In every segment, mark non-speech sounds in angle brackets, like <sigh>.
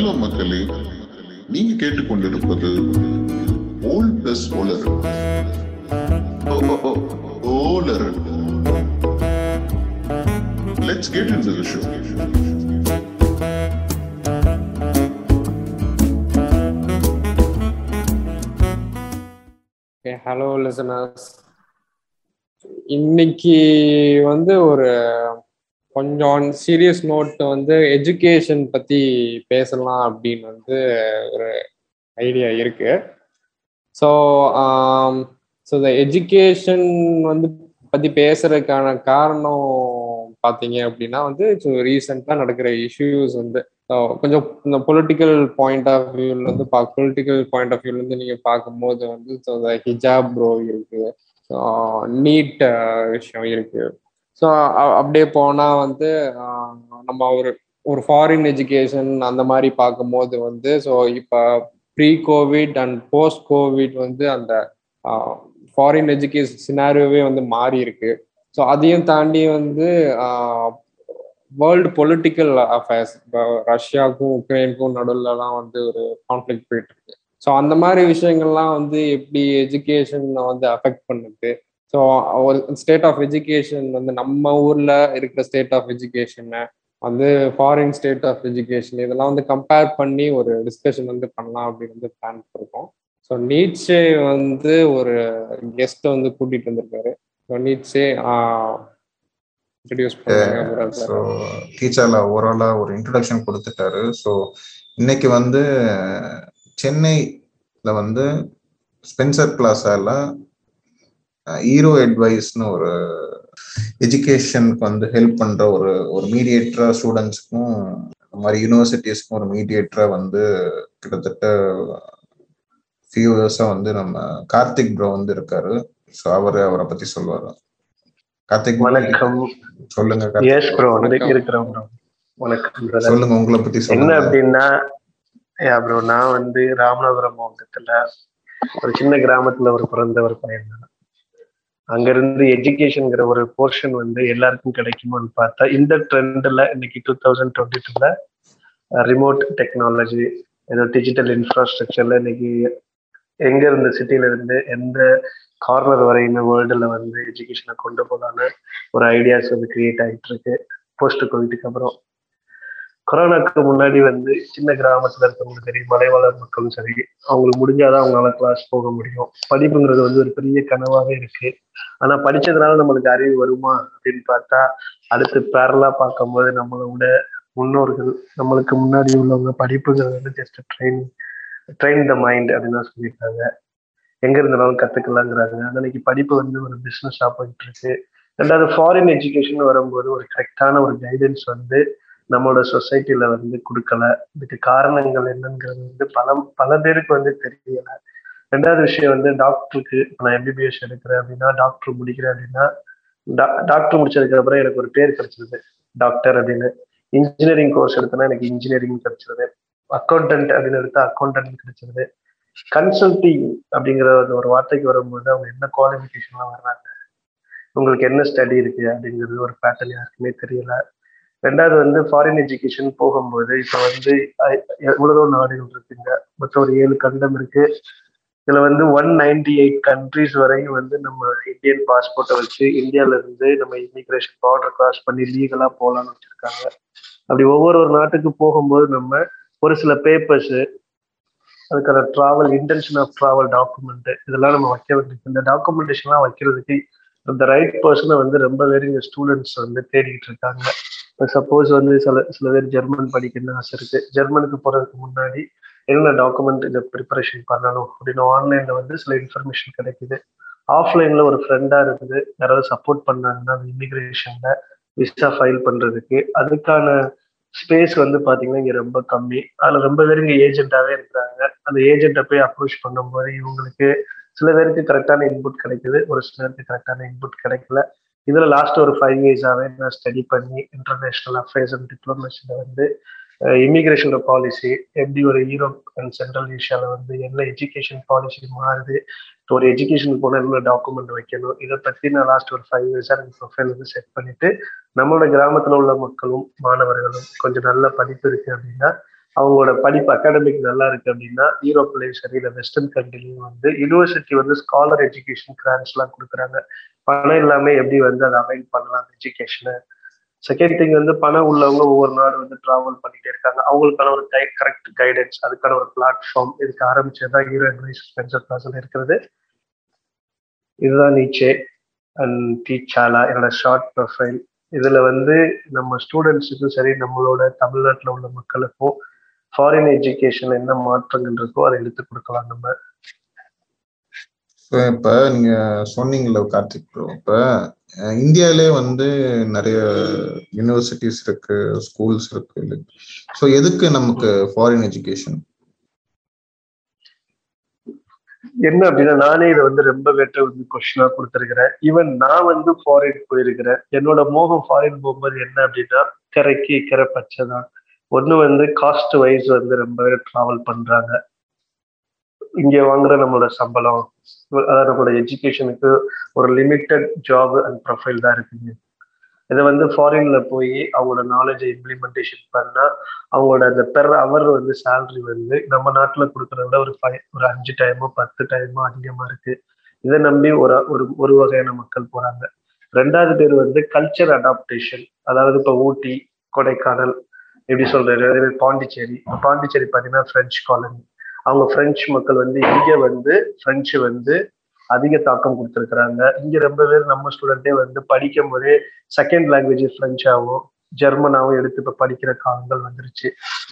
Hello மக்களே நீங்க கேட்டுக்கொண்டிருப்பது ஓல் பிளஸ் ஓலர் ஓலர் let's get in show hello listeners இன்னைக்கு வந்து ஒரு கொஞ்சம் சீரியஸ் நோட் வந்து எஜுகேஷன் பத்தி பேசலாம் அப்படின்னு வந்து ஒரு ஐடியா இருக்கு. ஸோ ஸோ இந்த எஜுகேஷன் வந்து பத்தி பேசுறதுக்கான காரணம் பார்த்தீங்க அப்படின்னா வந்து ரீசெண்டாக நடக்கிற இஷ்யூஸ் வந்து கொஞ்சம் இந்த பொலிட்டிக்கல் பாயிண்ட் ஆஃப் வியூல இருந்து பொலிட்டிக்கல் பாயிண்ட் ஆஃப் வியூலேருந்து நீங்கள் நீங்க பார்க்கும்போது வந்து ஹிஜாப் ப்ரோ இருக்கு. நீட் uh, விஷயம் இருக்கு. ஸோ அப்படியே போனால் வந்து நம்ம ஒரு ஒரு ஃபாரின் எஜுகேஷன் அந்த மாதிரி பார்க்கும்போது வந்து ஸோ இப்போ pre COVID and post COVID வந்து அந்த ஃபாரின் எஜுகேஷன் சினாரியோவே வந்து மாறி இருக்கு. ஸோ அதையும் தாண்டி வந்து வேர்ல்டு பொலிட்டிக்கல் அஃபேர்ஸ் இப்போ ரஷ்யாவுக்கும் உக்ரைனுக்கும் நடுவில்லாம் வந்து ஒரு கான்ஃப்ளிக் போயிட்டு இருக்கு. ஸோ அந்த மாதிரி விஷயங்கள்லாம் வந்து எப்படி எஜுகேஷனை வந்து அஃபெக்ட் பண்ணுது? ஸோ ஸ்டேட் ஆஃப் எஜுகேஷன் வந்து நம்ம ஊர்ல இருக்கிற ஸ்டேட் ஆஃப் எஜுகேஷனை வந்து ஃபாரின் ஸ்டேட் ஆஃப் எஜுகேஷன் இதெல்லாம் வந்து கம்பேர் பண்ணி ஒரு டிஸ்கஷன் வந்து பண்ணலாம் அப்படின்னு வந்து பிளான் பண்ணிருக்கோம். ஸோ நீட்ஸே வந்து ஒரு கெஸ்ட் வந்து கூட்டிட்டு வந்திருக்காரு. ஸோ நீட்ஸே இன்ட்ரடியூஸ் ஸோ டீச்சர்ல ஓவராலாக ஒரு இன்ட்ரடக்ஷன் கொடுத்துட்டாரு. ஸோ இன்னைக்கு வந்து சென்னையில் வந்து ஸ்பென்சர் பிளாசால ஈரோ அட்வைஸ்னு ஒரு எஜுகேஷனுக்கு வந்து ஹெல்ப் பண்ற ஒரு ஒரு மீடியேட்டரா ஸ்டூடெண்ட்ஸ்க்கும் இந்த மாதிரி யூனிவர்சிட்டிஸ்க்கும் ஒரு மீடியேட்டரா வந்து கிட்டத்தட்ட ஃபியூ இயர்ஸா வந்து நம்ம கார்த்திக் ப்ரோ வந்து இருக்காரு. ஸோ அவர் அவரை பத்தி சொல்லுவாரு கார்த்திக் வணக்கம். சொல்லுங்க எஸ் ப்ரோ இருக்கிறோம் ப்ரோ வணக்கம் சொல்லுங்க உங்களை பத்தி என்ன அப்படின்னா ப்ரோ நான் வந்து ராமநாதபுரம் மாவட்டத்துல ஒரு சின்ன கிராமத்துல ஒரு பிறந்த ஒரு பையன் தான் அங்கிருந்து எஜுகேஷன்ங்கிற ஒரு போர்ஷன் வந்து எல்லாருக்கும் கிடைக்குமான்னு பார்த்தா இந்த ட்ரெண்ட்ல இன்னைக்கு டூ தௌசண்ட் டுவெண்ட்டி டூல ரிமோட் டெக்னாலஜி ஏதோ டிஜிட்டல் இன்ஃப்ராஸ்ட்ரக்சர்ல இன்னைக்கு எங்க இருந்த சிட்டில இருந்து எந்த கார்னர் வரையும் வேர்ல்டுல வந்து எஜுகேஷனை கொண்டு போகலான்னு ஒரு ஐடியாஸ் வந்து கிரியேட் ஆகிட்டு இருக்கு. போஸ்ட் கோவிட்டுக்கு அப்புறம். கொரோனாக்கு முன்னாடி வந்து சின்ன கிராமத்துல இருக்கவங்களும் சரி மலைவாழ் மக்களும் சரி அவங்களுக்கு முடிஞ்சாதான் அவங்களால கிளாஸ் போக முடியும். படிப்புங்கிறது வந்து ஒரு பெரிய கனவாவே இருக்கு. ஆனா படிச்சதுனால நம்மளுக்கு அறிவு வருமா அப்படின்னு பார்த்தா அடுத்து பேரலா பார்க்கும்போது நம்மளோட முன்னோர்கள் நம்மளுக்கு முன்னாடி உள்ளவங்க படிப்புங்கிறது வந்து just train train the mind அப்படின்னு சொல்லியிருக்காங்க. எங்க இருந்தாலும் கத்துக்கலாங்கிறாங்க. அன்னைக்கு படிப்பு வந்து ஒரு பிசினஸ் போயிட்டு இருக்கு. ரெண்டாவது ஃபாரின் எஜுகேஷன் வரும்போது ஒரு கரெக்டான ஒரு கைடன்ஸ் வந்து நம்மளோட சொசைட்டில வந்து கொடுக்கல. இதுக்கு காரணங்கள் என்னங்கிறது வந்து பல பல பேருக்கு வந்து தெரியல. ரெண்டாவது விஷயம் வந்து டாக்டருக்கு நான் எம்பிபிஎஸ் எடுக்கிறேன் அப்படின்னா டாக்டர் முடிக்கிறேன் அப்படின்னா டாக்டர் முடிச்சதுக்கு அப்புறம் எனக்கு ஒரு பேர் கிடைச்சிருது. டாக்டர் அப்படின்னு. இன்ஜினியரிங் கோர்ஸ் எடுத்தனா எனக்கு இன்ஜினியரிங் கிடைச்சிருது. அக்கௌண்டன்ட் அப்படின்னு எடுத்தா அக்கௌண்டன்ட் கிடைச்சிருது. கன்சல்டிங் அப்படிங்கிற ஒரு வார்த்தைக்கு வரும்போது அவங்க என்ன குவாலிஃபிகேஷன்லாம் வர்றாங்க? உங்களுக்கு என்ன ஸ்டடி இருக்கு அப்படிங்கிறது ஒரு பேட்டர்ன் யாருக்குமே தெரியல. ரெண்டாவது வந்து ஃபாரின் எஜுகேஷன் போகும்போது இப்போ வந்து எவ்வளவோ நாடுகள் இருக்குங்க. மொத்தம் ஒரு ஏழு கண்டம் இருக்கு. இதுல வந்து ஒன் நைன்டி எயிட் கண்ட்ரிஸ் வரையும் வந்து நம்ம இந்தியன் பாஸ்போர்ட்டை வச்சு இந்தியால இருந்து நம்ம இமிகிரேஷன் பார்டர் கிராஸ் பண்ணி லீகலா போகலான்னு வச்சிருக்காங்க. அப்படி ஒவ்வொரு ஒரு நாட்டுக்கு போகும்போது நம்ம ஒரு சில பேப்பர்ஸ் அதுக்கான travel intention of travel document இதெல்லாம் நம்ம வைக்க வேண்டியிருக்கு இந்த டாக்குமெண்டேஷன்லாம் வைக்கிறதுக்கு அந்த ரைட் பர்சனை வந்து ரொம்ப பேர் இங்க ஸ்டூடெண்ட்ஸ் வந்து தேடிக்கிட்டு இருக்காங்க. சப்போஸ் வந்து சில சில பேர் ஜெர்மன் படிக்கணும்னு ஆசை இருக்கு. ஜெர்மனுக்கு போறதுக்கு முன்னாடி என்னென்ன டாக்குமெண்ட் இதை ப்ரிப்பரேஷன் பண்ணணும் அப்படின்னு ஆன்லைன்ல வந்து சில இன்ஃபர்மேஷன் கிடைக்குது. ஆஃப்லைன்ல ஒரு ஃப்ரெண்டா இருக்குது. யாராவது சப்போர்ட் பண்ணாங்கன்னா அந்த இமிகிரேஷன்ல விசா ஃபைல் பண்றதுக்கு. அதுக்கான ஸ்பேஸ் வந்து பாத்தீங்கன்னா இங்க ரொம்ப கம்மி. அதுல ரொம்ப பேர் இங்க ஏஜென்டாவே இருக்கிறாங்க. அந்த ஏஜென்ட்டை போய் அப்ரோச் பண்ணும்போது இவங்களுக்கு சில பேருக்கு கரெக்டான இன்புட் கிடைக்குது. ஒரு சிலருக்கு கரெக்டான இன்புட் கிடைக்கல. இதுல லாஸ்ட் ஒரு ஃபைவ் இயர்ஸாவே நான் ஸ்டடி பண்ணி இன்டர்நேஷனல் அஃபேர்ஸ் அண்ட் டிப்ளமேஷன்ல வந்து இமிகிரேஷன் பாலிசி எப்படி ஒரு யூரோப் அண்ட் சென்ட்ரல் ஏஷியால வந்து என்ன எஜுகேஷன் பாலிசி மாறுது ஒரு எஜுகேஷன் போனால் என்ன டாக்குமெண்ட் வைக்கணும் இதை பத்தி நான் லாஸ்ட் ஒரு ஃபைவ் இயர்ஸா எனக்கு ப்ரொஃபைல் வந்து செட் பண்ணிட்டு நம்மளோட கிராமத்துல உள்ள மக்களும் மாணவர்களும் கொஞ்சம் நல்ல படிப்பு இருக்கு அப்படின்னா அவங்களோட படிப்பு அகாடமிக் நல்லா இருக்கு அப்படின்னா யூரோப்லயும் சரி இல்லை வெஸ்டர்ன் கண்ட்ரிலையும் வந்து யூனிவர்சிட்டி வந்து ஸ்காலர் எஜுகேஷன் கிராண்ட்ஸ் எல்லாம் கொடுக்குறாங்க. பணம் இல்லாம எப்படி வந்து அதை அவைல் பண்ணலாம் எஜுகேஷனை செகண்ட் திங் வந்து பணம் உள்ளவங்க ஒவ்வொரு நாடு வந்து டிராவல் பண்ணிட்டே இருக்காங்க. அவங்களுக்கான ஒரு கை கரெக்ட் கைடன்ஸ் அதுக்கான ஒரு பிளாட்ஃபார்ம் இதுக்கு ஆரம்பிச்சதுதான் ஹீரோ அட்வைஸ் ஸ்பென்சர் கிளாஸ்ல இருக்கிறது. இதுதான் நீச்சே அண்ட் டீச்சாலா என்னோட ஷார்ட் ப்ரொஃபைல் இதுல வந்து நம்ம ஸ்டூடெண்ட்ஸுக்கும் சரி நம்மளோட தமிழ்நாட்டில் உள்ள மக்களுக்கும் ஃபாரின் எஜுகேஷன் என்ன மாற்றங்கள் இருக்கோ அதை எடுத்து கொடுக்கலாம் நம்ம. இப்போ நீங்க சொன்னீங்கல்ல கார்த்திக் ப்ரோ இப்போ இந்தியாவிலே வந்து நிறைய யூனிவர்சிட்டிஸ் இருக்கு ஸ்கூல்ஸ் இருக்கு. ஸோ எதுக்கு நமக்கு ஃபாரின் எஜுகேஷன் என்ன அப்படின்னா நானே இதை வந்து ரொம்ப வெட்ட வந்து கொஸ்டினா கொடுத்துருக்கிறேன். ஈவன் நான் வந்து ஃபாரின் போயிருக்கிறேன். என்னோட மோகம் ஃபாரின் போகும்போது என்ன அப்படின்னா கரைக்கு இக்கரை பச்சை தான். ஒன்று வந்து காஸ்ட் வைஸ் வந்து ரொம்ப பேர் ட்ராவல் பண்ணுறாங்க இங்கே வாங்குற நம்மளோட சம்பளம் அதாவது நம்மளோட எஜுகேஷனுக்கு ஒரு லிமிட்டட் ஜாப் அண்ட் ப்ரொஃபைல் தான் இருக்குங்க. இதை வந்து ஃபாரின்ல போய் அவங்களோட நாலேஜை இம்ப்ளிமெண்டேஷன் பண்ணா அவங்களோட அந்த பெர் அவர் வந்து சேலரி வந்து நம்ம நாட்டில் கொடுக்கறத விட ஒரு ஃபைவ் ஒரு அஞ்சு டைமோ பத்து டைமோ அதிகமா இருக்கு. இதை நம்பி ஒரு ஒரு ஒரு வகையான மக்கள் போறாங்க. ரெண்டாவது பேர் வந்து கல்ச்சர் அடாப்டேஷன் அதாவது இப்போ ஊட்டி கொடைக்கானல் எப்படி சொல்றது? பாண்டிச்சேரி. பாண்டிச்சேரி பார்த்தீங்கன்னா பிரெஞ்சு காலனி அவங்க பிரெஞ்சு மக்கள் வந்து இங்க வந்து பிரெஞ்சு வந்து அதிக தாக்கம் கொடுத்துருக்குறாங்க. இங்க ரொம்ப பேர் நம்ம ஸ்டூடெண்டே வந்து படிக்கும் போதே செகண்ட் லாங்குவேஜ் பிரெஞ்சாகவும் ஜெர்மனாவும் எடுத்து இப்ப படிக்கிற காலங்கள் வந்துருச்சு.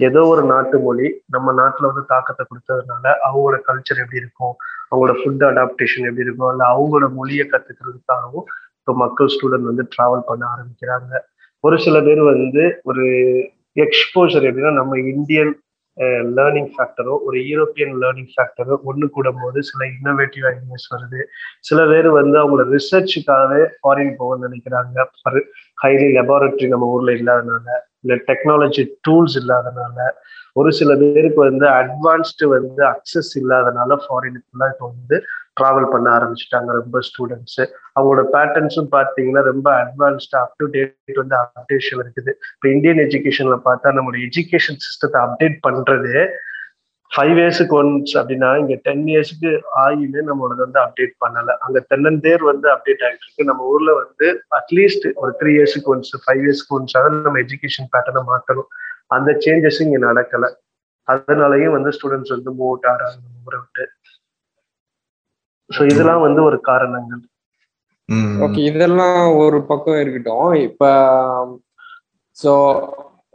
ஏதோ ஒரு நாட்டு மொழி நம்ம நாட்டுல வந்து தாக்கத்தை கொடுத்ததுனால அவங்களோட கல்ச்சர் எப்படி இருக்கும்? அவங்களோட ஃபுட் அடாப்டேஷன் எப்படி இருக்கும்? இல்ல அவங்களோட மொழியை கத்துக்கிறதுக்காகவும் இப்போ மக்கள் ஸ்டூடெண்ட் வந்து டிராவல் பண்ண ஆரம்பிக்கிறாங்க. ஒரு சில பேர் வந்து ஒரு எக்ஸ்போசர் எப்படின்னா நம்ம இந்தியன் லேர்னிங் ஃபேக்டரோ ஒரு யூரோப்பியன் லேர்னிங் ஃபேக்டரோ ஒன்று கூடும் போது சில இன்னோவேட்டிவ் ஐடியாஸ் வருது. சில பேர் வந்து அவங்களோட ரிசர்ச்சுக்காகவே ஃபாரின் போகணும்னு நினைக்கிறாங்க. ஹைலி லெபார்டரி நம்ம ஊர்ல இல்லாதனால இல்லை டெக்னாலஜி டூல்ஸ் இல்லாதனால ஒரு சில பேருக்கு வந்து அட்வான்ஸ்டு வந்து அக்சஸ் இல்லாதனால ஃபாரினுக்குலாம் இப்போ வந்து ட்ராவல் பண்ண ஆரம்பிச்சுட்டாங்க ரொம்ப ஸ்டூடெண்ட்ஸ் அவங்களோட பேட்டர்ன்ஸும் பார்த்தீங்கன்னா ரொம்ப அட்வான்ஸ்டு அப் டு டேட் வந்து அப்டேஷன் இருக்குது. இப்போ இந்தியன் எஜுகேஷன்ல பார்த்தா நம்மளோட எஜுகேஷன் சிஸ்டத்தை அப்டேட் பண்றது ஃபைவ் இயர்ஸுக்கு ஒன்ஸ் அப்படின்னா இங்க டென் இயர்ஸ்க்கு ஆகியுமே நம்மளோட வந்து அப்டேட் பண்ணல. அங்க தென்னந்தேர் வந்து அப்டேட் ஆகிட்டு இருக்கு. நம்ம ஊர்ல வந்து அட்லீஸ்ட் ஒரு த்ரீ இயர்ஸுக்கு ஒன்ஸ் ஃபைவ் இயர்ஸ்க்கு ஒன்ஸ் ஆகுது நம்ம எஜுகேஷன் பேட்டர்னை மாற்றணும் அந்த சேஞ்சஸ் இங்க நடக்கல. அதனாலயும் வந்து ஸ்டூடெண்ட்ஸ் வந்து மூவ் அவுட் ஆறாங்க ஊரை விட்டு. ஸோ இதெல்லாம் வந்து ஒரு காரணங்கள். ஓகே இதெல்லாம் ஒரு பக்கம் இருக்கட்டும். இப்ப ஸோ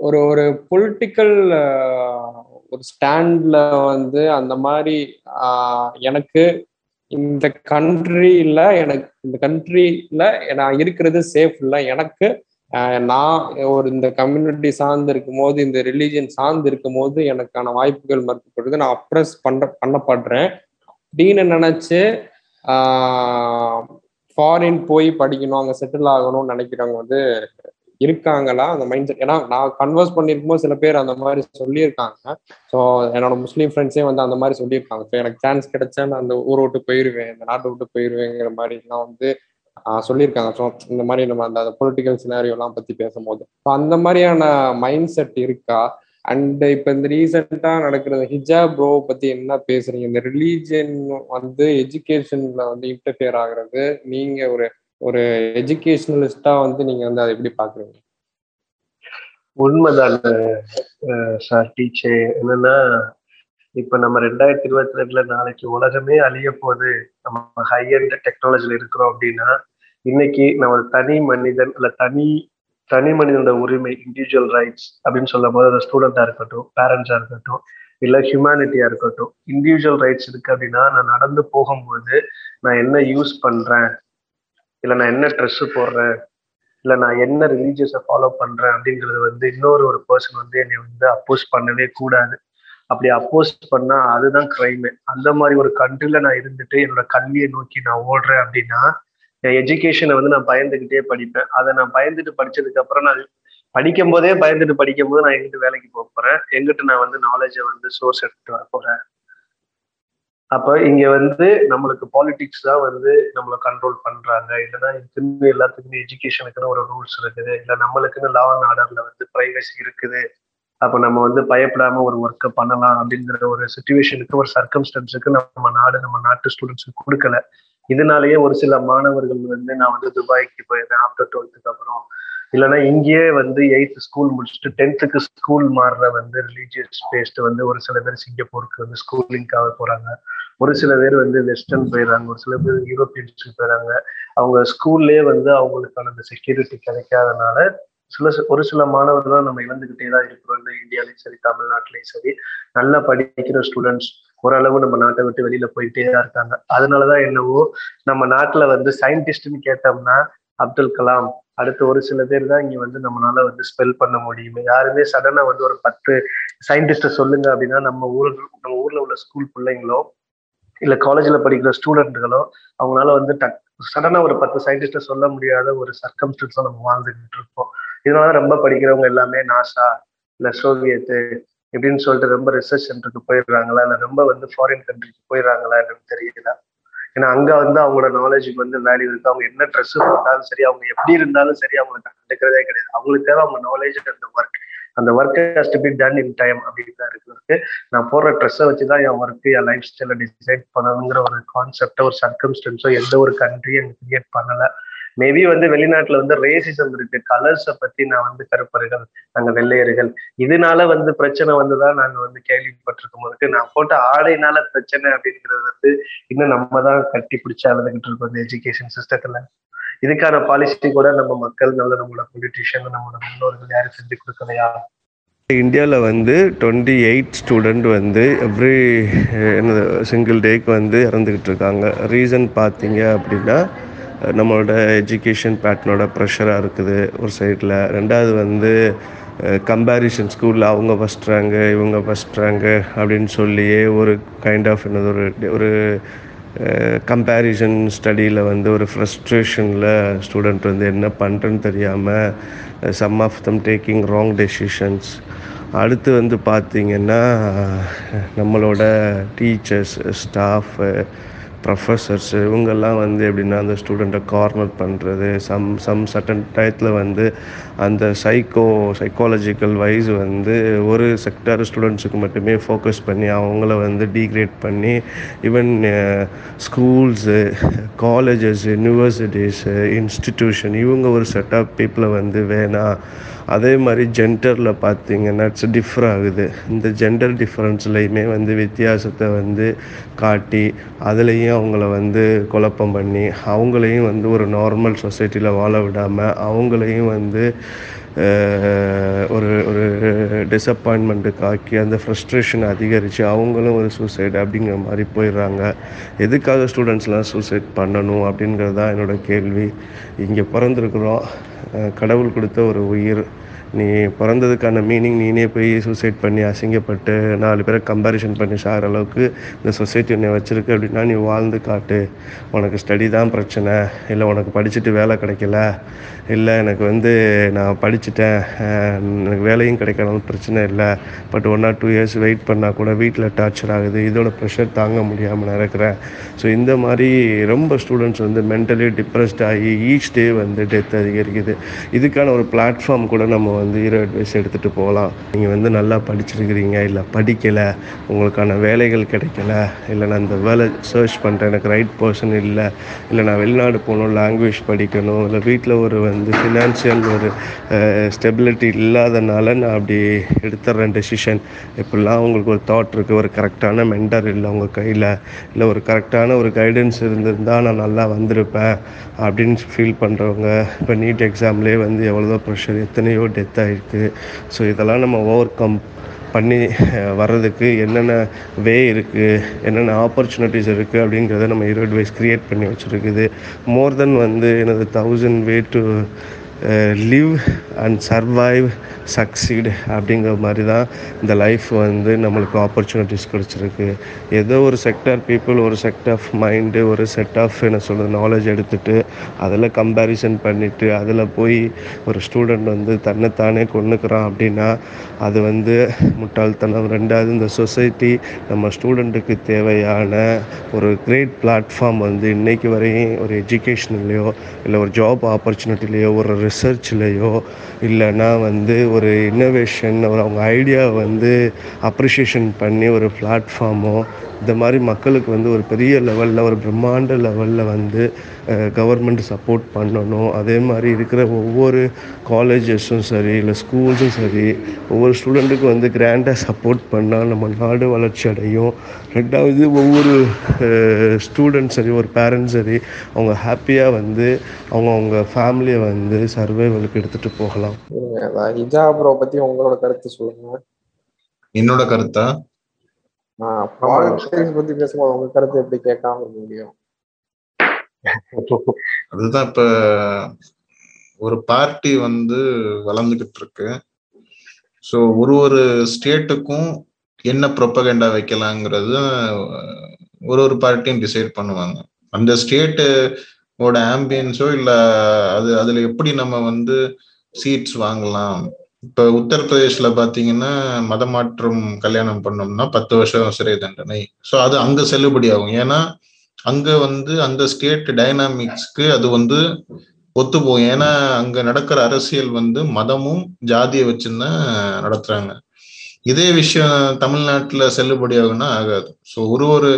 ஒரு ஒரு பொலிட்டிக்கல் ஒரு ஸ்டாண்ட்ல வந்து அந்த மாதிரி எனக்கு இந்த கண்ட்ரியில எனக்கு இந்த கண்ட்ரியில நான் இருக்கிறது சேஃப் இல்லை. எனக்கு நான் ஒரு இந்த கம்யூனிட்டி சார்ந்து இருக்கும் போது இந்த ரிலீஜியன் சார்ந்து இருக்கும் போது எனக்கான வாய்ப்புகள் மறுக்கப்படுது நான் அப்ரஸ் பண்ண பண்ணப்படுறேன். அப்படின்னு நினைச்சு ஃபாரின் போய் படிக்கணும் அங்கே செட்டில் ஆகணும்னு நினைக்கிறவங்க வந்து இருக்காங்களா? அந்த மைண்ட் செட் ஏன்னா நான் கன்வர்ஸ் பண்ணியிருக்கும் போது சில பேர் அந்த மாதிரி சொல்லியிருக்காங்க. ஸோ என்னோட முஸ்லீம் ஃப்ரெண்ட்ஸே வந்து அந்த மாதிரி சொல்லியிருக்காங்க. ஸோ எனக்கு சான்ஸ் கிடைச்சா நான் அந்த ஊரை விட்டு போயிடுவேன் இந்த நாட்டை விட்டு போயிடுவேங்கிற மாதிரிலாம் வந்து சொல்லியிருக்காங்க. ஸோ இந்த மாதிரி நம்ம அந்த பொலிட்டிக்கல் சினாரியோலாம் பற்றி பேசும்போது. ஸோ அந்த மாதிரியான மைண்ட் செட் இருக்கா? அண்ட் இப்போ இந்த ரீசெண்டாக நடக்கிற ஹிஜாப் ப்ரோ பற்றி என்ன பேசுறீங்க? இந்த ரிலீஜியன் வந்து எஜுகேஷன்ல வந்து இன்டர்ஃபியர் ஆகுறது. நீங்க ஒரு ஒரு எஜுகேஷனலிஸ்டா வந்து நீங்க வந்து அதை எப்படி பாக்குறீங்க? உண்மைதான் சார் டீச்சர் என்னன்னா இப்ப நம்ம ரெண்டாயிரத்தி இருபத்தி ரெண்டுல நாளைக்கு உலகமே அழிய போது நம்ம ஹை எண்ட் டெக்னாலஜில இருக்கிறோம் அப்படின்னா இன்னைக்கு நம்ம ஒரு தனி மனிதன் இல்ல தனி தனி மனிதனோட உரிமை இண்டிவிஜுவல் ரைட்ஸ் அப்படின்னு சொல்லும் போது அது ஸ்டூடெண்டா இருக்கட்டும் பேரண்ட்ஸா இருக்கட்டும் இல்ல ஹியூமனிட்டியா இருக்கட்டும் இண்டிவிஜுவல் ரைட்ஸ் இருக்கு அப்படின்னா நான் நடந்து போகும்போது நான் என்ன யூஸ் பண்றேன்? இல்ல நான் என்ன ட்ரெஸ் போடுறேன்? இல்ல நான் என்ன ரிலீஜியஸை ஃபாலோ பண்றேன் அப்படிங்கிறது வந்து இன்னொரு ஒரு பர்சன் வந்து என்னை வந்து அப்போஸ் பண்ணவே கூடாது. அப்படி அப்போஸ் பண்ணா அதுதான் கிரைமு அந்த மாதிரி ஒரு கண்ட்ரில நான் இருந்துட்டு என்னோட கல்வியை நோக்கி நான் ஓடுறேன் அப்படின்னா என் எஜுகேஷனை வந்து நான் பயந்துகிட்டே படிப்பேன். அதை நான் பயந்துட்டு படிச்சதுக்கு அப்புறம் நான் படிக்கும் போதே பயந்துட்டு படிக்கும் போது நான் எங்கிட்டு வேலைக்கு போக போறேன்? எங்கிட்டு நான் வந்து நாலேஜை வந்து சோர்ஸ் எடுத்துட்டு வர போறேன்? அப்ப இங்க வந்து நம்மளுக்கு பாலிடிக்ஸ் தான் வந்து நம்மளை கண்ட்ரோல் பண்றாங்க. இல்லைன்னா இதுக்குன்னு எல்லாத்துக்குமே எஜுகேஷனுக்குன்னு ஒரு ரூல்ஸ் இருக்குது. இல்ல நம்மளுக்குன்னு லா அண்ட் ஆர்டர்ல வந்து பிரைவசி இருக்குது. அப்ப நம்ம வந்து பயப்படாம ஒரு ஒர்க்கை பண்ணலாம் அப்படிங்கிற ஒரு சுச்சுவேஷனுக்கு ஒரு சர்க்கம்ஸ்டன்ஸுக்கு நம்ம நாடு நம்ம நாட்டு ஸ்டூடெண்ட்ஸுக்கு கொடுக்கல. இதனாலேயே ஒரு சில மாணவர்கள் வந்து நான் வந்து துபாய்க்கு போயிருந்தேன். ஆஃப்டர் டுவெல்த்துக்கு அப்புறம். இல்லைன்னா இங்கேயே வந்து எயித்து ஸ்கூல் முடிச்சுட்டு டென்த்துக்கு ஸ்கூல் மாறுற வந்து ரிலீஜியஸ் பேஸ்ட் வந்து ஒரு சில பேர் சிங்கப்பூருக்கு வந்து ஸ்கூலிங்காக போறாங்க. ஒரு சில பேர் வந்து வெஸ்டர்ன் போயிடுறாங்க. ஒரு சில பேர் யூரோப்பியன்ஸுக்கு போயிடுறாங்க. அவங்க ஸ்கூல்லே வந்து அவங்களுக்கான அந்த செக்யூரிட்டி கிடைக்காதனால சில ஒரு சில மாணவர்கள் தான் நம்ம இழந்துகிட்டே தான் இருக்கிறோம். இந்த இந்தியாலையும் சரி தமிழ்நாட்டிலையும் சரி. நல்லா படிக்கிற ஸ்டூடெண்ட்ஸ் ஓரளவு நம்ம நாட்டை விட்டு வெளியில போயிட்டே தான் இருக்காங்க. அதனாலதான் என்னவோ நம்ம நாட்டுல வந்து சயின்டிஸ்ட்னு கேட்டோம்னா அப்துல் கலாம். அடுத்து ஒரு சில பேர் தான் இங்க வந்து நம்மளால வந்து ஸ்பெல் பண்ண முடியும். யாருமே சடனா வந்து ஒரு பத்து சயின்டிஸ்ட சொல்லுங்க அப்படின்னா நம்ம ஊர் நம்ம ஊர்ல உள்ள ஸ்கூல் பிள்ளைங்களோ இல்ல காலேஜ்ல படிக்கிற ஸ்டூடெண்ட்டுகளோ அவங்களால வந்து டக் சடனா ஒரு பத்து சயின்டிஸ்ட சொல்ல முடியாத ஒரு சர்க்கம்ஸ்டன்ஸ் நம்ம வாழ்ந்துகிட்டு இருக்கோம். இதனால ரொம்ப படிக்கிறவங்க எல்லாமே நாசா இல்ல சோவியத்து இப்படின்னு சொல்லிட்டு ரொம்ப ரிசர்ச் சென்டருக்கு போயிடுறாங்களா இல்ல ரொம்ப வந்து ஃபாரின் கண்ட்ரிக்கு போயிடுறாங்களா என்னன்னு தெரியல. ஏன்னா அங்க வந்து அவங்களோட நாலேஜுக்கு வந்து வேல்யூ இருக்கு. அவங்க என்ன ட்ரெஸ் போட்டாலும் சரி அவங்க எப்படி இருந்தாலும் சரி அவங்களுக்கு கண்டுக்கிறதே கிடையாது. அவங்களுக்கு தேவை அவங்க நாலேஜ் அந்த ஒர்க் அந்த work has to be done in time அப்படின்னு தான் இருக்கு. நான் போடுற ட்ரெஸ்ஸை வச்சு தான் என் ஒர்க்கு என் லைஃப் ஸ்டைலை டிசைட் பண்ணணுங்கிற ஒரு கான்செப்டோ ஒரு சர்க்கம்ஸ்டன்ஸோ எந்த ஒரு கண்ட்ரியும் எனக்கு கிரியேட் பண்ணலை. மேபி வந்து வெளிநாட்டுல வந்து ரேசிசம் இருக்கு. கலர்ஸை பத்தி நான் வந்து கருப்பர்கள் நாங்க வெள்ளையர்கள். இதனால வந்து பிரச்சனை வந்துதான் நாங்க வந்து கேள்விப்பட்டிருக்கும். போது நான் போட்ட ஆடைனால பிரச்சனை அப்படிங்கிறது வந்து இன்னும் நம்ம தான் கட்டி பிடிச்சி அழுதுகிட்டு இருக்கோம் இந்த எஜுகேஷன் சிஸ்டத்துல இதுக்கான பாலிசி கூட நம்ம மக்கள் நல்ல நம்மளோட பொலிட்டிஷியன் நம்மளோட முன்னோர்கள் யாரும் செஞ்சு கொடுக்கலையா? இந்தியாவில் வந்து டுவெண்ட்டி எயிட் ஸ்டூடெண்ட் வந்து எவ்ரி என்னது சிங்கிள் டேக்கு வந்து இறந்துக்கிட்டு இருக்காங்க. ரீசன் பார்த்தீங்க அப்படின்னா நம்மளோட எஜுகேஷன் பேட்டர்னோட ப்ரெஷராக இருக்குது ஒரு சைடில் ரெண்டாவது வந்து கம்பேரிசன் ஸ்கூலில் அவங்க ஃபஸ்ட் ரேங்கு இவங்க ஃபஸ்ட் ரேங்கு அப்படின்னு சொல்லியே ஒரு கைண்ட் ஆஃப் என்னது ஒரு ஒரு கம்பேரிசன் ஸ்டடியில் வந்து ஒரு ஃப்ரஸ்ட்ரேஷனில் ஸ்டூடெண்ட் வந்து என்ன பண்ணுறேன்னு தெரியாமல் some of them taking wrong decisions அடுத்து வந்து பார்த்திங்கன்னா நம்மளோட டீச்சர்ஸ் ஸ்டாஃபு ப்ரொஃபஸர்ஸ் இவங்கெல்லாம் வந்து எப்படின்னா அந்த ஸ்டூடெண்ட்டை கார்னர் பண்ணுறது சம் சம் சட்டன் டயத்தில் வந்து அந்த சைக்கோ சைக்காலஜிக்கல் வைஸ் வந்து ஒரு செக்டார் ஸ்டூடெண்ட்ஸுக்கு மட்டுமே ஃபோக்கஸ் பண்ணி அவங்கள வந்து டீக்ரேட் பண்ணி even schools colleges universities institution இவங்க ஒரு செட் ஆஃப் பீப்புளை வந்து வேணாம் அதே மாதிரி ஜெண்டரில் பார்த்தீங்கன்னா இட்ஸ் ஆகுது. இந்த ஜெண்டர் டிஃப்ரென்ஸ்லையுமே வந்து வித்தியாசத்தை வந்து காட்டி அதுலேயும் அவங்கள வந்து குழப்பம் பண்ணி அவங்களையும் வந்து ஒரு நார்மல் சொசைட்டியில் வாழ விடாமல் அவங்களையும் வந்து ஒரு ஒரு டிசப்பாயின்மெண்ட்டுக்கு ஆக்கி அந்த ஃப்ரஸ்ட்ரேஷன் அதிகரித்து அவங்களும் ஒரு சூசைட் அப்படிங்கிற மாதிரி போயிடுறாங்க. எதுக்காக ஸ்டூடெண்ட்ஸ்லாம் சூசைட் பண்ணணும் அப்படிங்கிறது தான் என்னோடய கேள்வி. இங்கே பிறந்திருக்கிறோம். கடவுள் கொடுத்த ஒரு உயிர். நீ பிறந்ததுக்கான மீனிங் நீனே போய் சூசைட் பண்ணி அசிங்கப்பட்டு நாலு பேரை கம்பேரிஷன் பண்ணி சாகிற அளவுக்கு இந்த சொசைட்டி உன்னை வச்சுருக்கு அப்படின்னா நீ வாழ்ந்து காட்டு. உனக்கு ஸ்டடி தான் பிரச்சனை. இல்லை உனக்கு படிச்சுட்டு வேலை கிடைக்கல. இல்லை எனக்கு வந்து நான் படிச்சுட்டேன். எனக்கு வேலையும் கிடைக்கணும் பிரச்சனை இல்லை. But one or two years wait பண்ணால் கூட வீட்டில் டார்ச்சர் ஆகுது. இதோட ப்ரெஷர் தாங்க முடியாமல் நடக்கிறேன். ஸோ இந்த மாதிரி ரொம்ப ஸ்டூடெண்ட்ஸ் வந்து மென்டலி டிப்ரெஸ்ட் ஆகி ஈச் டே வந்து டெத் அதிகரிக்குது. இதுக்கான ஒரு பிளாட்ஃபார்ம் கூட நம்ம வந்து ஹீரோ அட்வைஸ் எடுத்துகிட்டு போகலாம். நீங்கள் வந்து நல்லா படிச்சிருக்கிறீங்க இல்லை படிக்கலை உங்களுக்கான வேலைகள் கிடைக்கல இல்லை நான் இந்த வேலை சர்ச் பண்ணுறேன் எனக்கு ரைட் பர்சன் இல்லை இல்லை நான் வெளிநாடு போகணும் லாங்குவேஜ் படிக்கணும் இல்லை வீட்டில் ஒரு வந்து ஃபினான்ஷியல் ஒரு ஸ்டெபிலிட்டி இல்லாதனால நான் அப்படி எடுத்துட்றேன் டெசிஷன் இப்படிலாம் உங்களுக்கு ஒரு தாட் இருக்குது ஒரு கரெக்டான மென்டர் இல்லை உங்கள் கையில் இல்லை ஒரு கரெக்டான ஒரு கைடன்ஸ் இருந்திருந்தால் நான் நல்லா வந்திருப்பேன் அப்படின்னு ஃபீல் பண்ணுறவங்க இப்போ நீட் எக்ஸாம்லேயே வந்து எவ்வளோதோ ப்ரெஷர் எத்தனையோ டெத் ஆகிருக்கு ஸோ இதெல்லாம் நம்ம ஓவர் கம் பண்ணி வர்றதுக்கு என்னென்ன வே இருக்குது என்னென்ன ஆப்பர்ச்சுனிட்டிஸ் இருக்குது அப்படிங்கிறத நம்ம ஹீரோ அட்வைஸ் க்ரியேட் பண்ணி வச்சுருக்குது. மோர் தென் வந்து எனது thousand way to live and survive succeed அப்படிங்கிற மாதிரி தான் இந்த லைஃப் வந்து நம்மளுக்கு ஆப்பர்ச்சுனிட்டிஸ் கிடச்சிருக்கு ஏதோ ஒரு செக்டர் பீப்புள் ஒரு செட் ஆஃப் மைண்டு ஒரு செட் ஆஃப் என்ன சொல்கிறது நாலேஜ் எடுத்துகிட்டு அதில் கம்பேரிசன் பண்ணிவிட்டு அதில் போய் ஒரு ஸ்டூடெண்ட் வந்து தன்னைத்தானே கொண்டுக்கிறான் அப்படின்னா அது வந்து முட்டாள்தனம். ரெண்டாவது இந்த சொசைட்டி நம்ம ஸ்டூடெண்ட்டுக்கு தேவையான ஒரு கிரேட் பிளாட்ஃபார்ம் வந்து இன்றைக்கு வரையும் ஒரு எஜுகேஷன்லேயோ இல்லை ஒரு ஜாப் ஆப்பர்ச்சுனிட்டிலேயோ ஒரு research layer இல்லைன்னா வந்து ஒரு இன்னோவேஷன் ஒரு அவங்க ஐடியாவை வந்து அப்ரிஷியேஷன் பண்ணி ஒரு பிளாட்ஃபார்மோ இந்த மாதிரி மக்களுக்கு வந்து ஒரு பெரிய லெவலில் ஒரு பிரம்மாண்ட லெவலில் வந்து கவர்மெண்ட் சப்போர்ட் பண்ணணும். அதே மாதிரி இருக்கிற ஒவ்வொரு காலேஜஸும் சரி இல்லை ஸ்கூல்ஸும் சரி ஒவ்வொரு ஸ்டூடெண்ட்டுக்கும் வந்து கிராண்டாக சப்போர்ட் பண்ணால் நம்ம நாடு வளர்ச்சி அடையும். ரெண்டாவது ஒவ்வொரு ஸ்டூடெண்ட் சரி ஒரு பேரண்ட்ஸ் சரி அவங்க ஹாப்பியாக வந்து அவங்க அவங்க ஃபேமிலியை வந்து சர்வைவலுக்கு எடுத்துகிட்டு போகலாம். ஹிஜாப்ரோ பத்தி உங்களோட கருத்து சொல்லுங்க. என்னோட கருத்தா? பாலிடிக்ஸ் பத்தி பேசும்போது உங்க கருத்து எப்படி கேட்காம இருக்க முடியும்? அதுதான் இப்ப ஒரு பார்ட்டி வந்து வளர்ந்துகிட்டு இருக்கு. ஸோ ஒரு ஒரு ஸ்டேட்டுக்கும் என்ன ப்ரொப்பகண்டா வைக்கலாங்கிறது ஒரு ஒரு பார்ட்டியும் டிசைட் பண்ணுவாங்க. அந்த ஸ்டேட்டு ஓட ஆம்பியன்ஸோ இல்லை அது அதுல எப்படி நம்ம வந்து சீட்ஸ் வாங்கலாம். இப்ப உத்தரப்பிரதேஷ்ல பாத்தீங்கன்னா மதமாற்றம் கல்யாணம் பண்ணோம்னா பத்து வருஷம் சிறை தண்டனை. ஸோ அது அங்க செல்லுபடி ஆகும். ஏன்னா அங்க வந்து அந்த ஸ்டேட் டைனாமிக்ஸ்க்கு அது வந்து ஒத்து போகும். ஏன்னா அங்க நடக்கிற அரசியல் வந்து மதமும் ஜாதியை வச்சுதான் நடத்துறாங்க. இதே விஷயம் தமிழ்நாட்டுல செல்லுபடி ஆகும்னா ஆகாது. ஸோ ஒரு ஒரு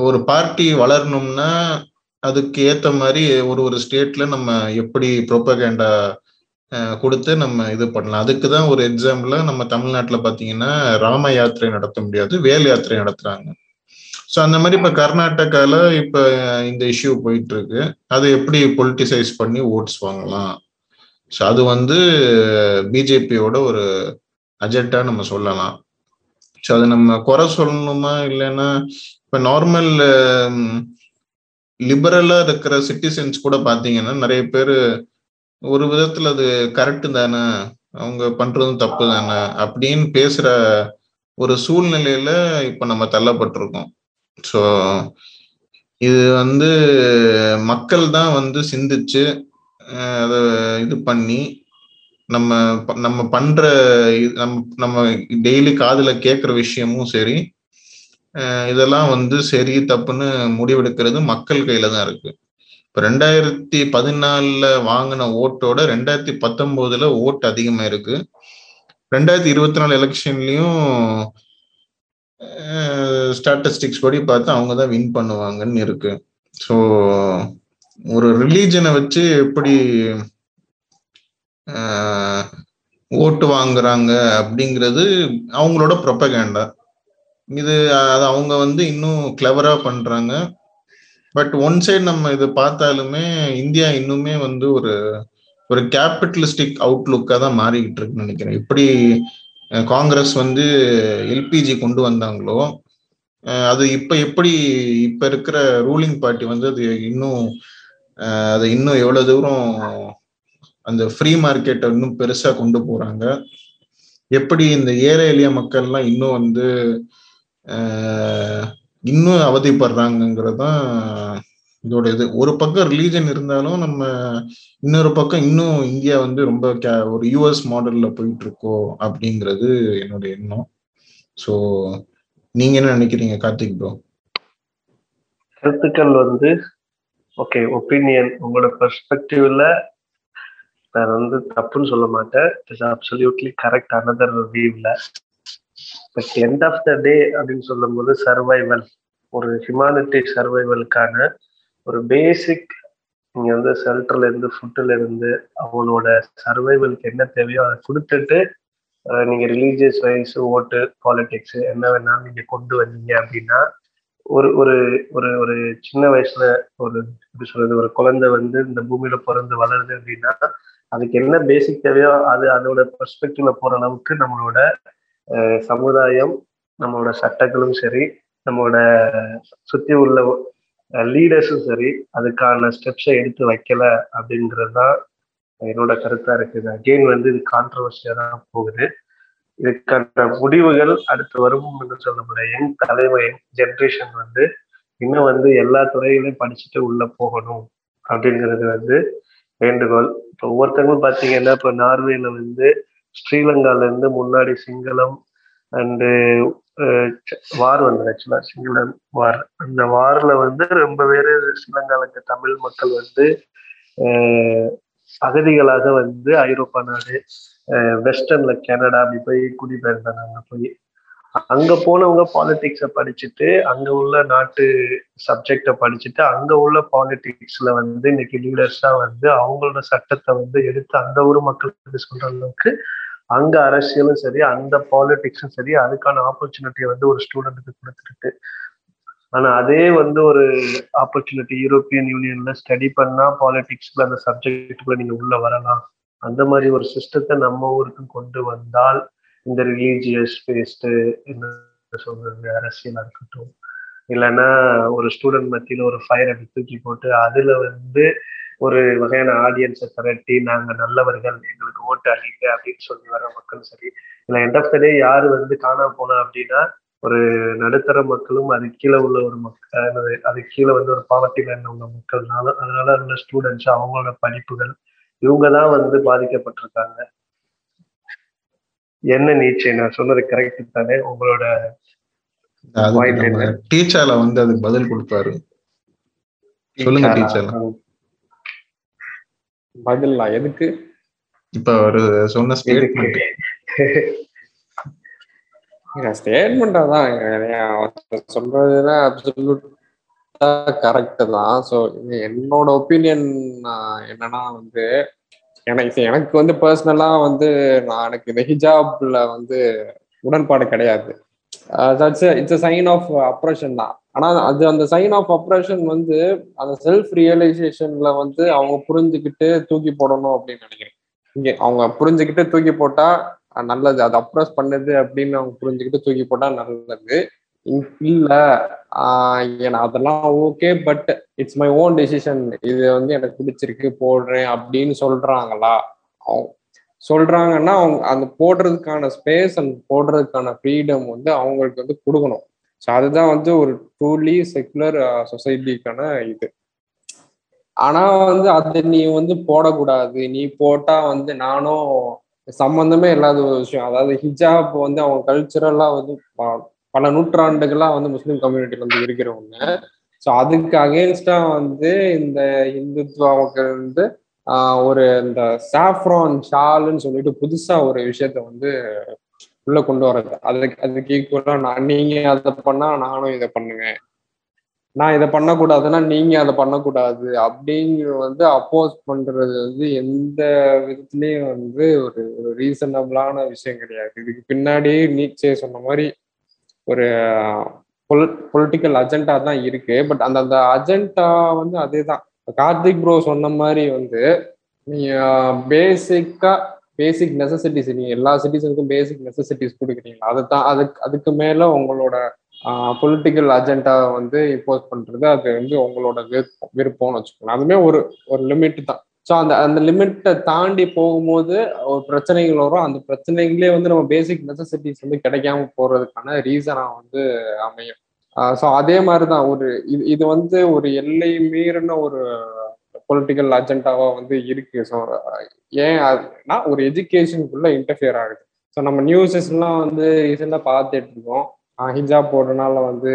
ஒரு பார்ட்டி வளரணும்னா அதுக்கு ஏத்த மாதிரி ஒரு ஒரு ஸ்டேட்ல நம்ம எப்படி ப்ரொப்பகேண்டா கொடுத்து நம்ம இது பண்ணலாம். அதுக்கு தான் ஒரு எக்ஸாம்பிள் நம்ம தமிழ்நாட்டில் பார்த்தீங்கன்னா ராம யாத்திரை நடத்த முடியாது வேல் யாத்திரை நடத்துறாங்க. ஸோ அந்த மாதிரி இப்போ கர்நாடகாவில் இப்போ இந்த இஷ்யூ போயிட்டு இருக்கு அதை எப்படி பொலிட்டிசைஸ் பண்ணி ஓட்ஸ் வாங்கலாம்? ஸோ அது வந்து பிஜேபியோட ஒரு அஜெண்டா நம்ம சொல்லலாம். ஸோ அது நம்ம குறை சொல்லணுமா இல்லைன்னா இப்போ நார்மல் லிபரலாக இருக்கிற சிட்டிசன்ஸ் கூட பார்த்தீங்கன்னா நிறைய பேர் ஒரு விதத்துல அது கரெக்டு தானே? அவங்க பண்றதும் தப்பு தானே? அப்படின்னு பேசுற ஒரு சூழ்நிலையில இப்ப நம்ம தள்ளப்பட்டிருக்கோம். ஸோ இது வந்து மக்கள் தான் வந்து சிந்திச்சு அதை இது பண்ணி நம்ம நம்ம பண்ற நம்ம நம்ம டெய்லி காதுல கேட்குற விஷயமும் சரி இதெல்லாம் வந்து சரி தப்புன்னு முடிவெடுக்கிறது மக்கள் கையில தான் இருக்கு. இப்போ ரெண்டாயிரத்தி பதினாலில் வாங்கின ஓட்டோட ரெண்டாயிரத்தி பத்தொம்போதில் ஓட்டு அதிகமாக இருக்கு ரெண்டாயிரத்தி இருபத்தி நாலு எலெக்ஷன்லையும் ஸ்டாட்டிஸ்டிக்ஸ் படி பார்த்து அவங்க தான் வின் பண்ணுவாங்கன்னு இருக்கு. ஸோ ஒரு ரிலீஜனை வச்சு எப்படி ஓட்டு வாங்குறாங்க அப்படிங்கிறது அவங்களோட ப்ரொப்பகேண்டா இது அது அவங்க வந்து இன்னும் கிளவரா பண்றாங்க. பட் ஒன் சைடு நம்ம இதை பார்த்தாலுமே இந்தியா இன்னுமே வந்து ஒரு ஒரு கேபிட்டலிஸ்டிக் அவுட்லுக்காக தான் மாறிக்கிட்டு இருக்குன்னு நினைக்கிறேன். எப்படி காங்கிரஸ் வந்து எல்பிஜி கொண்டு வந்தாங்களோ அது இப்போ எப்படி இப்போ இருக்கிற ரூலிங் பார்ட்டி வந்து அது இன்னும் அதை இன்னும் எவ்வளோ தூரம் அந்த ஃப்ரீ மார்க்கெட்டை இன்னும் பெருசாக கொண்டு போகிறாங்க எப்படி இந்த ஏழை எளிய மக்கள்லாம் இன்னும் வந்து இன்னும் அவதிப்படுறாங்கிறது தான் இதோட இது. ஒரு பக்கம் ரிலீஜன் இருந்தாலும் நம்ம இன்னொரு பக்கம் இன்னும் இந்தியா வந்து ரொம்ப கே ஒரு யூஎஸ் மாடல்ல போயிட்டு இருக்கோ அப்படிங்கிறது என்னோட எண்ணம். ஸோ நீங்க என்ன நினைக்கிறீங்க கார்த்திக் ப்ரோ கருத்துக்கள் வந்து ஓகே ஒப்பீனியன் உங்களோட பெர்ஸ்பெக்டிவ்ல நான் வந்து தப்புன்னு சொல்ல மாட்டேன். இட்ஸ் அப்சல்யூட்லி கரெக்ட் அனதர் வியூவில் but end of the day அப்படின்னு சொல்லும் போது சர்வைவல் ஒரு ஹியூமானிட்டி சர்வைவலுக்கான ஒரு பேசிக் நீங்க வந்து ஷெல்டர்ல இருந்து ஃபுட்டுல இருந்து அவங்களோட சர்வைவலுக்கு என்ன தேவையோ அதை கொடுத்துட்டு நீங்க ரிலீஜியஸ் வைஸ் ஓட்டு பாலிடிக்ஸ் என்ன வேணாலும் நீங்க கொண்டு வந்தீங்க அப்படின்னா ஒரு ஒரு ஒரு ஒரு சின்ன வயசுல ஒரு எப்படி சொல்றது ஒரு குழந்தை வந்து இந்த பூமியில பிறந்து வளருது அப்படின்னா அதுக்கு என்ன பேசிக் தேவையோ அது அதோட பெர்ஸ்பெக்டிவ்ல போற அளவுக்கு நம்மளோட சமுதாயம் நம்மளோட சட்டங்களும் சரி நம்மளோட சுத்தி உள்ள லீடர்ஸும் சரி அதுக்கான ஸ்டெப்ஸை எடுத்து வைக்கல அப்படின்றது தான் என்னோட கருத்தா இருக்குது. அகெயின் வந்து இது கான்ட்ரவர்சியா தான் போகுது. இதுக்கான முடிவுகள் அடுத்து வரும் என்று சொல்ல முடியாது. யங் தலைமை யங் ஜென்ரேஷன் வந்து இன்னும் வந்து எல்லா துறையிலையும் படிச்சுட்டு உள்ள போகணும் அப்படிங்கிறது வந்து வேண்டுகோள். இப்போ ஒவ்வொருத்தவங்களும் பார்த்தீங்கன்னா இப்போ நார்வேல வந்து ஸ்ரீலங்கால இருந்து முன்னாடி சிங்களம் அண்டு வார் வந்தது ஆக்சுவலா சிங்களம் வார். அந்த வார்ல வந்து ரொம்ப பேர் ஸ்ரீலங்கால இருக்க தமிழ் மக்கள் வந்து அகதிகளாக வந்து ஐரோப்பா நாடு வெஸ்டர்ன்ல கனடா அப்படி போய் குடிபெயர்ந்தாங்க போய். அங்க போனவங்க பாலிடிக்ஸ படிச்சுட்டு அங்க உள்ள நாட்டு சப்ஜெக்டை படிச்சுட்டு அங்க உள்ள பாலிடிக்ஸ்ல வந்து இன்னைக்கு லீடர்ஸா வந்து அவங்களோட சட்டத்தை வந்து எடுத்து அந்த ஊர் மக்களுக்கு சொல்ற அளவுக்கு அங்க அரசியலும் சரி அந்த பாலிடிக்ஸும் சரி அதுக்கான ஆப்பர்ச்சுனிட்டியை வந்து ஒரு ஸ்டூடெண்ட்டுக்கு கொடுத்துருக்கு ஆனா அதே வந்து ஒரு ஆப்பர்ச்சுனிட்டி யூரோப்பியன் யூனியன்ல ஸ்டடி பண்ணா பாலிடிக்ஸ்ல அந்த சப்ஜெக்டுக்குள்ள நீங்க உள்ள வரலாம். அந்த மாதிரி ஒரு சிஸ்டத்தை நம்ம ஊருக்கும் கொண்டு வந்தால் இந்த ரிலீஜியஸ் பேஸ்டு என்ன சொல்றது அரசியலா இருக்கட்டும். இல்லைன்னா ஒரு ஸ்டூடெண்ட் மத்தியில ஒரு ஃபயர் அடி தூக்கி போட்டு அதுல வந்து ஒரு வகையான ஆடியன்ஸை திரட்டி நாங்க நல்லவர்கள் எங்களுக்கு ஓட்டு அளிக்க அப்படின்னு சொல்லி வர மக்கள் சரி இல்லை எண்ட் ஆஃப் த டே யாரு வந்து காணாம போனா அப்படின்னா ஒரு நடுத்தர மக்களும் அது கீழே உள்ள ஒரு மக்கள் அது கீழே வந்து ஒரு பாவர்ட்டி லைன்ல உள்ள மக்கள்னால அதனால உள்ள ஸ்டூடெண்ட்ஸ் அவங்களோட படிப்புகள் இவங்க தான் வந்து பாதிக்கப்பட்டிருக்காங்க. என்ன நீச்சை நான் சொன்னது கரெக்ட் தானே? உங்களோட டீச்சர்ல வந்து அதுக்கு பதில் கொடுப்பாரு. சொல்லுங்க டீச்சர் பதிலா எதுக்கு? இப்ப ஒரு சொன்ன ஸ்டேட்மெண்ட் ஸ்டேட்மெண்டா தான் சொல்றதுதான் அப்சல்யூட்டா கரெக்ட் தான். ஸோ என்னோட ஒப்பீனியன் என்னன்னா வந்து எனக்கு எனக்கு வந்து பர்சனலா வந்து நான் எனக்கு இந்த ஹிஜாப்ல வந்து உடன்பாடு கிடையாது. இட்ஸ் சைன் ஆஃப் அப்ரேஷன் தான். ஆனா அது அந்த சைன் ஆஃப் அப்ரேஷன் வந்து அந்த செல்ஃப் ரியலைசேஷன்ல வந்து அவங்க புரிஞ்சுக்கிட்டு தூக்கி போடணும் அப்படின்னு நினைக்கிறேன். இங்க அவங்க புரிஞ்சுக்கிட்டு தூக்கி போட்டா நல்லது. அது அப்ரஸ் பண்ணுது அப்படின்னு அவங்க புரிஞ்சுக்கிட்டு தூக்கி போட்டா நல்லது. இல்ல அதெல்லாம் okay but it's my own decision இது வந்து எனக்கு பிடிச்சிருக்கு போடுறேன் அப்படின்னு சொல்றாங்களா? சொல்றாங்கன்னா அவங்க அந்த போடுறதுக்கான ஸ்பேஸ் அண்ட் போடுறதுக்கான ஃப்ரீடம் வந்து அவங்களுக்கு வந்து கொடுக்கணும். ஸோ அதுதான் வந்து ஒரு ட்ரூலி செக்குலர் சொசைட்டிக்கான இது. ஆனா வந்து அது நீ வந்து போடக்கூடாது. நீ போட்டா வந்து நானும் சம்பந்தமே இல்லாத ஒரு விஷயம். அதாவது ஹிஜாப் வந்து அவங்க கல்ச்சுரலா வந்து பல நூற்றாண்டுகளா வந்து முஸ்லீம் கம்யூனிட்டில வந்து இருக்கிறவங்க. ஸோ அதுக்கு அகேன்ஸ்டா வந்து இந்த இந்துத்வாவுக்கு வந்து ஒரு இந்த சாஃப்ரான் ஷாலுன்னு சொல்லிட்டு புதுசா ஒரு விஷயத்த வந்து உள்ள கொண்டு வர்றது. அதுக்கு அதுக்கு ஈக்குவலா நான் நீங்க அதை பண்ணா நானும் இதை பண்ணுங்க நான் இதை பண்ணக்கூடாதுன்னா நீங்க அதை பண்ணக்கூடாது. அப்படிங்கிற வந்து அப்போஸ் பண்றது வந்து எந்த விதத்துலயும் வந்து ஒரு ஒரு ரீசனபிளான விஷயம் கிடையாது. இதுக்கு பின்னாடி நீச்சே சொன்ன மாதிரி ஒரு பொலிட்டிக்கல் அஜெண்டா தான் இருக்கு. பட் அந்த அந்த அஜெண்டா வந்து அதே தான் கார்த்திக் ப்ரோ சொன்ன மாதிரி வந்து நீங்க பேசிக்கா பேசிக் நெசசிட்டிஸ் நீங்கள் எல்லா சிட்டிசனுக்கும் பேசிக் நெசசிட்டிஸ் கொடுக்குறீங்களா? அதை தான் அதுக்கு அதுக்கு மேலே உங்களோட பொலிட்டிக்கல் அஜெண்டா வந்து இம்போஸ் பண்ணுறது அது வந்து உங்களோட விருப்பம் விருப்பம்னு வச்சுக்கோங்க. அதுவுமே ஒரு ஒரு லிமிட் தான். ஸோ அந்த அந்த லிமிட்டை தாண்டி போகும்போது ஒரு பிரச்சனைகள் வரும். அந்த பிரச்சனைகளே வந்து நம்ம பேசிக் நெசசிட்டிஸ் வந்து கிடைக்காம போகிறதுக்கான ரீசனாக வந்து அமையும். ஸோ அதே மாதிரி தான் ஒரு இது இது வந்து ஒரு எல்லை மீறின ஒரு பொலிட்டிக்கல் அஜெண்டாவா வந்து இருக்கு. ஸோ ஏன் அதுனா ஒரு எஜுகேஷனுக்குள்ள இன்டர்ஃபியர் ஆகுது. ஸோ நம்ம நியூஸஸ்லாம் வந்து ரீசெண்டாக பார்த்துட்டு இருக்கோம். ஹிஜாப் போடுறதுனால வந்து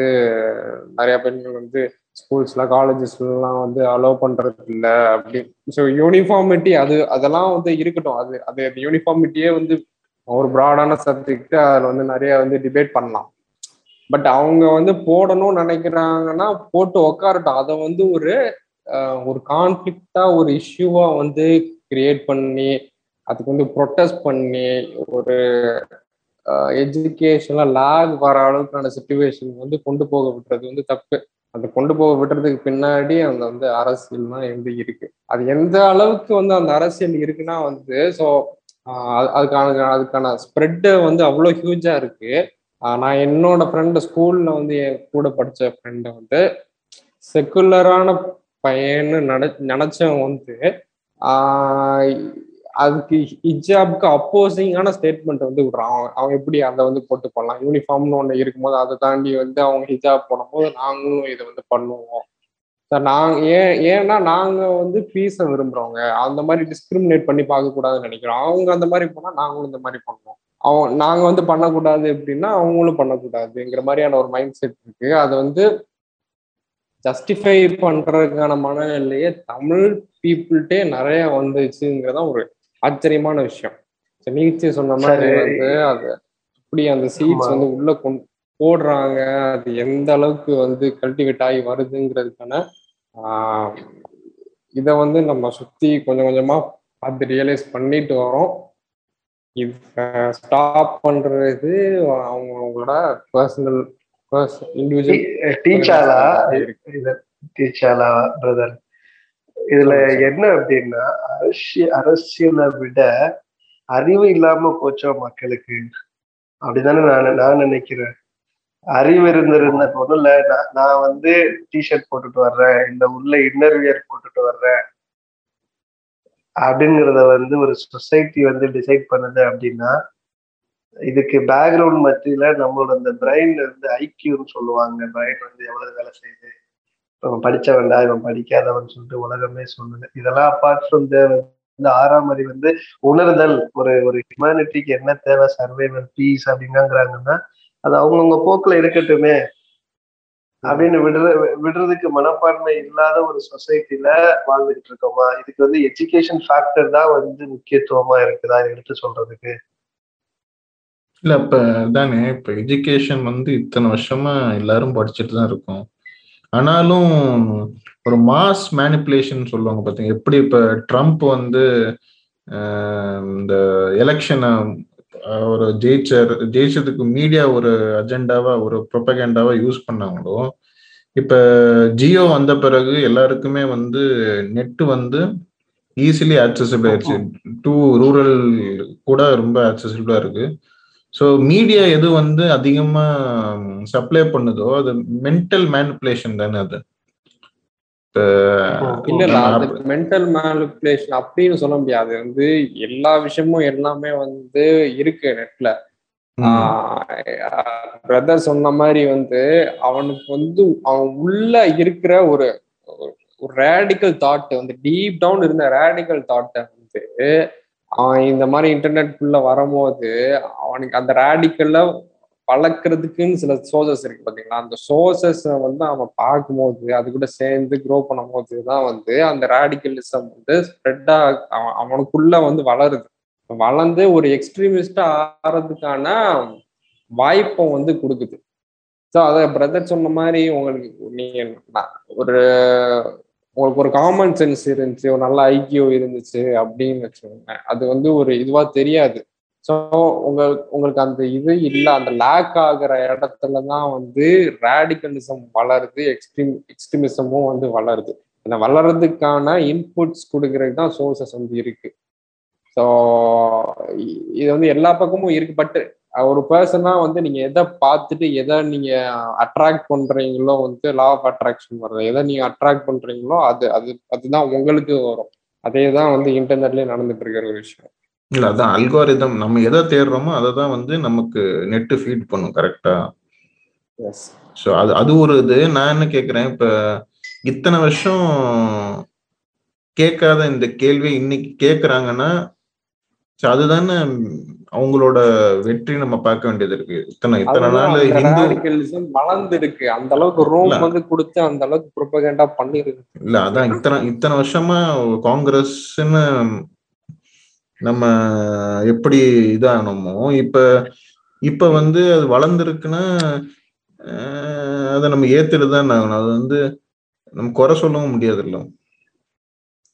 நிறைய பெண்கள் வந்து ஸ்கூல்ஸ்ல காலேஜஸ்லாம் வந்து அலோவ் பண்றது இல்லை அப்படி. ஸோ யூனிஃபார்மிட்டி அது அதெல்லாம் வந்து இருக்கட்டும். அது அது யூனிஃபார்மிட்டியே வந்து ஒரு ப்ராடான சப்ஜெக்ட் அதில் வந்து நிறைய வந்து டிபேட் பண்ணலாம். பட் அவங்க வந்து போடணும்னு நினைக்கிறாங்கன்னா போட்டு உக்காரட்டும். அதை வந்து ஒரு ஒரு கான்ஃபிளிக்டா ஒரு இஷ்யூவா வந்து கிரியேட் பண்ணி அதுக்கு வந்து ப்ரொட்டஸ்ட் பண்ணி ஒரு எஜுகேஷன்ல லாக் வர அளவுக்கான சுச்சுவேஷன் வந்து கொண்டு போக விடுறது வந்து தப்பு. அந்த கொண்டு போக விடுறதுக்கு பின்னாடி அந்த வந்து அரசியல் தான் வந்து இருக்கு. அது எந்த அளவுக்கு வந்து அந்த அரசியல் இருக்குன்னா வந்து ஸோ அதுக்கான அதுக்கான ஸ்ப்ரெட்டு வந்து அவ்வளோ ஹியூஜா இருக்கு. நான் என்னோட ஃப்ரெண்டு ஸ்கூல்ல வந்து என் கூட படிச்ச ஃப்ரெண்டை வந்து செக்குலரான பையன்னு நட நினச்சவன் வந்து அதுக்கு ஹிஜாப்க்கு அப்போசிங்கான ஸ்டேட்மெண்ட் வந்து விடுறான். அவன் அவன் எப்படி அதை வந்து போட்டு போடலாம் யூனிஃபார்ம்னு ஒன்று இருக்கும்போது அதை தாண்டி வந்து அவங்க ஹிஜாப் போடும்போது நாங்களும் இதை வந்து பண்ணுவோம். சார் நாங்கள் ஏன் ஏன்னா நாங்கள் வந்து பீஸை விரும்புறவங்க. அந்த மாதிரி டிஸ்கிரிமினேட் பண்ணி பார்க்கக்கூடாதுன்னு நினைக்கிறோம். அவங்க அந்த மாதிரி போனால் நாங்களும் இந்த மாதிரி பண்ணுவோம். அவன் நாங்கள் வந்து பண்ணக்கூடாது அப்படின்னா அவங்களும் பண்ணக்கூடாதுங்கிற மாதிரியான ஒரு மைண்ட் செட் இருக்கு. அது வந்து ஜஸ்டிஃபை பண்றதுக்கான மனநிலையே தமிழ் பீப்புள்கிட்டே நிறைய வந்துச்சுங்கிறதா ஒரு ஆச்சரியமான விஷயம் நீச்சே சொன்ன மாதிரி. வந்து அது அப்படி அந்த சீட்ஸ். வந்து உள்ள கொண்டு போடுறாங்க அது எந்த அளவுக்கு வந்து கல்டிவேட் ஆகி வருதுங்கிறதுக்கான இதை வந்து நம்ம சுத்தி கொஞ்சம் கொஞ்சமா பார்த்து ரியலைஸ் பண்ணிட்டு வரோம் இதை ஸ்டாப் பண்றது அவங்க அவங்களோட பர்சனல் டீச்சாலா டீச்சாலா பிரதர் இதுல என்ன அப்படின்னா அரசியல் அரசியலை விட அறிவு இல்லாம போச்சோ மக்களுக்கு? அப்படிதானே நான் நான் நினைக்கிறேன். அறிவு இருந்திருந்த இல்ல நான் நான் வந்து டிஷர்ட் போட்டுட்டு வர்றேன். இல்ல உள்ள இன்னர் வியர் போட்டுட்டு வர்றேன். அப்படிங்கிறத வந்து ஒரு சொசைட்டி வந்து டிசைட் பண்ணுது அப்படின்னா இதுக்கு பேக்ரவுண்ட் மத்தியில நம்மளோட அந்த பிரெயின்ல இருந்து ஐக்கியூன்னு சொல்லுவாங்க. பிரெயின் வந்து எவ்வளவு வேலை செய்யுது? இவன் படிச்சவன்டா? இவன் படிக்காதவன் சொல்லிட்டு உலகமே சொல்லுது. இதெல்லாம் அப்பார்ட் ஃப்ரம் இந்த ஆறாம் அறிவு வந்து உணர்தல். ஒரு ஒரு ஹியூமனிட்டிக்கு என்ன தேவை? சர்வைவல் பீஸ் அப்படிங்கிறாங்கன்னா அது அவங்கவுங்க போக்குல இருக்கட்டுமே. அப்படின்னு விடுற விடுறதுக்கு மனப்பான்மை இல்லாத ஒரு சொசைட்டில வாழ்ந்துகிட்டு இருக்கோமா? இதுக்கு வந்து எஜுகேஷன் ஃபேக்டர் தான் வந்து முக்கியத்துவமா இருக்குதா? எடுத்து சொல்றதுக்கு. இல்ல இப்ப தானே இப்ப எஜுகேஷன் வந்து இத்தனை வருஷமா எல்லாரும் படிச்சுட்டு தான் இருக்கோம். ஆனாலும் ஒரு மாஸ் மேனிப்புலேஷன் சொல்லுவாங்க பாத்தீங்க. எப்படி இப்ப ட்ரம்ப் வந்து இந்த எலெக்ஷனை ஒரு ஜெயிச்சர் ஜெயிச்சதுக்கு மீடியா ஒரு அஜெண்டாவா ஒரு ப்ரொபகேண்டாவா யூஸ் பண்ணாங்களோ இப்ப ஜியோ வந்த பிறகு எல்லாருக்குமே வந்து நெட் வந்து ஈஸிலி ஆக்சசிபிள் ஆயிடுச்சு டு ரூரல் கூட ரொம்ப ஆக்சசிபிளா இருக்கு. ஸோ மீடியா எது வந்து அதிகமா சப்ளை பண்ணுதோ அது மென்டல் மேனிப்புலேஷன் தானே அது. இல்ல இல்ல மென்டல் மேனிப்புலேஷன் அப்படின்னு சொல்ல முடியாது. வந்து எல்லா விஷயமும் எல்லாமே வந்து இருக்கு நெட்ல பிரதர் சொன்ன மாதிரி வந்து அவனுக்கு வந்து அவன் உள்ள இருக்கிற ஒரு ஒரு ரேடிக்கல் தாட் வந்து டீப் டவுன் இருந்த ரேடிக்கல் தாட்டை வந்து அவன் இந்த மாதிரி இன்டர்நெட்குள்ள வரும்போது அவனுக்கு அந்த ரேடிக்கல்ல வளர்க்கறதுக்குன்னு சில சோர்சஸ் இருக்கு பாத்தீங்களா? அந்த சோர்சஸ் வந்து அவன் பார்க்கும்போது அது கூட சேர்ந்து க்ரோ பண்ணும் போது தான் வந்து அந்த ரேடிக்கலிசம் வந்து ஸ்ப்ரெட்டாக அவன் அவனுக்குள்ள வந்து வளருது. வளர்ந்து ஒரு எக்ஸ்ட்ரீமிஸ்டா ஆறதுக்கான வாய்ப்பை வந்து கொடுக்குது. ஸோ அதை பிரதர் சொன்ன மாதிரி உங்களுக்கு நீங்க ஒரு உங்களுக்கு ஒரு காமன் சென்ஸ் இருந்துச்சு ஒரு நல்ல ஐக்கியோ இருந்துச்சு அப்படின்னு வச்சுக்கோங்க அது வந்து ஒரு இதுவா தெரியாது. ஸோ உங்க உங்களுக்கு அந்த இது இல்லை அந்த லேக் ஆகிற இடத்துல தான் வந்து ரேடிக்கலிசம் வளருது எக்ஸ்ட்ரீம் எக்ஸ்ட்ரீமிசமும் வந்து வளருது. அந்த வளர்றதுக்கான இன்புட்ஸ் கொடுக்கறதுக்கு தான் சோர்சஸ் வந்து இருக்கு. ஸோ இது வந்து எல்லா பக்கமும் இருக்கு பட் ஒரு பர்சனா வந்து நீங்க எதை பார்த்துட்டு எதை நீங்க அட்ராக்ட் பண்றீங்களோ வந்து லா ஆஃப் அட்ராக்ஷன் வருது. எதை நீங்க அட்ராக்ட் பண்றீங்களோ அது அது அதுதான் உங்களுக்கு வரும். அதே தான் வந்து இன்டர்நெட்லயே நடந்துட்டு இருக்கிற ஒரு விஷயம். இல்ல அதான் அல்காரிதம் நம்ம எதை தேடுறோமோ அதை தான் வந்து நமக்கு நெட் ஃபீட் பண்ணும் கரெக்டா எஸ் ஸோ அது அது ஒரு இது. நான் என்ன கேட்குறேன் இப்போ இத்தனை வருஷம் கேட்காத இந்த கேள்வி இன்னைக்கு கேட்குறாங்கன்னா அதுதானே அவங்களோட வெற்றி நம்ம பார்க்க வேண்டியது இருக்கு. இத்தனை இத்தனை நாள் ஹிந்து வளர்ந்துருக்கு. அந்த அளவுக்கு ரோம் இல்ல. வந்து கொடுத்து அந்த அளவுக்கு ப்ரொபகேண்டா பண்ணிருக்கு. இல்ல அதான் இத்தனை இத்தனை வருஷமா காங்கிரஸ்ன்னு நம்ம எப்படி இதானோமோ இப்ப இப்ப வந்து அது வளர்ந்துருக்குன்னா அதை நம்ம ஏத்துட்டு தான் அது வந்து நம்ம குறை சொல்லவும் முடியாதுல்ல.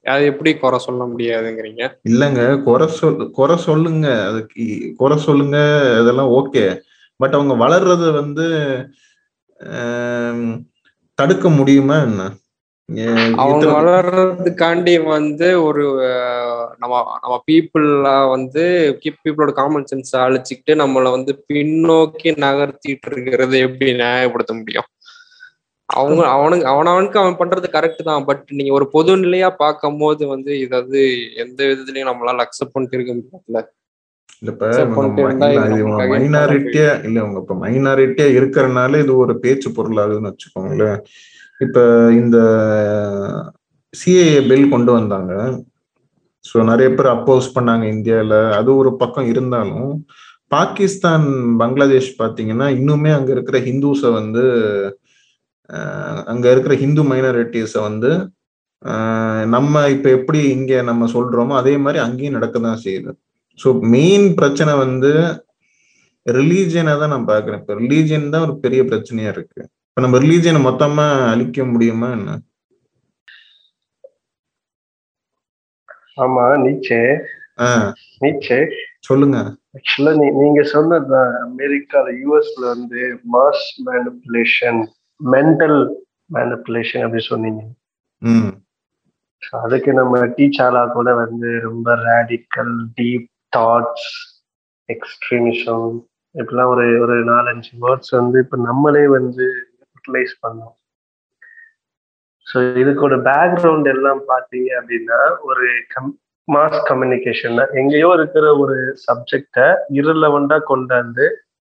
அது எப்படி குறை சொல்ல முடியாதுங்கிறீங்க? இல்லைங்க குறை சொல் குறை சொல்லுங்க. அதுக்கு குறை சொல்லுங்க இதெல்லாம் ஓகே. பட் அவங்க வளர்றத வந்து தடுக்க முடியுமா என்ன? அவங்க வளர்றதுக்காண்டி வந்து ஒரு நம்ம நம்ம பீப்புள வந்து பீப்புளோட காமன் சென்ஸ் அழிச்சுக்கிட்டு நம்மளை வந்து பின்னோக்கி நகர்த்திட்டு இருக்கிறது எப்படி நியாயப்படுத்த முடியும்? அவங்க அவனுக்கு அவனவனுக்கு அவன் பண்றது கரெக்ட் தான். பட் நீங்க ஒரு பொது நிலையா பார்க்கும் போது வந்து இது வந்து எந்த விதத்துலயும் நம்மளால அக்செப்ட் பண்ணிட்டு இருக்க against மைனாரிட்டியா இல்ல உங்க இப்ப மைனாரிட்டியா இருக்கிறனால இது ஒரு பேச்சு பொருளாகுதுன்னு வச்சுக்கோங்களேன். இப்ப இந்த சிஏஏ பில் கொண்டு வந்தாங்க. ஸோ நிறைய பேர் அப்போஸ் பண்ணாங்க இந்தியால. அது ஒரு பக்கம் இருந்தாலும் பாகிஸ்தான் பங்களாதேஷ் பாத்தீங்கன்னா இன்னுமே அங்க இருக்கிற ஹிந்துஸை வந்து அங்க இருக்கிற ஹிந்து மைனாரிட்டிஸை வந்து நம்ம இப்ப எப்படி இங்க நம்ம சொல்றோமோ அதே மாதிரி அங்கேயும் நடக்க தான் செய்யுது. ஸோ மெயின் பிரச்சனை வந்து ரிலீஜியனை தான் நான் பாக்குறேன் இப்ப ரிலீஜியன் தான் ஒரு பெரிய பிரச்சனையா இருக்கு. இப்ப நம்ம ரிலீஜியனை மொத்தமா அழிக்க முடியுமா என்ன? ஆமா நீச்சே. நீச்சே. சொல்லுங்க. ஆக்சுவலா நீங்க சொன்னதுதான் அமெரிக்கால யூஎஸ்ல வந்து மாஸ் மேனிப்புலேஷன் மென்டல் மேனிப்புலேஷன் அப்படி சொன்னீங்க. அதுக்கு நம்ம டீச்சாலா கூட வந்து ரொம்ப ரேடிக்கல் டீப் தாட்ஸ் எக்ஸ்ட்ரீமிசம் இப்படிலாம் ஒரு ஒரு நாலஞ்சு வேர்ட்ஸ் வந்து இப்ப நம்மளே வந்து யூட்டிலைஸ் பண்ணோம். ஸோ இதுக்கோட பேக்ரவுண்ட் எல்லாம் பார்த்தீங்க அப்படின்னா ஒரு கம் மாஸ் கம்யூனிகேஷன் எங்கேயோ இருக்கிற ஒரு சப்ஜெக்டை இரலவெண்டா கொண்டாந்து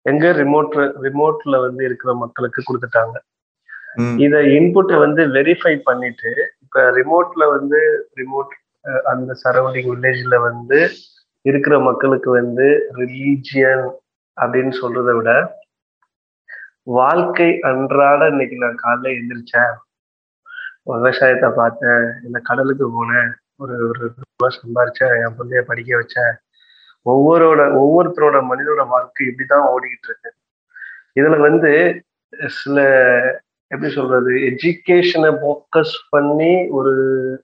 எங்க ரிமோட் ரிமோட்ல வந்து இருக்கிற மக்களுக்கு கொடுத்துட்டாங்க. இத இன்புட்டை வந்து வெரிஃபை பண்ணிட்டு இப்ப ரிமோட்ல வந்து ரிமோட் அந்த சரௌண்டிங் வில்லேஜ்ல வந்து இருக்கிற மக்களுக்கு வந்து ரிலீஜியன் அப்படின்னு சொல்றதை விட வாழ்க்கை அன்றாட இன்னைக்கு நான் காலைல எந்திரிச்சேன். விவசாயத்தை பார்த்தேன் இந்த கடலுக்கு போனேன் ஒரு ஒரு ரூபாய் சம்பாரிச்சேன் என் பிள்ளைய படிக்க வச்சேன். ஒவ்வொருவோட ஒவ்வொருத்தரோட மனிதனோட வாழ்க்கை இப்படிதான் ஓடிக்கிட்டு இருக்கு. இதுல வந்து சில எப்படி சொல்றது எஜுகேஷனை ஃபோக்கஸ் பண்ணி ஒரு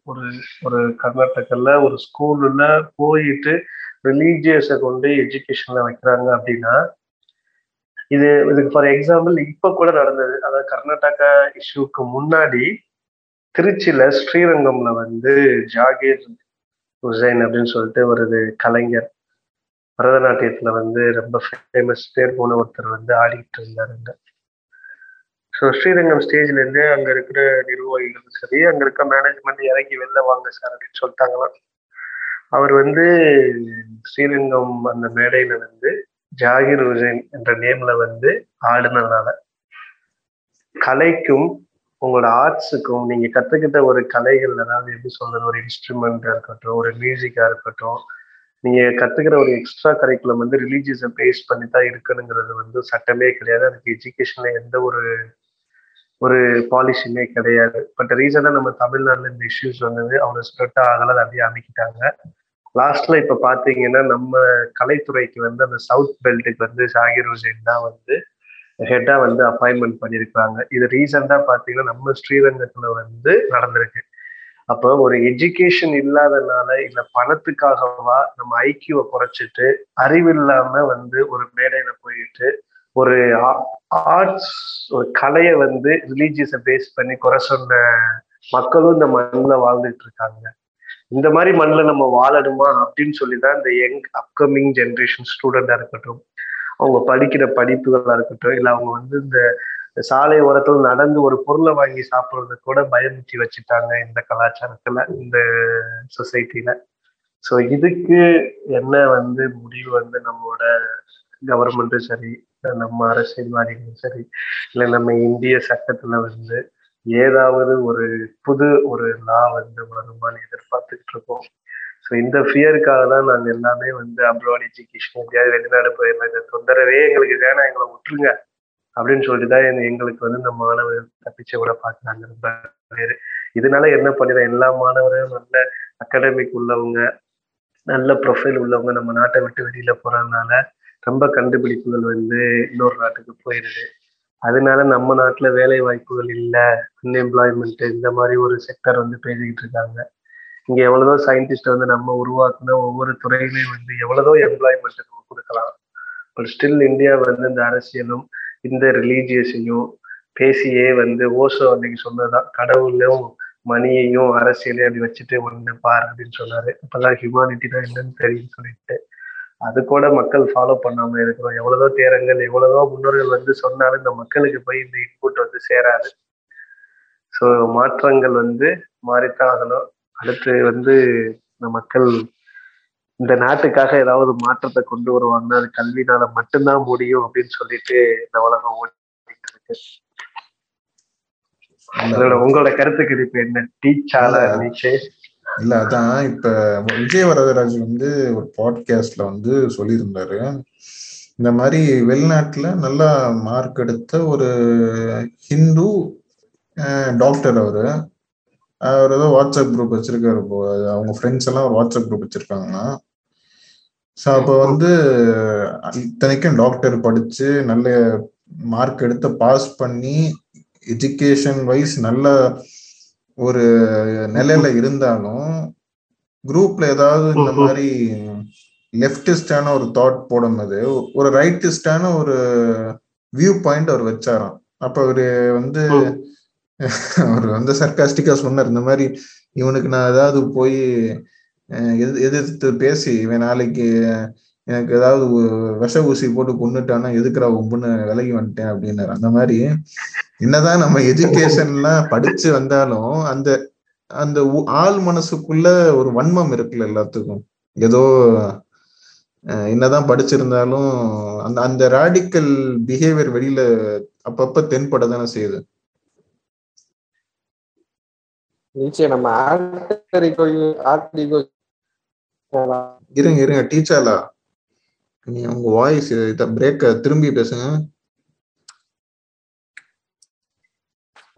ஒரு ஒரு கர்நாடகில் ஒரு ஸ்கூல்ல போயிட்டு ரிலீஜியஸை கொண்டு எஜுகேஷன்ல வைக்கிறாங்க அப்படின்னா இது இதுக்கு ஃபார் எக்ஸாம்பிள் இப்போ கூட நடந்தது. அதாவது கர்நாடகா இஷ்யூக்கு முன்னாடி திருச்சியில ஸ்ரீரங்கம்ல வந்து ஜாகீர் ஹுசைன் அப்படின்னு சொல்லிட்டு ஒரு இது கலைஞர் பரதநாட்டியத்துல வந்து ரொம்ப ஃபேமஸ் பேர் போன ஒருத்தர் வந்து ஆடிக்கிட்டு இருந்தாருங்க. ஸோ ஸ்ரீரங்கம் ஸ்டேஜ்லேருந்து அங்கே இருக்கிற நிர்வாகிகளும் சரி அங்க இருக்க மேனேஜ்மெண்ட் இறங்கி வெளில வாங்க சார் அப்படின்னு சொல்லிட்டாங்களாம். அவர் வந்து ஸ்ரீரங்கம் அந்த மேடையில வந்து ஜாகிர் ஹுசைன் என்ற நேம்ல வந்து ஆடுனதுனால கலைக்கும் உங்களோட ஆர்ட்ஸுக்கும் நீங்க கத்துக்கிட்ட ஒரு கலைகள் அதாவது எப்படி சொல்றது ஒரு இன்ஸ்ட்ருமெண்டா இருக்கட்டும் ஒரு மியூசிக்கா இருக்கட்டும் நீங்க கத்துக்கிற ஒரு எக்ஸ்ட்ரா கரிக்குலம் வந்து ரிலீஜியஸை பேஸ் பண்ணி தான் இருக்கணுங்கிறது வந்து சட்டமே கிடையாது. அதுக்கு எஜுகேஷன்ல எந்த ஒரு ஒரு பாலிசியுமே கிடையாது. பட் ரீசனா நம்ம தமிழ்நாட்டில் இந்த இஷ்யூஸ் வந்தது அவங்க ஸ்ப்ரெட் ஆகலை அதை அப்படியே அமைக்கிட்டாங்க. லாஸ்ட்ல இப்ப பாத்தீங்கன்னா நம்ம கலைத்துறைக்கு வந்து அந்த சவுத் பெல்ட்டுக்கு வந்து ஷாகிர் ஹுசைன் தான் வந்து ஹெட்டா வந்து அப்பாயின்மெண்ட் பண்ணியிருக்காங்க இது ரீசெண்டா பாத்தீங்கன்னா நம்ம ஸ்ரீரங்கத்துல வந்து நடந்திருக்கு. அப்போ ஒரு எஜுகேஷன் இல்லாதனால இல்ல பணத்துக்காகவா நம்ம ஐக்கியூவை குறைச்சிட்டு அறிவு இல்லாம வந்து ஒரு மேடையில போயிட்டு ஒரு ஆர்ட்ஸ் ஒரு கலையை வந்து ரிலீஜியஸை பேஸ் பண்ணி குறை சொன்ன மக்களும் இந்த மண்ணில் வாழ்ந்துட்டு இருக்காங்க. இந்த மாதிரி மண்ணில் நம்ம வாழணுமா அப்படின்னு சொல்லி தான் இந்த யங் அப்கமிங் ஜென்ரேஷன் ஸ்டூடெண்டாக இருக்கட்டும் அவங்க படிக்கிற படிப்புகளாக இருக்கட்டும் இல்லை அவங்க வந்து இந்த சாலை ஓரத்தில் நடந்து ஒரு பொருளை வாங்கி சாப்பிட்றது கூட பயமுத்தி வச்சுட்டாங்க இந்த கலாச்சாரத்தில் இந்த சொசைட்டியில் ஸோ இதுக்கு என்ன வந்து முடிவு வந்து நம்மளோட கவர்மெண்ட்டும் சரி நம்ம அரசியல்வாதிகளும் சரி இல்லை நம்ம இந்திய சட்டத்துல வந்து ஏதாவது ஒரு புது ஒரு லா வந்து வருமானு எதிர்பார்த்துக்கிட்டு இருக்கோம். ஸோ இந்த ஃபியருக்காக தான் நாங்கள் எல்லாமே வந்து அப்ராட் எஜுகேஷன் எப்படியாவது வெளிநாடு போயிடலாம் இந்த தொந்தரவே எங்களுக்கு வேணாம் எங்களை விட்டுருங்க அப்படின்னு சொல்லிட்டு தான் எங்களுக்கு வந்து இந்த மாணவர்கள் தப்பிச்ச கூட பார்க்குறாங்க ரொம்ப பேர் இதனால என்ன பண்ணிடுறோம்? எல்லா மாணவரும் நல்ல அகாடமிக் உள்ளவங்க நல்ல ப்ரொஃபைல் உள்ளவங்க நம்ம நாட்டை விட்டு வெளியில போறதுனால ரொம்ப கண்டுபிடிப்புகள் வந்து இன்னொரு நாட்டுக்கு போயிடுது அதனால நம்ம நாட்டுல வேலை வாய்ப்புகள் இல்லை அன்எம்ப்ளாய்மெண்ட் இந்த மாதிரி ஒரு செக்டர் வந்து பேசிக்கிட்டு இருக்காங்க. இங்க எவ்வளவோ சயின்டிஸ்ட் வந்து நம்ம உருவாக்குன ஒவ்வொரு துறையிலையும் வந்து எவ்வளவோ எம்ப்ளாய்மெண்ட் நம்ம கொடுக்கலாம். பட் ஸ்டில் இந்தியா வந்து இந்த அரசியலும் இந்த ரிலீஜியஸையும் பேசியே வந்து ஓசோ அன்னைக்கு சொன்னதுதான் கடவுளையும் மணியையும் அரசியலையும் அப்படி வச்சுட்டு ஒன்று பாரு அப்படின்னு சொன்னாரு. அப்பெல்லாம் ஹியூமானிட்டி தான் என்னன்னு தெரியும் சொல்லிட்டு அது கூட மக்கள் ஃபாலோ பண்ணாம இருக்கிறோம். எவ்வளவோ தேரங்கள் எவ்வளவோ முன்னோர்கள் வந்து சொன்னாலும் இந்த மக்களுக்கு போய் இந்த இன்புட் வந்து சேராது. ஸோ மாற்றங்கள் வந்து மாறித்தான் ஆகணும். அடுத்து வந்து இந்த மக்கள் இந்த நாட்டுக்காக ஏதாவது மாற்றத்தை கொண்டு வருவாங்கன்னா அது கல்வினால மட்டும்தான் முடியும் அப்படின்னு சொல்லிட்டு இந்த உலகம் ஓடிட்டு இருக்கு. அதோட உங்களோட கருத்துக்கு இப்ப என்ன? டீச்சால நீச்சே இல்ல அதான் இப்ப விஜய் வரதராஜ் வந்து ஒரு பாட்காஸ்ட்ல வந்து சொல்லியிருந்தாரு. இந்த மாதிரி வெளிநாட்டுல நல்லா மார்க் எடுத்த ஒரு ஹிந்து டாக்டர் அவரு. அவர் ஏதோ வாட்ஸ்அப் குரூப் வச்சிருக்காரு அவங்க ஃப்ரெண்ட்ஸ் எல்லாம் ஒரு வாட்ஸ்அப் குரூப் வச்சிருக்காங்கன்னா. ஸோ அப்போ வந்து இத்தனைக்கும் டாக்டர் படிச்சு நல்ல மார்க் எடுத்து பாஸ் பண்ணி எஜுகேஷன் வைஸ் நல்ல ஒரு நிலையில இருந்தாலும் குரூப்ல ஏதாவது இந்த. மாதிரி லெப்டிஸ்டான ஒரு தாட் போடும்போது ஒரு ரைட்டிஸ்டான ஒரு வியூ பாயிண்ட் அவர் வச்சாராம். அப்ப அவரு வந்து <laughs> அவர் வந்து சர்க்காஸ்டிக்கா சொன்னார் இந்த மாதிரி இவனுக்கு நான் ஏதாவது போய் எதிர்த்து பேசி இவன் நாளைக்கு எனக்கு ஏதாவது விஷ ஊசி போட்டு கொண்டுட்டானா எதுக்குறா உம்புன்னு விலகி வந்துட்டேன் அப்படின்னாரு. அந்த மாதிரி என்னதான் நம்ம எஜுகேஷன்லாம் படிச்சு வந்தாலும் அந்த அந்த ஆள் மனசுக்குள்ள ஒரு வன்மம் இருக்குல்ல எல்லாத்துக்கும். ஏதோ என்னதான் படிச்சிருந்தாலும் அந்த அந்த ராடிக்கல் பிஹேவியர் வெளியில அப்பப்ப தென்பட தானே செய்யுது. நிச்சயம் நம்ம இருங்க இருங்க டீச்சர்லா நீ உங்க வாய்ஸ் இத பிரேக்க திரும்பி பேசுங்க.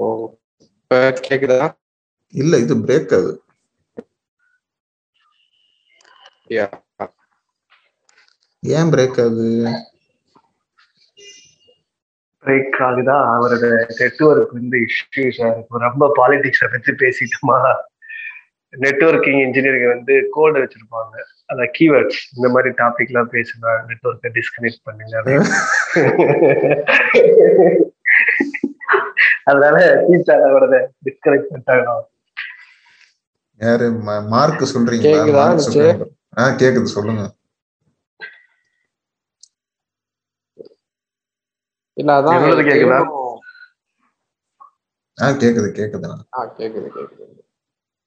ஓ இப்ப கேக்குதா? இல்ல இது பிரேக் அது. யா ஏன் பிரேக் ஆகுது பிரேக் ஆகுதா? அவரோட நெட்ஒர்க் வந்து இஷ்யூஸா ரொம்ப பாலிடிக்ஸை பத்தி பேசிட்டோமா? நெட்ஒர்க்கிங் இன்ஜினியரிங் வந்து கோடு வச்சிருப்பாங்க. அதான் கீவேர்ட்ஸ் இந்த மாதிரி டாபிக்லாம் பேசினா நெட்ஒர்க்கை டிஸ்கனெக்ட் பண்ணுங்க. <laughs> அதனால டீச்சர் அவரத டிஸ்கனெக்ட் பண்ணிட்டாங்க யாரு மார்க் கேக்குதா? சொல்றீங்களா? ஆ கேக்குது சொல்லுங்க இல்ல அதான் கேக்குதா? ஆ கேக்குது கேக்குதுண்ணா ஆ கேக்குது கேக்குது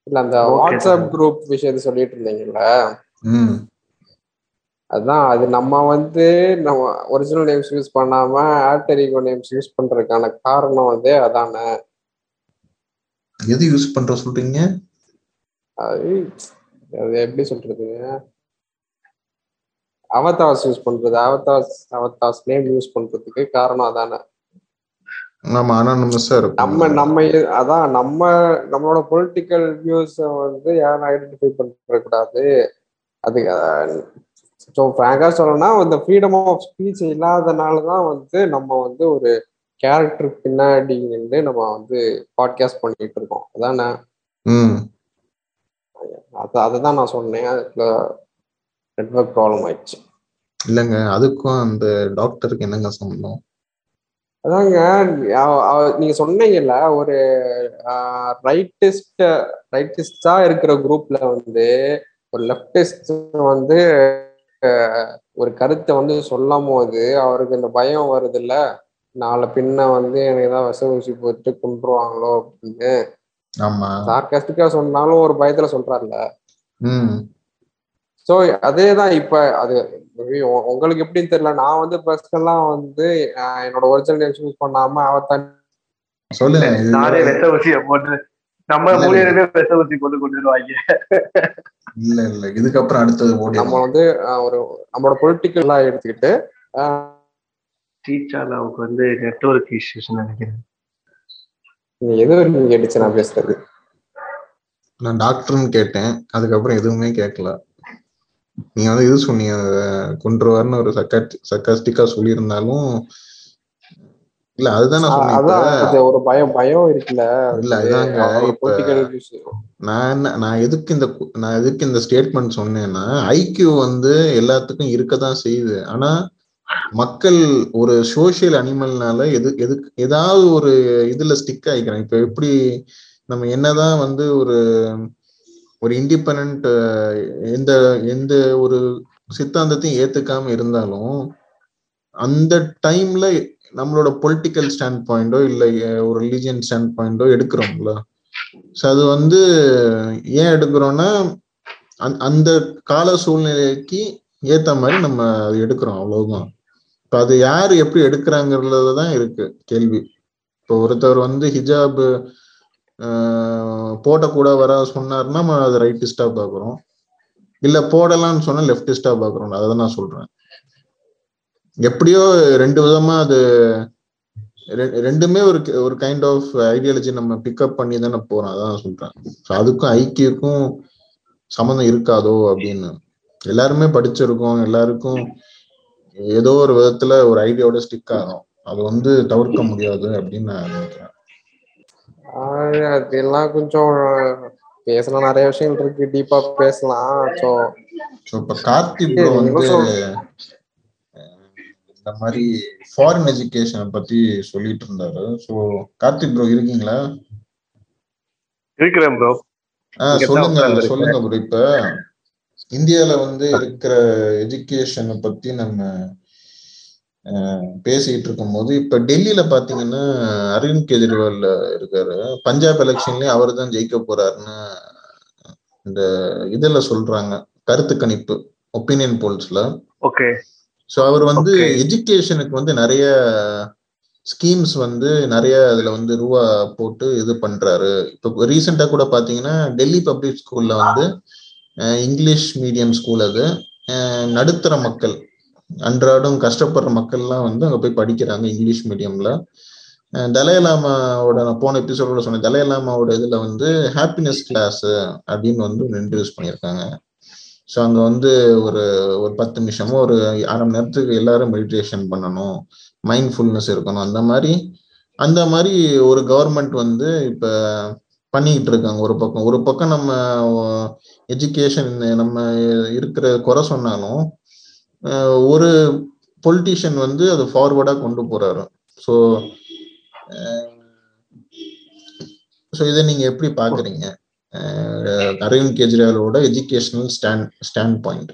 இல்ல அந்த வாட்ஸ்அப். குரூப் விஷயத்த சொல்லிட்டு இருந்தீங்கல்ல அதான் அது நம்ம வந்து நம்ம ஒரிஜினல் நேம்ஸ் யூஸ் பண்ணாம ஆல்டர் ஈகோ நேம்ஸ் யூஸ் பண்றதுக்கான காரணம் வந்து அதானே? எது யூஸ் பண்ற சொல்றீங்க? அது அது எப்படி சொல்றது? அவதாஸ் யூஸ் பண்றது அவதாஸ் அவதாஸ் நேம் யூஸ் பண்றதுக்கு காரணம் அதானே? நம்ம அனானமஸா இருக்கும். நம்ம நம்ம எ- அதான் நம்ம நம்மளோட பொலிட்டிக்கல் வியூஸ் வந்து யாரும் ஐடென்டிஃபை பண்ணக்கூடாது அது ஸோ ஃப்ராங்கா சொல்லணும்னா இந்த ஃப்ரீடம் ஆஃப் ஸ்பீச் இல்லாதனால தான் வந்து நம்ம வந்து ஒரு கேரக்டர் பின்னாடி நின்று நம்ம வந்து பாட்காஸ்ட் பண்ணிட்டு இருக்கோம். அதானே? ம். அது அதை தான் நான் சொன்னேன். அதுல நெட்ஒர்க் ப்ராப்ளம் ஆயிடுச்சு. இல்லைங்க அதுக்கும் அந்த டாக்டருக்கு என்னங்க சம்பந்தம்? அதாங்க நீங்க சொன்னீங்கல்ல ஒரு ரைட்டிஸ்ட் ரைட்டிஸ்டா இருக்கிற குரூப்ல வந்து ஒரு லெப்டிஸ்ட் வந்து ஒரு கருத்தை வந்து சொல்லும் போது அவருக்கு இந்த பயம் வருது இல்ல நாளை பின்ன வந்து எனக்கு ஏதாவது விஷ ஊசி போட்டு கொண்டுருவாங்களோ அப்படின்னு. ஆமா. சார்காஸ்டிக்கா சொன்னாலும் ஒரு பயத்துல சொல்றாருல்ல. ம். ஸோ அதே தான் இப்போ அது உங்களுக்கு எப்படின்னு தெரியல. நான் வந்து பர்சனலாக வந்து என்னோட ஒரிஜினல் நேம் யூஸ் பண்ணாம அவத்தான் சொல்லுங்க. நானே விஷ ஊசியை போட்டு நம்ம மூலியமே விஷ ஊசி போட்டு கொண்டு வருவாங்க இல்ல இல்ல. இதுக்கப்புறம் அடுத்தது ஓடி நம்ம வந்து ஒரு நம்மளோட பொலிட்டிக்கலா எடுத்துக்கிட்டு அஹ், டீச்சர் அவருக்கு வந்து நெட்ஒர்க் இஷ்யூஸ் நினைக்கிறேன். நீங்க எது வரைக்கும் கேட்டுச்சு நான் பேசுறது? நான் டாக்டர்னு கேட்டேன். அதுக்கப்புறம் எதுவுமே கேட்கல. நீங்க வந்து இது சொன்னீங்க? கொண்டுருவார்னு ஒரு சக்காஸ்டி சக்காஸ்டிக்கா சொல்லியிருந்தாலும் இல்ல அதுதான் நான் ஒரு பயம் பயம் இருக்குல்ல. இல்ல அதாங்க நான் என்ன- நான் எதுக்கு இந்த நான் எதுக்கு இந்த ஸ்டேட்மெண்ட் சொன்னேன்னா ஐக்கியூ வந்து எல்லாத்துக்கும் இருக்கதான் செய்யுது. ஆனா மக்கள் ஒரு சோஷியல் அனிமல்னால எது எதுக்கு ஏதாவது ஒரு இதுல ஸ்டிக் ஆயிக்கிறேன் இப்ப எப்படி நம்ம என்னதான் வந்து ஒரு ஒரு இண்டிபெண்ட் எந்த எந்த ஒரு சித்தாந்தத்தையும் ஏத்துக்காம இருந்தாலும் அந்த டைம்ல நம்மளோட பொலிட்டிக்கல் ஸ்டாண்ட் பாயிண்டோ இல்லை ஒரு ரிலீஜியன் ஸ்டாண்ட் பாயிண்டோ எடுக்கிறோம்ல. ஸோ அது வந்து ஏன் எடுக்கிறோம்னா அந் அந்த கால சூழ்நிலைக்கு ஏத்த மாதிரி நம்ம அது எடுக்கிறோம் அவ்வளவுதான். இப்போ அது யார் எப்படி எடுக்கிறாங்கிறதுல தான் இருக்கு கேள்வி. இப்போ ஒருத்தர் வந்து ஹிஜாப் போட்டக்கூட வர சொன்னாருன்னா நம்ம அதை ரைட்டிஸ்டா பார்க்குறோம். இல்ல போடலாம்னு சொன்னால் லெஃப்டிஸ்டா பார்க்குறோம் அதை தான் நான் சொல்றேன். எப்படியோ ரெண்டு விதமா அது ரெண்டுமே ஒரு ஒரு கைண்ட் ஆஃப் ஐடியாலஜி நம்ம பிக்கப் பண்ணி தானே போறோம். அதான் சொல்றேன். அதுக்கும் ஐக்கியக்கும் சம்மந்தம் இருக்காதோ அப்படின்னு. எல்லாருமே படிச்சிருக்கோம். எல்லாருக்கும் ஏதோ ஒரு விதத்துல ஒரு ஐடியாவோட ஸ்டிக் ஆகும் அது வந்து தவிர்க்க முடியாது அப்படின்னு நான் நினைக்கிறேன். அதெல்லாம் கொஞ்சம் பேசலாம் நிறைய விஷயங்கள் இருக்கு. டீப்பா பேசலாம். ஸோ ஸோ இப்போ கார்த்தி ப்ரோ வந்து இந்த மாதிரி ஃபாரின் எஜுகேஷனை பத்தி சொல்லிட்டு இருந்தாரு. ஸோ கார்த்தி ப்ரோ இருக்கீங்களா? இருக்கிறேன் ப்ரோ சொல்லுங்க. சொல்லுங்க ப்ரோ இப்ப இந்தியால வந்து இருக்கிற எஜுகேஷனை பத்தி நம்ம பேசிட்டு இருக்கும்போது இப்ப டெல்லியில பாத்தீங்கன்னா அரவிந்த் கெஜ்ரிவால் இருக்காரு. பஞ்சாப் எலெக்ஷன்லயும் அவர் தான் ஜெயிக்க போறாருன்னு இந்த இதுல சொல்றாங்க. கருத்து கணிப்பு ஒப்பீனியன் போல்ஸ்ல ஓகே ஸோ அவர் வந்து. எஜுகேஷனுக்கு வந்து நிறைய ஸ்கீம்ஸ் வந்து நிறைய அதுல வந்து ரூபா போட்டு இது பண்றாரு. இப்போ ரீசெண்டா கூட பாத்தீங்கன்னா டெல்லி பப்ளிக் ஸ்கூல்ல வந்து இங்கிலீஷ் மீடியம் ஸ்கூல் அது. நடுத்தர மக்கள் அன்றாடம் கஷ்டப்படுற மக்கள்லாம் வந்து அங்க போய் படிக்கிறாங்க இங்கிலீஷ் மீடியம்ல தலையலாமாவோட நான் போன எபிசோட சொன்னேன் தலையலாமாவோட இதுல வந்து ஹாப்பினஸ் கிளாஸ் அப்படின்னு வந்து இன்ட்ரடியூஸ் பண்ணியிருக்காங்க. ஸோ அங்கே வந்து ஒரு ஒரு பத்து நிமிஷமோ ஒரு அரை மணி நேரத்துக்கு எல்லாரும் மெடிடேஷன் பண்ணணும். மைண்ட்ஃபுல்னஸ் இருக்கணும். அந்த மாதிரி அந்த மாதிரி ஒரு கவர்மெண்ட் வந்து இப்போ பண்ணிக்கிட்டு இருக்காங்க. ஒரு பக்கம் ஒரு பக்கம் நம்ம எஜுகேஷன் நம்ம இருக்கிற குறை சொன்னாலும் ஒரு பொலிட்டிஷியன் வந்து அதை ஃபார்வர்டாக கொண்டு போகிறாரு ஸோ ஸோ இதை நீங்கள் எப்படி பார்க்குறீங்க அரவிந்த் கெஜ்ரிவாலோட எஜுகேஷனல் ஸ்டாண்ட் ஸ்டாண்ட் பாயிண்ட்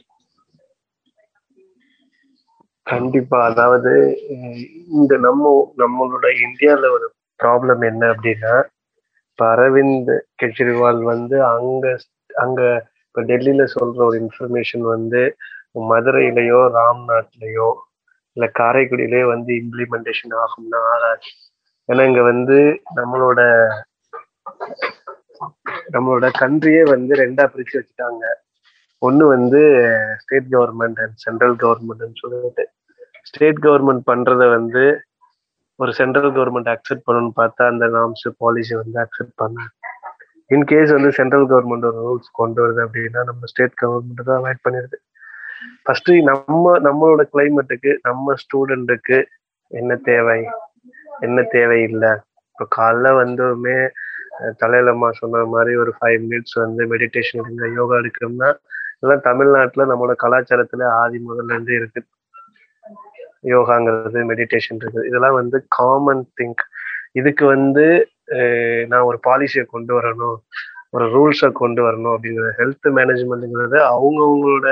கண்டிப்பா. அதாவது இந்த நம்ம நம்மளோட இந்தியால ஒரு ப்ராப்ளம் என்ன அப்படின்னா இப்போ அரவிந்த் கெஜ்ரிவால் வந்து அங்க அங்க இப்ப டெல்லியில சொல்ற ஒரு இன்ஃபர்மேஷன் வந்து மதுரையிலயோ ராம்நாத்லயோ இல்ல காரைக்குடியிலயோ வந்து இம்ப்ளிமெண்டேஷன் ஆகும்னா ஆகாது ஏன்னா இங்க வந்து நம்மளோட நம்மளோட கண்ட்ரியே வந்து ரெண்டா பிரிச்சு வச்சுட்டாங்க. ஒண்ணு வந்து ஸ்டேட் கவர்மெண்ட் அண்ட் சென்ட்ரல் கவர்மெண்ட்னு சொல்லிட்டு. ஸ்டேட் கவர்மெண்ட் பண்றத வந்து ஒரு சென்ட்ரல் கவர்மெண்ட் அக்செப்ட் பண்ணணும்னு பார்த்தா அந்த நாம்ஸ் பாலிசி வந்து அக்செப்ட் பண்ண இன்கேஸ் வந்து சென்ட்ரல் கவர்மெண்ட் ஒரு ரூல்ஸ் கொண்டு வருது அப்படின்னா நம்ம ஸ்டேட் கவர்மெண்ட் தான் அவாய்ட் பண்ணிடுது. ஃபர்ஸ்ட் நம்ம நம்மளோட கிளைமேட்டுக்கு நம்ம ஸ்டூடெண்ட்டுக்கு என்ன தேவை? என்ன தேவை இல்லை இப்போ காலைல வந்ததுமே தலையிலம்மா சொன்ன மாதிரி ஒரு ஃபைவ் மினிட்ஸ் வந்து மெடிடேஷன் எடுங்க யோகா எடுக்கணும்னா இதெல்லாம் தமிழ்நாட்டுல நம்மளோட கலாச்சாரத்துல ஆதி முதல்ல இருந்து இருக்கு. யோகாங்கிறது மெடிடேஷன் இருக்குது. இதெல்லாம் வந்து காமன் திங்க் இதுக்கு வந்து நான் ஒரு பாலிசியை கொண்டு வரணும் ஒரு ரூல்ஸை கொண்டு வரணும் அப்படிங்கிற ஹெல்த் மேனேஜ்மெண்ட்ங்கிறது அவங்கவுங்களோட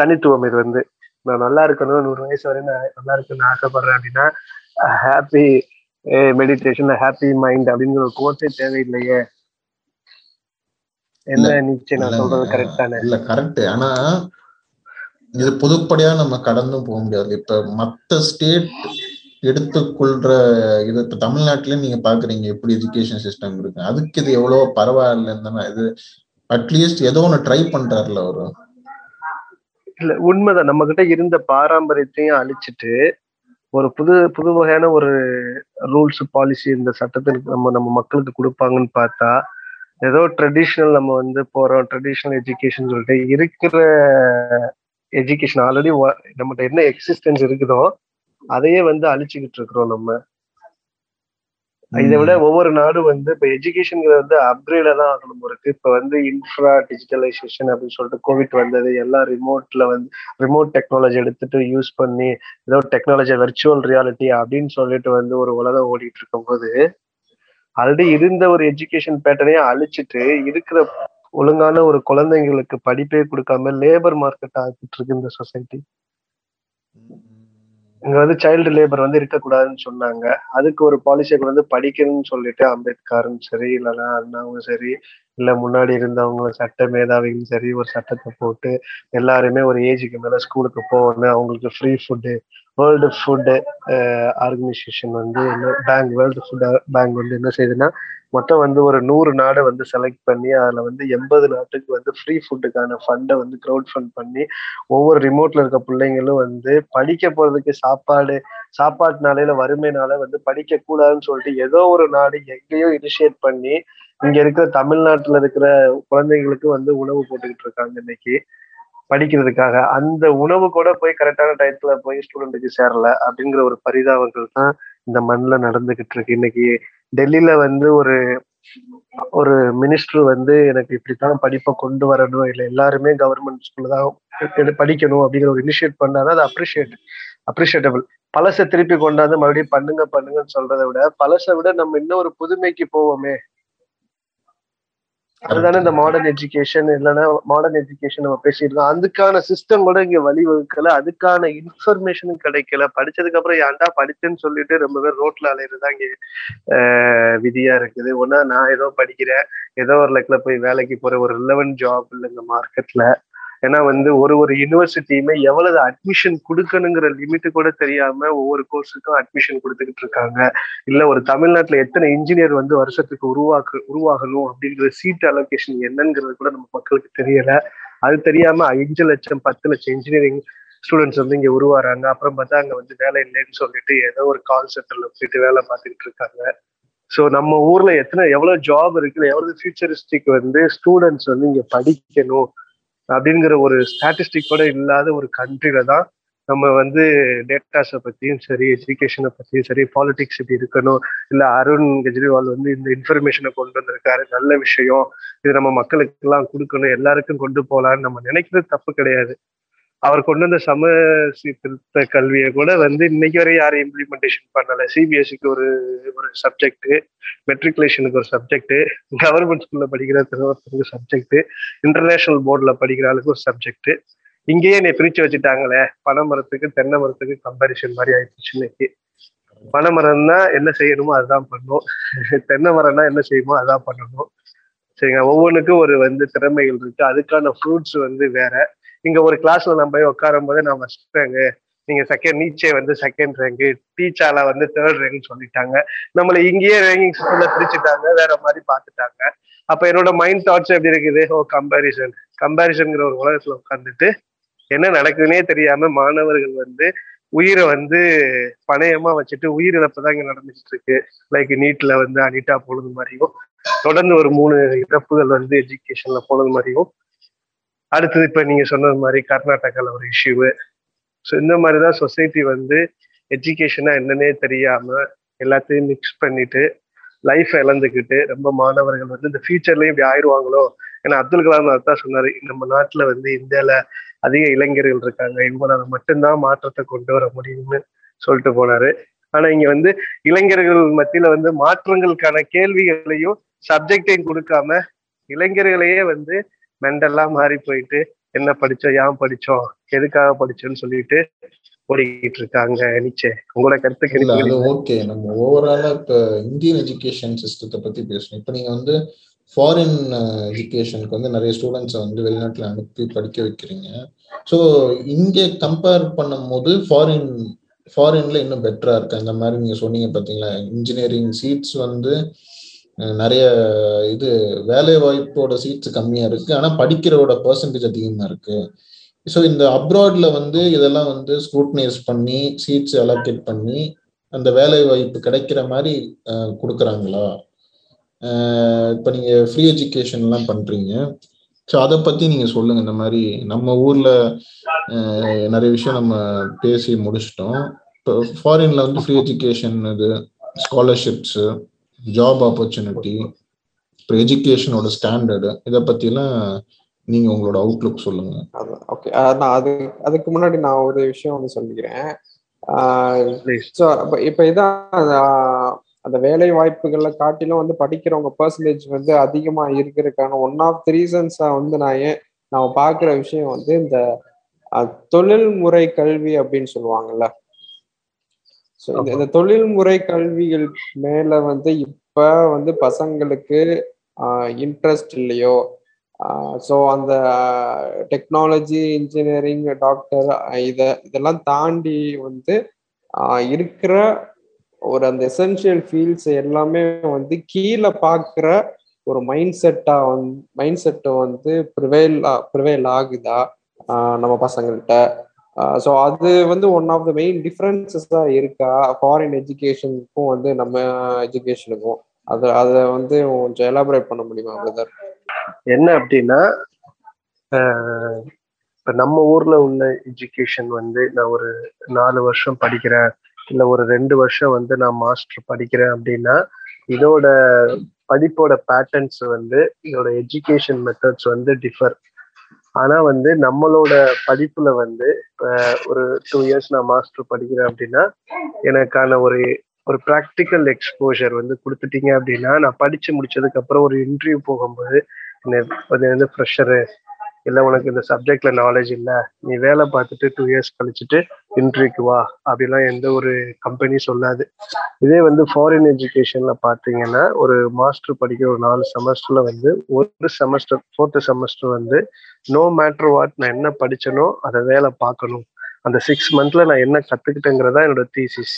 தனித்துவம் இது வந்து. நான் நல்லா இருக்கணும் நூறு வயசு வரை நான் நல்லா இருக்கணும்னு ஆசைப்படுறேன் அப்படின்னா ஹாப்பி மெடிடேஷன் ஹாப்பி மைண்ட் அப்படிங்கிற ஒரு கோர்ஸே தேவையில்லையே. என்ன நிச்சயம் நான் சொல்றது கரெக்ட் தானே? இல்ல கரெக்ட் ஆனா இது பொதுப்படையா நம்ம கடந்தும் போக முடியாது. இப்ப மத்த ஸ்டேட் எடுத்துக்கொள்ற இது இப்ப தமிழ்நாட்டுல நீங்க பாக்குறீங்க எப்படி எஜுகேஷன் சிஸ்டம் இருக்கு. அதுக்கு இது எவ்வளவு பரவாயில்லைன்னு இது அட்லீஸ்ட் ஏதோ ஒண்ணு ட்ரை பண்றாருல அவரு. இல்ல உண்மைதான். நம்ம கிட்ட இருந்த பாரம்பரியத்தையும் அழிச்சிட்டு ஒரு புது புது வகையான ஒரு ரூல்ஸ் பாலிசி இந்த சட்டத்திற்கு நம்ம நம்ம மக்களுக்கு கொடுப்பாங்கன்னு பார்த்தா ஏதோ ட்ரெடிஷ்னல் நம்ம வந்து போறோம் ட்ரெடிஷ்னல் எஜுகேஷன் சொல்லிட்டு இருக்கிற எஜுகேஷன் ஆல்ரெடி நம்மகிட்ட என்ன எக்ஸிஸ்டன்ஸ் இருக்குதோ அதையே வந்து அழிச்சுக்கிட்டு இருக்கிறோம் நம்ம. இதை விட ஒவ்வொரு நாடும் வந்து இப்ப எஜுகேஷன்ங்கிறது வந்து அப்கிரேட தான் ஆகணும் இருக்கு இப்ப வந்து இன்ஃப்ரா டிஜிட்டலைசேஷன் அப்படின்னு சொல்லிட்டு கோவிட் வந்தது. எல்லாம் ரிமோட்ல வந்து ரிமோட் டெக்னாலஜி எடுத்துட்டு யூஸ் பண்ணி ஏதோ டெக்னாலஜி வெர்ச்சுவல் ரியாலிட்டி அப்படின்னு சொல்லிட்டு வந்து ஒரு உலகம் ஓடிட்டு இருக்கும்போது ஆல்ரெடி இருந்த ஒரு எஜுகேஷன் பேட்டர்னையும் அழிச்சிட்டு இருக்கிற ஒழுங்கான ஒரு குழந்தைங்களுக்கு படிப்பே கொடுக்காம லேபர் மார்க்கெட் ஆகிட்டு இருக்கு இந்த சொசைட்டி இங்க வந்து சைல்டு லேபர் வந்து இருக்கக்கூடாதுன்னு சொன்னாங்க. அதுக்கு ஒரு பாலிசியை வந்து படிக்கணும்னு சொல்லிட்டு அம்பேத்கரும் சரி இல்லைன்னா அண்ணாவும் சரி இல்ல முன்னாடி இருந்தவங்க சட்ட மேதாவியும் சரி ஒரு சட்டத்தை போட்டு எல்லாருமே ஒரு ஏஜுக்கு மேல ஸ்கூலுக்கு போகணும் அவங்களுக்கு free food world food organisation வந்து என்ன பேங்க் வேர்ல்டு ஃபுட் பேங்க் வந்து என்ன செய்யுதுன்னா மொத்தம் வந்து ஒரு நூறு நாடை வந்து செலக்ட் பண்ணி அதில் வந்து எண்பது நாட்டுக்கு வந்து ஃப்ரீ ஃபுட்டுக்கான ஃபண்டை வந்து க்ரௌட் ஃபண்ட் பண்ணி ஒவ்வொரு ரிமோட்ல இருக்க பிள்ளைங்களும் வந்து படிக்க போகிறதுக்கு சாப்பாடு சாப்பாட்டுனால இல்ல வறுமைனால வந்து படிக்க கூடாதுன்னு சொல்லிட்டு ஏதோ ஒரு நாடு எங்கேயோ இனிஷியேட் பண்ணி இங்க இருக்கிற தமிழ்நாட்டுல இருக்கிற குழந்தைங்களுக்கு வந்து உணவு போட்டுக்கிட்டு இருக்காங்க இன்னைக்கு. படிக்கிறதுக்காக அந்த உணவு கூட போய் கரெக்டான டயத்துல போய் ஸ்டூடெண்ட்டுக்கு சேரல அப்படிங்கிற ஒரு பரிதாபங்கள் தான் இந்த மண்ணில் நடந்துகிட்டு இருக்கு. இன்னைக்கு டெல்லியில வந்து ஒரு ஒரு மினிஸ்டர் வந்து எனக்கு இப்படித்தான் படிப்பை கொண்டு வரணும். இல்லை எல்லாருமே கவர்மெண்ட் ஸ்கூல்ல தான் படிக்கணும் அப்படிங்கிற ஒரு இனிஷியேட் பண்ணாதான் அது அப்ரிஷியேட் அப்ரிஷியேட்டபிள் பழசை திருப்பி கொண்டாந்து மறுபடியும் பண்ணுங்க பண்ணுங்கன்னு சொல்றதை விட பழசை விட நம்ம இன்னும் ஒரு புதுமைக்கு போவோமே. அதுதானே இந்த மாடர்ன் எஜுகேஷன் இல்லைன்னா மாடர்ன் எஜுகேஷன் நம்ம பேசிட்டு இருக்கோம் அதுக்கான சிஸ்டம் கூட இங்க வழிவகுக்கல. அதுக்கான இன்ஃபர்மேஷனும் கிடைக்கல. படிச்சதுக்கு அப்புறம் ஏன்டா படிச்சேன்னு சொல்லிட்டு ரொம்ப பேர் ரோட்ல அலையிறதுதான் இங்க விதியா இருக்குது. ஒன்னா நான் ஏதோ படிக்கிறேன். ஏதோ ஒரு லெக்கில் போய் வேலைக்கு போற ஒரு ரிலவென்ட் ஜாப் இல்லைங்க மார்க்கெட்ல ஏன்னா வந்து ஒரு ஒரு யூனிவர்சிட்டியுமே எவ்வளவு அட்மிஷன் கொடுக்கணுங்கிற லிமிட் கூட தெரியாம ஒவ்வொரு கோர்ஸுக்கும் அட்மிஷன் கொடுத்துக்கிட்டு இருக்காங்க. இல்ல ஒரு தமிழ்நாட்டுல எத்தனை இன்ஜினியர் வந்து வருஷத்துக்கு உருவாக்கு உருவாகணும் அப்படிங்கிற சீட் அலோகேஷன் என்னங்கிறது கூட நம்ம மக்களுக்கு தெரியல. அது தெரியாம அஞ்சு லட்சம் பத்து லட்சம் இன்ஜினியரிங் ஸ்டூடெண்ட்ஸ் வந்து இங்க உருவாறாங்க. அப்புறம் பார்த்தா அங்க வந்து வேலை இல்லைன்னு சொல்லிட்டு ஏதோ ஒரு கால் சென்டர்ல போயிட்டு வேலை பார்த்துக்கிட்டு இருக்காங்க. ஸோ நம்ம ஊர்ல எத்தனை எவ்வளவு ஜாப் இருக்குல்ல எவ்வளவு ஃபியூச்சரிஸ்டிக் வந்து ஸ்டூடெண்ட்ஸ் வந்து இங்க படிக்கணும். அப்படிங்கிற ஒரு ஸ்டாட்டிஸ்டிக் கூட இல்லாத ஒரு கண்ட்ரில தான் நம்ம வந்து டேட்டாஸை பற்றியும் சரி எஜுகேஷனை பற்றியும் சரி பாலிடிக்ஸ் இப்படி இருக்கணும். இல்லை அருண் கெஜ்ரிவால் வந்து இந்த இன்ஃபர்மேஷனை கொண்டு வந்திருக்காரு. நல்ல விஷயம். இது நம்ம மக்களுக்கெல்லாம் கொடுக்கணும். எல்லாருக்கும் கொண்டு போகலான்னு நம்ம நினைக்கிறது தப்பு கிடையாது. அவர் கொண்டு வந்த சம சீர்திருத்த கல்வியை கூட வந்து இன்னைக்கு வரை யாரும் இம்ப்ளிமெண்டேஷன் பண்ணல. சிபிஎஸ்சிக்கு ஒரு ஒரு சப்ஜெக்ட் மெட்ரிகுலேஷனுக்கு ஒரு சப்ஜெக்ட் கவர்மெண்ட் ஸ்கூல்ல படிக்கிற ஒருத்தருக்கு சப்ஜெக்ட் இன்டர்நேஷனல் போர்டில் படிக்கிற ஆளுக்கு ஒரு சப்ஜெக்ட் இங்கேயே என்னை பிரிச்சு வச்சுட்டாங்களே. பனை மரத்துக்கு தென்னை மரத்துக்கு கம்பாரிசன் மாதிரி ஆயிடுச்சு இன்னைக்கு. பனை மரம்னா என்ன செய்யணுமோ அதுதான் பண்ணும். தென்னை மரம்னா என்ன செய்யுமோ அதான் பண்ணணும். சரிங்க ஒவ்வொன்றுக்கும் ஒரு வந்து திறமைகள் இருக்கு. அதுக்கான ஃப்ரூட்ஸ் வந்து வேற. இங்க ஒரு கிளாஸ்ல நம்ம போய் உட்காரும் போது நான் ஃபர்ஸ்ட் ரேங்கு நீங்க செகண்ட் நீச்சே வந்து செகண்ட் ரேங்கு டீச்சால வந்து தேர்ட் ரேங்க் சொல்லிட்டாங்க. நம்மள இங்கேயே ரேங்கிங் சிஸ்டம்ல பிரிச்சுட்டாங்க வேற மாதிரி பார்த்துட்டாங்க. அப்ப என்னோட மைண்ட் தாட்ஸ் எப்படி இருக்குது? ஓ கம்பாரிசன் கம்பாரிசன்ங்கிற ஒரு உலகத்துல உட்காந்துட்டு என்ன நடக்குதுன்னே தெரியாம மாணவர்கள் வந்து உயிரை வந்து பணயமா வச்சுட்டு உயிரிழப்பு தான் இங்க நடந்துட்டு இருக்கு. லைக் நீட்ல வந்து அனிட்டா போனது மாதிரியும் தொடர்ந்து ஒரு மூணு இறப்புகள் வந்து எஜுகேஷன்ல போனது மாதிரியும் அடுத்தது இப்ப நீங்க சொன்னது மாதிரி கர்நாடகால ஒரு இஷ்யூ ஸோ இந்த மாதிரிதான் சொசைட்டி வந்து எஜுகேஷனா என்னன்னே தெரியாம எல்லாத்தையும் மிக்ஸ் பண்ணிட்டு லைஃப் இழந்துக்கிட்டு ரொம்ப மாணவர்கள் வந்து இந்த ஃபியூச்சர்லயும் இப்படி ஆயிடுவாங்களோ? ஏன்னா அப்துல் கலாம் தான் சொன்னாரு நம்ம நாட்டுல வந்து இந்தியால அதிக இளைஞர்கள் இருக்காங்க இவங்களால மட்டும்தான் மாற்றத்தை கொண்டு வர முடியும்னு சொல்லிட்டு போனாரு. ஆனா இங்க வந்து இளைஞர்கள் மத்தியில வந்து மாற்றங்களுக்கான கேள்விகளையும் சப்ஜெக்டையும் கொடுக்காம இளைஞர்களையே வந்து மெண்டல்லா மாறி போயிட்டு என்ன படிச்சோம்? ஏன் படிச்சோம்? எதுக்காக படிச்சோம்னு சொல்லிட்டு ஓடிக்கிட்டு இருக்காங்க நிச்சய உங்களோட கருத்துக்கு ஓகே. நம்ம ஓவராலா இப்ப இந்தியன் எஜுகேஷன் சிஸ்டத்தை பத்தி பேசணும். இப்ப நீங்க வந்து ஃபாரின் எஜுகேஷனுக்கு வந்து நிறைய ஸ்டூடெண்ட்ஸை வந்து வெளிநாட்டுல அனுப்பி படிக்க வைக்கிறீங்க. ஸோ இங்கே கம்பேர் பண்ணும்போது ஃபாரின் ஃபாரின்ல இன்னும் பெட்டரா இருக்கு. அந்த மாதிரி நீங்க சொன்னீங்க பாத்தீங்களா? இன்ஜினியரிங் சீட்ஸ் வந்து நிறைய இது வேலை வாய்ப்போட சீட்ஸ் கம்மியா இருக்கு. ஆனா படிக்கிறவோட பர்சன்டேஜ் அதிகமா இருக்கு. ஸோ இந்த அப்ராட்ல வந்து இதெல்லாம் வந்து ஸ்க்ரூட்னைஸ் பண்ணி சீட்ஸ் அலோகேட் பண்ணி அந்த வேலை வாய்ப்பு கிடைக்கிற மாதிரி கொடுக்குறாங்களா? இப்போ நீங்க ஃப்ரீ எஜுகேஷன்லாம் பண்றீங்க. ஸோ அதை பத்தி நீங்க சொல்லுங்க. இந்த மாதிரி நம்ம ஊர்ல நிறைய விஷயம் நம்ம பேசி முடிச்சிட்டோம். இப்போ ஃபாரின்ல வந்து ஃப்ரீ எஜுகேஷன் இது ஸ்காலர்ஷிப்ஸ் ஜாப் ஆப்பர்ச்சுனிட்டி இப்போ எஜுகேஷனோட ஸ்டாண்டர்டு இதை பத்திலாம் நீங்க உங்களோட அவுட்லுக் சொல்லுங்க. ஓகே நான் அது அதுக்கு முன்னாடி நான் ஒரு விஷயம் வந்து சொல்லிக்கிறேன். ஸோ இப்போ இப்போ இதான் அந்த வேலை வாய்ப்புகளை காட்டிலும் வந்து படிக்கிறவங்க பர்சன்டேஜ் வந்து அதிகமா இருக்கிறதுக்கான ஒன் ஆஃப் த ரீசன்ஸா வந்து நான் ஏன் நான் பார்க்குற விஷயம் வந்து இந்த தொழில்முறை கல்வி அப்படின்னு சொல்லுவாங்கல்ல. ஸோ இந்த தொழில்முறை கல்விகள் மேல வந்து இப்ப வந்து பசங்களுக்கு இன்ட்ரெஸ்ட் இல்லையோ ஸோ அந்த டெக்னாலஜி இன்ஜினியரிங் டாக்டர் இதை இதெல்லாம் தாண்டி வந்து இருக்கிற ஒரு அந்த எசென்ஷியல் ஃபீல்ட்ஸ் எல்லாமே வந்து கீழே பார்க்குற ஒரு மைண்ட் செட்டா வந்து மைண்ட் செட்டை வந்து ப்ரிவேல் ப்ரிவேல் ஆகுதா நம்ம பசங்கள்கிட்ட ஸோ அது வந்து ஒன் ஆஃப் த மெயின் டிஃப்ரென்சஸாக இருக்கா? ஃபாரின் எஜுகேஷனுக்கும் வந்து நம்ம எஜுகேஷனுக்கும் அதை அதை வந்து கொஞ்சம் எலாபரேட் பண்ண முடியுமா பிரதர் என்ன அப்படின்னா இப்போ நம்ம ஊரில் உள்ள எஜுகேஷன் வந்து நான் ஒரு நாலு வருஷம் படிக்கிறேன். இல்லை ஒரு ரெண்டு வருஷம் வந்து நான் மாஸ்டர் படிக்கிறேன் அப்படின்னா இதோட படிப்போட பேட்டர்ன்ஸ் வந்து இதோட எஜுகேஷன் மெத்தட்ஸ் வந்து டிஃபர் ஆனா வந்து நம்மளோட படிப்புல வந்து ஒரு டூ இயர்ஸ் நான் மாஸ்டர் படிக்கிறேன் அப்படின்னா எனக்கான ஒரு ஒரு ப்ராக்டிக்கல் எக்ஸ்போஷர் வந்து கொடுத்துட்டீங்க அப்படின்னா நான் படிச்சு முடிச்சதுக்கு அப்புறம் ஒரு இன்டர்வியூ போகும்போது என்ன அது வந்து ஃப்ரெஷரு இல்லை உனக்கு இந்த சப்ஜெக்ட்ல நாலேஜ் இல்லை நீ வேலை பார்த்துட்டு டூ இயர்ஸ் கழிச்சுட்டு இன்ட்ரிக்கு வா அப்படிலாம் எந்த ஒரு கம்பெனி சொல்லாது. இதே வந்து ஃபாரின் எஜுகேஷன்ல பார்த்தீங்கன்னா ஒரு மாஸ்டர் படிக்கிற ஒரு நாலு செமஸ்டர்ல வந்து ஒரு செமஸ்டர் ஃபோர்த்து செமஸ்டர் வந்து நோ மேட்ரு வாட் நான் என்ன படிச்சனோ அதை வேலை பார்க்கணும். அந்த சிக்ஸ் மந்த்ல நான் என்ன கத்துக்கிட்டேங்கிறதா என்னோட தீசிஸ்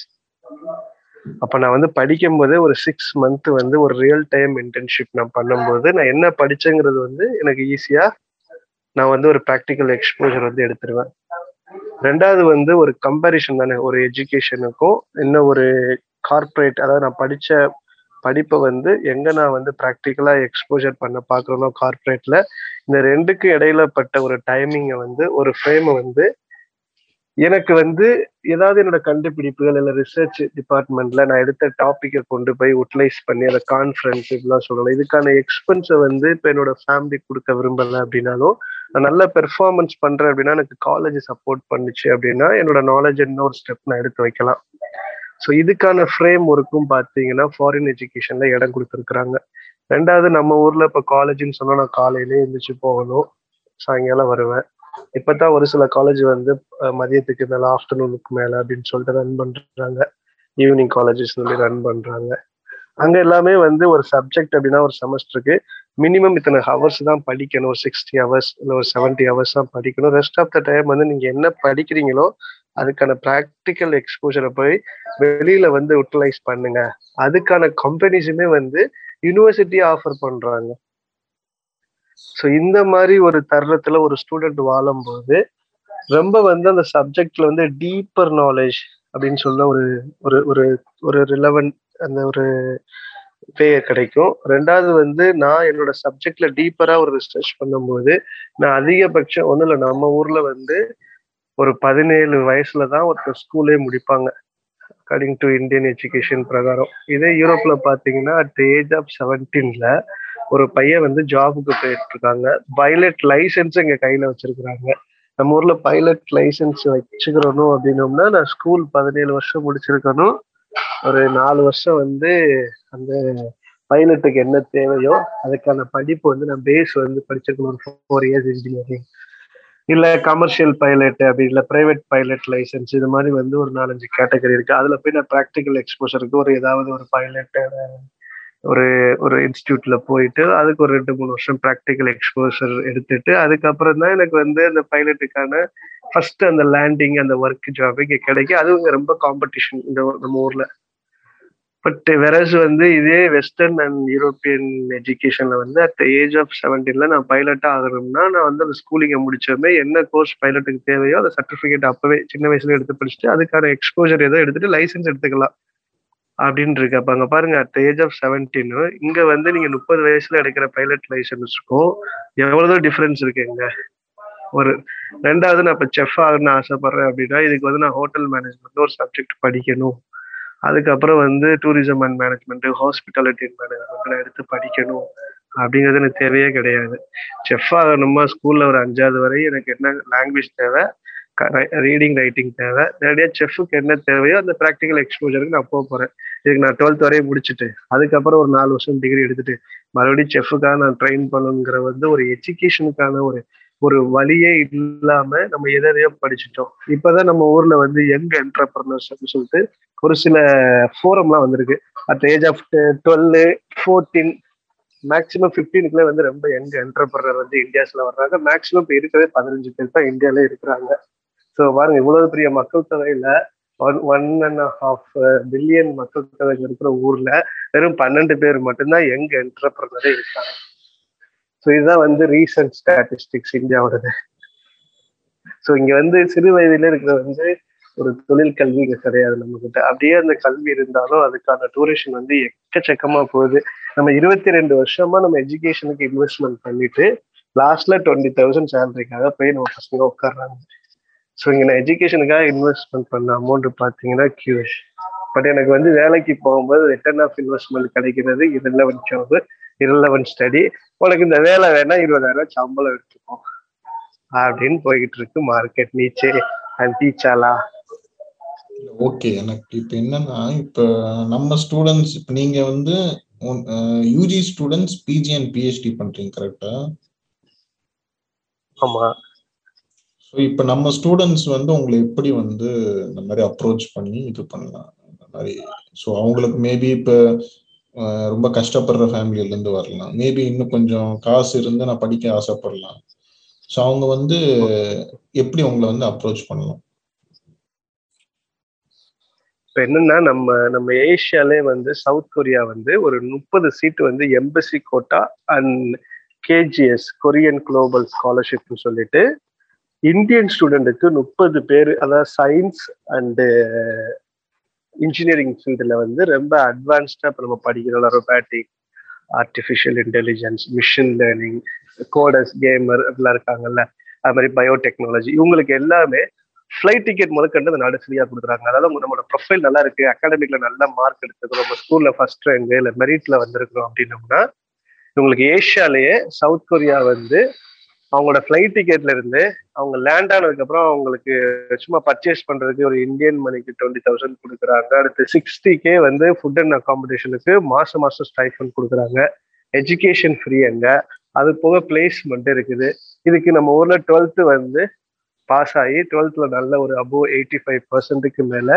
அப்ப நான் வந்து படிக்கும் போதே ஒரு சிக்ஸ் மந்த் வந்து ஒரு ரியல் டைம் இன்டர்ன்ஷிப் நான் பண்ணும்போது நான் என்ன படிச்சேங்கிறது வந்து எனக்கு ஈஸியா நான் வந்து ஒரு ப்ராக்டிக்கல் எக்ஸ்போஜர் வந்து எடுத்துருவேன். ரெண்டாவது வந்து ஒரு கம்பேரிஷன் தானே ஒரு எஜுகேஷனுக்கும் இன்னும் ஒரு கார்ப்பரேட் அதாவது நான் படித்த படிப்பை வந்து எங்க நான் வந்து ப்ராக்டிக்கலா எக்ஸ்போஜர் பண்ண பாக்குறேனோ கார்ப்பரேட்ல இந்த ரெண்டுக்கு இடையில பட்ட ஒரு டைமிங்கை வந்து ஒரு ஃப்ரேமை வந்து எனக்கு வந்து ஏதாவது என்னோட கண்டுபிடிப்புகள் இல்லை ரிசர்ச் டிபார்ட்மெண்ட்ல நான் எடுத்த டாப்பிக்கை கொண்டு போய் யூட்டிலைஸ் பண்ணி அதை கான்ஃபரன்ஸ் இப்படிலாம் சொல்லலாம். இதுக்கான எக்ஸ்பென்ஸை வந்து இப்போ என்னோட ஃபேமிலி கொடுக்க விரும்பல அப்படின்னாலும் நான் நல்ல பெர்ஃபார்மன்ஸ் பண்றேன் அப்படின்னா எனக்கு காலேஜ் சப்போர்ட் பண்ணுச்சு அப்படின்னா என்னோட நாலேஜ் இன்னொரு ஸ்டெப் நான் எடுத்து வைக்கலாம். ஸோ இதுக்கான ஃப்ரேம் ஒர்க்கும் பார்த்தீங்கன்னா ஃபாரின் எஜுகேஷன்ல இடம் கொடுத்துருக்குறாங்க. ரெண்டாவது நம்ம ஊர்ல இப்போ காலேஜ்னு சொன்னா நான் காலையிலே எழுந்திரிச்சு போகணும். சாயங்காலம் வருவேன். இப்பதான் ஒரு சில காலேஜ் வந்து மதியத்துக்கு மேல ஆஃப்டர்நூனுக்கு மேல அப்படின்னு சொல்லிட்டு ரன் பண்றாங்க. ஈவினிங் காலேஜஸ் சொல்லி ரன் பண்றாங்க. அங்க எல்லாமே வந்து ஒரு சப்ஜெக்ட் அப்படின்னா ஒரு செமஸ்டருக்கு மினிமம் இத்தனை ஹவர்ஸ் தான் படிக்கணும். ஒரு சிக்ஸ்டி ஹவர்ஸ் இல்லை ஒரு செவன்ட்டி ஹவர்ஸ் தான் படிக்கணும். ரெஸ்ட் ஆஃப் த டைம் வந்து நீங்க என்ன படிக்கிறீங்களோ அதுக்கான ப்ராக்டிக்கல் எக்ஸ்போஜரை போய் வெளியில வந்து யூட்டிலைஸ் பண்ணுங்க. அதுக்கான கம்பெனிஸுமே வந்து யூனிவர்சிட்டி ஆஃபர் பண்றாங்க. ஸோ இந்த மாதிரி ஒரு தருணத்துல ஒரு ஸ்டூடெண்ட் வாழும்போது ரொம்ப வந்து அந்த சப்ஜெக்ட்ல வந்து டீப்பர் நாலேஜ் அப்படின்னு சொல்ல ஒரு ஒரு ஒரு ஒரு ரிலவெண்ட் அந்த ஒரு வே கிடைக்கும். ரெண்டாவது வந்து நான் என்னோட சப்ஜெக்ட்ல டீப்பரா ஒரு ரிசர்ச் பண்ணும்போது நான் அதிகபட்சம் ஒன்றும் இல்லை நம்ம ஊர்ல வந்து ஒரு பதினேழு வயசுல தான் ஒருத்தர் ஸ்கூலே முடிப்பாங்க. அக்கார்டிங் டு இந்தியன் எஜுகேஷன் பிரகாரம். இதே யூரோப்ல பாத்தீங்கன்னா அட் ஏஜ் ஆஃப் செவன்டீன்ல ஒரு பையன் வந்து ஜாபுக்கு போயிட்டு இருக்காங்க பைலட் லைசன்ஸ் எங்க கையில வச்சிருக்கிறாங்க. நம்ம ஊர்ல பைலட் லைசன்ஸ் வச்சுக்கிறணும் அப்படின்னோம்னா நான் ஸ்கூல் பதினேழு வருஷம் முடிச்சிருக்கணும். ஒரு நாலு வருஷம் வந்து அந்த பைலட்டுக்கு என்ன தேவையோ அதுக்கான படிப்பு வந்து நான் பேஸ் வந்து படிச்சிருக்கணும். ஒரு ஃபோர் இயர்ஸ் இன்ஜினியரிங் இல்ல கமர்ஷியல் பைலட் அப்படி இல்ல பிரைவேட் பைலட் லைசன்ஸ் இது மாதிரி வந்து ஒரு நாலஞ்சு கேட்டகரி இருக்கு. அதுல போய் நான் ப்ராக்டிக்கல் எக்ஸ்போஷருக்கு ஒரு ஏதாவது ஒரு பைலட் ஒரு ஒரு இன்ஸ்டியூட்ல போயிட்டு அதுக்கு ஒரு ரெண்டு மூணு வருஷம் ப்ராக்டிக்கல் எக்ஸ்போசர் எடுத்துட்டு அதுக்கப்புறம் தான் எனக்கு வந்து அந்த பைலட்டுக்கான ஃபர்ஸ்ட் அந்த லேண்டிங் அந்த ஒர்க் ஜாப் இங்கே கிடைக்கும். அதுவும் ரொம்ப காம்படிஷன் இந்த நம்ம ஊர்ல. பட் வெரஸ் வந்து இதே வெஸ்டர்ன் அண்ட் யூரோப்பியன் எஜுகேஷன்ல வந்து அட் ஏஜ் ஆஃப் செவன்டீன்ல நான் பைலட்டா ஆகணும்னா நான் வந்து அந்த ஸ்கூலிங்கை முடிச்சோமே என்ன கோர்ஸ் பைலட்டுக்கு தேவையோ அந்த சர்டிஃபிகேட் அப்பவே சின்ன வயசுல எடுத்து படிச்சுட்டு அதுக்கான எக்ஸ்போஜர் ஏதோ எடுத்துட்டு லைசன்ஸ் எடுத்துக்கலாம். அப்படின்னு இருக்கு. அப்ப அங்க பாருங்க அட் ஏஜ் ஆஃப் செவன்டீன் இங்க வந்து நீங்க முப்பது வயசுல எடுக்கிற பைலட் லைசன்ஸுக்கும் எவ்வளவு டிஃபரன்ஸ் இருக்கு இங்க. ஒரு ரெண்டாவது நான் இப்ப செஃப் ஆகணும்னு ஆசைப்படுறேன் அப்படின்னா இதுக்கு வந்து நான் ஹோட்டல் மேனேஜ்மெண்ட் ஒரு சப்ஜெக்ட் படிக்கணும். அதுக்கப்புறம் வந்து டூரிசம் அண்ட் மேனேஜ்மெண்ட் ஹாஸ்பிட்டாலிட்டி மேனேஜ்மெண்ட்லாம் எடுத்து படிக்கணும். அப்படிங்கிறது எனக்கு தேவையே கிடையாது. செஃப் ஆகணுமா ஸ்கூல்ல ஒரு அஞ்சாவது வரை எனக்கு என்ன லாங்குவேஜ் தேவை? ரீடிங் ரைட்டிங் தேவை. நேரடியாக செஃப்புக்கு என்ன தேவையோ அந்த ப்ராக்டிக்கல் எக்ஸ்போஜருக்கு நான் போக போகிறேன் இதுக்கு நான் டுவெல்த் வரையும் முடிச்சுட்டு அதுக்கப்புறம் ஒரு நாலு வருஷம் டிகிரி எடுத்துட்டு மறுபடியும் செஃப்புக்காக நான் ட்ரெயின் பண்ணுங்கிற வந்து ஒரு எஜுகேஷனுக்கான ஒரு ஒரு வழியே இல்லாம நம்ம எதையோ படிச்சுட்டோம். இப்பதான் நம்ம ஊர்ல வந்து யங் என்டர்பிரனர்ஸ் அப்படின்னு சொல்லிட்டு ஒரு சில ஃபோரம்லாம் வந்திருக்கு. At age of twelve fourteen maximum ஃபிஃப்டீனுக்குள்ள வந்து ரொம்ப யங் என்டர்பிரனர் வந்து இந்தியாஸ்ல வர்றாங்க. மேக்ஸிமம் இப்போ இருக்கிறதே பதினஞ்சு பேர் தான் இந்தியால இருக்கிறாங்க. ஸோ பாருங்க இவ்வளவு பெரிய மக்கள் தொகையில one one and half billion மக்கள் தொகை இருக்கிற ஊர்ல வெறும் பன்னெண்டு பேர் மட்டும்தான் எங்க என்டர்பிரனரே இருக்காங்க. ஸோ இதுதான் வந்து ரீசன்ட் ஸ்டாட்டிஸ்டிக்ஸ் இந்தியாவோடது. ஸோ இங்க வந்து சிறு வயதில இருக்கிற வந்து ஒரு தொழில் கல்வி இங்க கிடையாது நம்ம கிட்ட அப்படியே அந்த கல்வி இருந்தாலும் அதுக்கான டூரேஷன் வந்து எக்கச்சக்கமா போகுது. நம்ம இருபத்தி ரெண்டு வருஷமா நம்ம எஜுகேஷனுக்கு இன்வெஸ்ட்மெண்ட் பண்ணிட்டு லாஸ்ட்ல டுவெண்ட்டி தௌசண்ட் சேலரிக்காக போய் நம்ம பசங்க உட்காடுறாங்க ஸோ இங்க நான் எஜுகேஷனுக்காக இன்வெஸ்ட்மெண்ட் பண்ண அமௌண்ட் பார்த்தீங்கன்னா கியூஷ் பட் எனக்கு வந்து வேலைக்கு போகும்போது ரிட்டர்ன் ஆஃப் இன்வெஸ்ட்மெண்ட் கிடைக்கிறது இரலவன் ஜாப் இரலவன் ஸ்டடி உனக்கு இந்த வேலை வேணா இருபதாயிரம் சம்பளம் எடுத்துக்கோ. அப்படின்னு போய்கிட்டு இருக்கு மார்க்கெட் நீச்சே அண்ட் டீச்சாலா ஓகே எனக்கு இப்ப என்னன்னா இப்ப நம்ம ஸ்டூடெண்ட்ஸ் இப்ப நீங்க வந்து UG students PG and PhD பண்றீங்க கரெக்டா ஆமா. ஸோ இப்போ நம்ம ஸ்டூடெண்ட்ஸ் வந்து உங்களை எப்படி வந்து இந்த மாதிரி அப்ரோச் பண்ணி இது பண்ணலாம்? இந்த மாதிரி ஸோ அவங்களுக்கு மேபி இப்போ ரொம்ப கஷ்டப்படுற ஃபேமிலியில இருந்து வரலாம். மேபி இன்னும் கொஞ்சம் காசு இருந்து நான் படிக்க ஆசைப்படலாம். ஸோ அவங்க வந்து எப்படி உங்களை வந்து அப்ரோச் பண்ணலாம்? இப்போ என்னன்னா நம்ம நம்ம ஏஷியாலே வந்து சவுத் கொரியா வந்து ஒரு முப்பது சீட் வந்து embassy quota and KGS Korean global ஸ்காலர்ஷிப்னு சொல்லிட்டு இந்தியன் ஸ்டூடெண்ட்டுக்கு முப்பது பேர் அதாவது சயின்ஸ் அண்டு இன்ஜினியரிங் ஃபீல்டில் வந்து ரொம்ப அட்வான்ஸ்டாக இப்போ நம்ம படிக்கிறோம். Robotic artificial intelligence machine learning coders gamer அப்படிலாம் இருக்காங்கல்ல. அது மாதிரி பயோடெக்னாலஜி இவங்களுக்கு எல்லாமே ஃப்ளைட் டிக்கெட் முதற்கண்டு அந்த நாடு ஃப்ரீயாக கொடுக்குறாங்க. அதாவது நம்மளோட ப்ரொஃபைல் நல்லா இருக்கு. அகாடமிக்ல நல்ல மார்க் எடுத்துக்கிறோம் நம்ம ஸ்கூல்ல ஃபர்ஸ்ட் ரேங்க் இல்லை மெரிட்ல வந்திருக்கிறோம் அப்படின்னோம்னா இவங்களுக்கு ஏஷியாலேயே சவுத் கொரியா வந்து அவங்களோட ஃப்ளைட் டிக்கெட்ல இருந்து அவங்க லேண்ட் ஆனதுக்கு அப்புறம் அவங்களுக்கு சும்மா பர்ச்சேஸ் பண்றதுக்கு ஒரு இந்தியன் மணிக்கு டுவெண்ட்டி தௌசண்ட் கொடுக்குறாங்க. அடுத்து சிக்ஸ்டி கே வந்து ஃபுட் அண்ட் அகாமடேஷனுக்கு மாசம் மாசம் ஸ்டைஃபன் கொடுக்குறாங்க. எஜுகேஷன் ஃப்ரீ அங்க. அது போக பிளேஸ்மெண்ட் இருக்குது. இதுக்கு நம்ம ஊர்ல டுவெல்த்து வந்து பாஸ் ஆகி டுவெல்த்ல நல்ல ஒரு அபோவ் எயிட்டி ஃபைவ் பர்சன்ட்டுக்கு மேல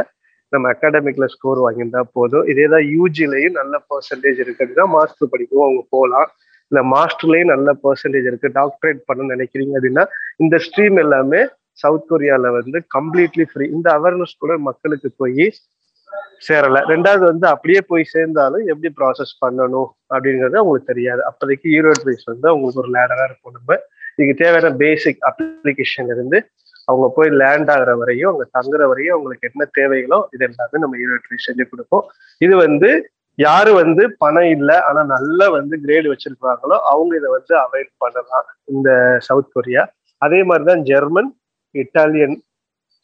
நம்ம அகாடமிக்ல ஸ்கோர் வாங்கியிருந்தா போதும். இதே தான் யூஜிலையும் நல்ல பர்சன்டேஜ் இருக்கிறது தான் மாஸ்டர் படிக்கவும் அவங்க போகலாம். இல்ல மாஸ்டர்லயே நல்ல பர்சன்டேஜ் இருக்கு. டாக்டரேட் பண்ண நினைக்கிறீங்க அப்படின்னா இந்த ஸ்ட்ரீம் எல்லாமே சவுத் கொரியால வந்து கம்ப்ளீட்லி ஃப்ரீ இந்த அவேர்னஸ் கூட மக்களுக்கு போய் சேரல. ரெண்டாவது வந்து அப்படியே போய் சேர்ந்தாலும் எப்படி ப்ராசஸ் பண்ணணும் அப்படிங்கிறது அவங்களுக்கு தெரியாது. அப்போதைக்கு ஈரோ அட்வைஸ் வந்து அவங்களுக்கு ஒரு லேடரா இருக்கும். நம்ம இதுக்கு தேவையான பேசிக் அப்ளிகேஷன் இருந்து அவங்க போய் லேண்ட் ஆகுற வரையும் அவங்க தங்குற வரையும் அவங்களுக்கு என்ன தேவைகளோ இது எல்லாமே நம்ம ஈரோ அட்வைஸ் செஞ்சு கொடுப்போம். இது வந்து யாரு வந்து பணம் இல்லை ஆனா நல்லா வந்து கிரேடு வச்சிருக்கிறாங்களோ அவங்க இதை வந்து அவைல் பண்ணலாம் இந்த சவுத் கொரியா அதே மாதிரிதான் ஜெர்மன் இட்டாலியன்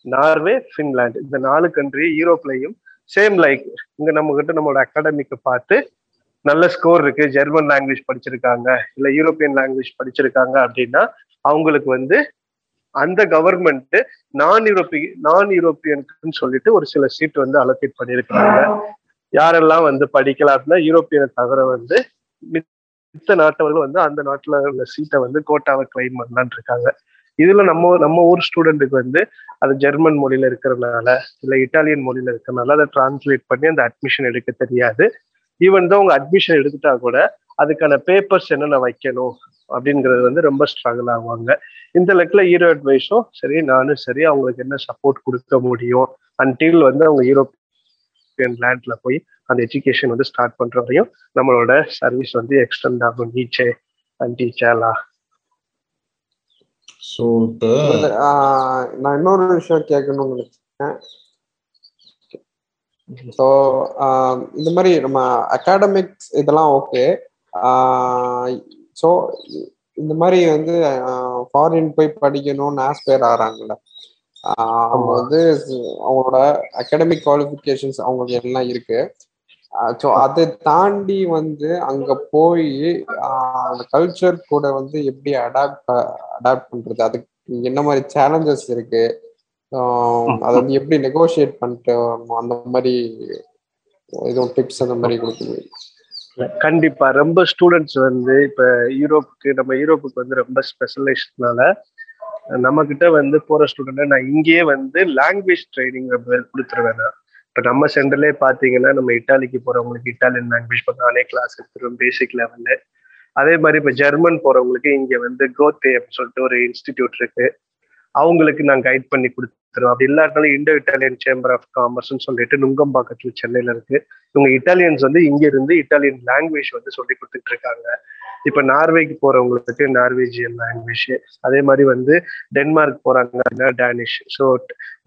நார்வே ஃபின்லாந்து இந்த நாலு கண்ட்ரி யூரோப்லயும் சேம் லைக் இங்க நம்ம கிட்ட நம்மளோட அகாடமிக்கு பார்த்து நல்ல ஸ்கோர் இருக்கு. ஜெர்மன் லாங்குவேஜ் படிச்சிருக்காங்க இல்ல யூரோப்பியன் லாங்குவேஜ் படிச்சிருக்காங்க அப்படின்னா அவங்களுக்கு வந்து அந்த கவர்மெண்ட் நான் யூரோப்பிய நான் யூரோப்பியனுக்குன்னு சொல்லிட்டு ஒரு சில சீட் வந்து அலோகேட் பண்ணியிருக்காங்க யாரெல்லாம் வந்து படிக்கலாம் அப்படின்னா யூரோப்பியனை தவிர வந்து மித்த நாட்டவர்கள் வந்து அந்த நாட்டுல உள்ள சீட்டை வந்து கோட்டாவை கிளைம் பண்ணலான் இருக்காங்க. இதுல நம்ம நம்ம ஊர் ஸ்டூடெண்ட்டுக்கு வந்து அது ஜெர்மன் மொழியில இருக்கிறனால இல்ல இட்டாலியன் மொழியில இருக்கிறனால அதை டிரான்ஸ்லேட் பண்ணி அந்த அட்மிஷன் எடுக்க தெரியாது. ஈவன் தான் உங்க அட்மிஷன் எடுத்துட்டா கூட அதுக்கான பேப்பர்ஸ் என்னென்ன வைக்கணும் அப்படிங்கிறது வந்து ரொம்ப ஸ்ட்ரகிள் ஆகுவாங்க இந்த லெக்கில் ஈரோ அட்வைஸும் சரி நானும் சரி அவங்களுக்கு என்ன சப்போர்ட் கொடுக்க முடியும்? அன்டில் வந்து அவங்க யூரோப்பியன் லேண்ட்ல போய் அந்த எஜுகேஷன் வந்து ஸ்டார்ட் பண்ற வரையும் நம்மளோட சர்வீஸ் வந்து எக்ஸ்டெண்ட் ஆகும். நீச்சே அண்ட் டீச்சர்லா ஸோ நான் இன்னொரு விஷயம் கேட்கணும்னு நினைச்சேன். ஸோ இந்த மாதிரி நம்ம அகாடமிக்ஸ் இதெல்லாம் ஓகே ஸோ இந்த மாதிரி வந்து ஃபாரின் போய் படிக்கணும்னு ஆஸ்பயர் ஆகிறாங்கல்ல அவங்க வந்து அவங்களோட அகாடமிக் குவாலிஃபிகேஷன்ஸ் அவங்களுக்கு எல்லாம் இருக்கு. ஸோ அதை தாண்டி வந்து அங்க போய் அந்த கல்ச்சர் கூட வந்து எப்படி அடாப்ட் அடாப்ட் பண்றது? அதுக்கு என்ன மாதிரி சேலஞ்சஸ் இருக்கு? அதை வந்து எப்படி நெகோசியேட் பண்ணிட்டு அந்த மாதிரி எதுவும் டிப்ஸ் அந்த மாதிரி கொடுக்குது கண்டிப்பா. ரொம்ப ஸ்டூடெண்ட்ஸ் வந்து இப்ப யூரோப்புக்கு நம்ம யூரோப்புக்கு வந்து ரொம்ப ஸ்பெஷலைஸ்ட்னால நம்ம கிட்ட வந்து போற ஸ்டூடெண்ட் நான் இங்கேயே வந்து லாங்குவேஜ் ட்ரைனிங் கொடுத்துருவேன்? நான் இப்போ நம்ம சென்டர்லேயே பார்த்தீங்கன்னா நம்ம இட்டாலிக்கு போறவங்களுக்கு இட்டாலியன் லாங்குவேஜ் பார்த்தோம் கிளாஸ் எடுத்துருவோம் பேசிக் லெவல்ல அதே மாதிரி இப்போ ஜெர்மன் போறவங்களுக்கு இங்க வந்து கோத்தே அப்படின்னு சொல்லிட்டு ஒரு இன்ஸ்டிடியூட் இருக்கு. அவங்களுக்கு நான் கைட் பண்ணி கொடுத்துருவோம் அப்படி இல்லாட்டாலும் இண்டோ இட்டாலியன் சேம்பர் ஆஃப் காமர்ஸ்னு சொல்லிட்டு நுங்கம்பாக்கத்தில் சென்னையில இருக்கு. இவங்க இட்டாலியன்ஸ் வந்து இங்க இருந்து இட்டாலியன் லாங்குவேஜ் வந்து சொல்லி கொடுத்துட்டு இருக்காங்க. இப்ப நார்வேக்கு போறவங்களுக்கு நார்வேஜியன் லாங்குவேஜ் அதே மாதிரி வந்து டென்மார்க் போறாங்க அப்படின்னா டேனிஷ். ஸோ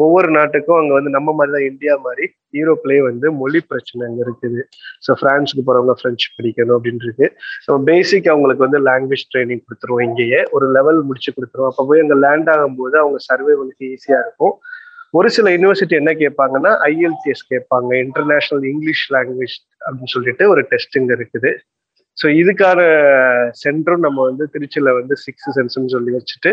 ஒவ்வொரு நாட்டுக்கும் அங்க வந்து நம்ம மாதிரி தான் இந்தியா மாதிரி யூரோப்லயே வந்து மொழி பிரச்சனை அங்க இருக்குது. ஸோ பிரான்ஸுக்கு போறவங்க பிரெஞ்சு படிக்கணும் அப்படின்னு இருக்கு. ஸோ பேசிக் அவங்களுக்கு வந்து லாங்குவேஜ் ட்ரைனிங் கொடுத்துருவோம் இங்கேயே. ஒரு லெவல் முடிச்சு கொடுத்துருவோம். அப்போ போய் அங்கே லேண்ட் ஆகும்போது அவங்க சர்வைவலுக்கு ஈஸியா இருக்கும். ஒரு சில யூனிவர்சிட்டி என்ன கேட்பாங்கன்னா ஐஎல்டிஎஸ் கேட்பாங்க. இன்டர்நேஷனல் இங்கிலீஷ் லாங்குவேஜ் அப்படின்னு சொல்லிட்டு ஒரு டெஸ்டிங் இருக்குது. ஸோ இதுக்கான சென்டரும் நம்ம வந்து திருச்சியில வந்து சிக்ஸ் சென்ஸ்னு சொல்லி வச்சுட்டு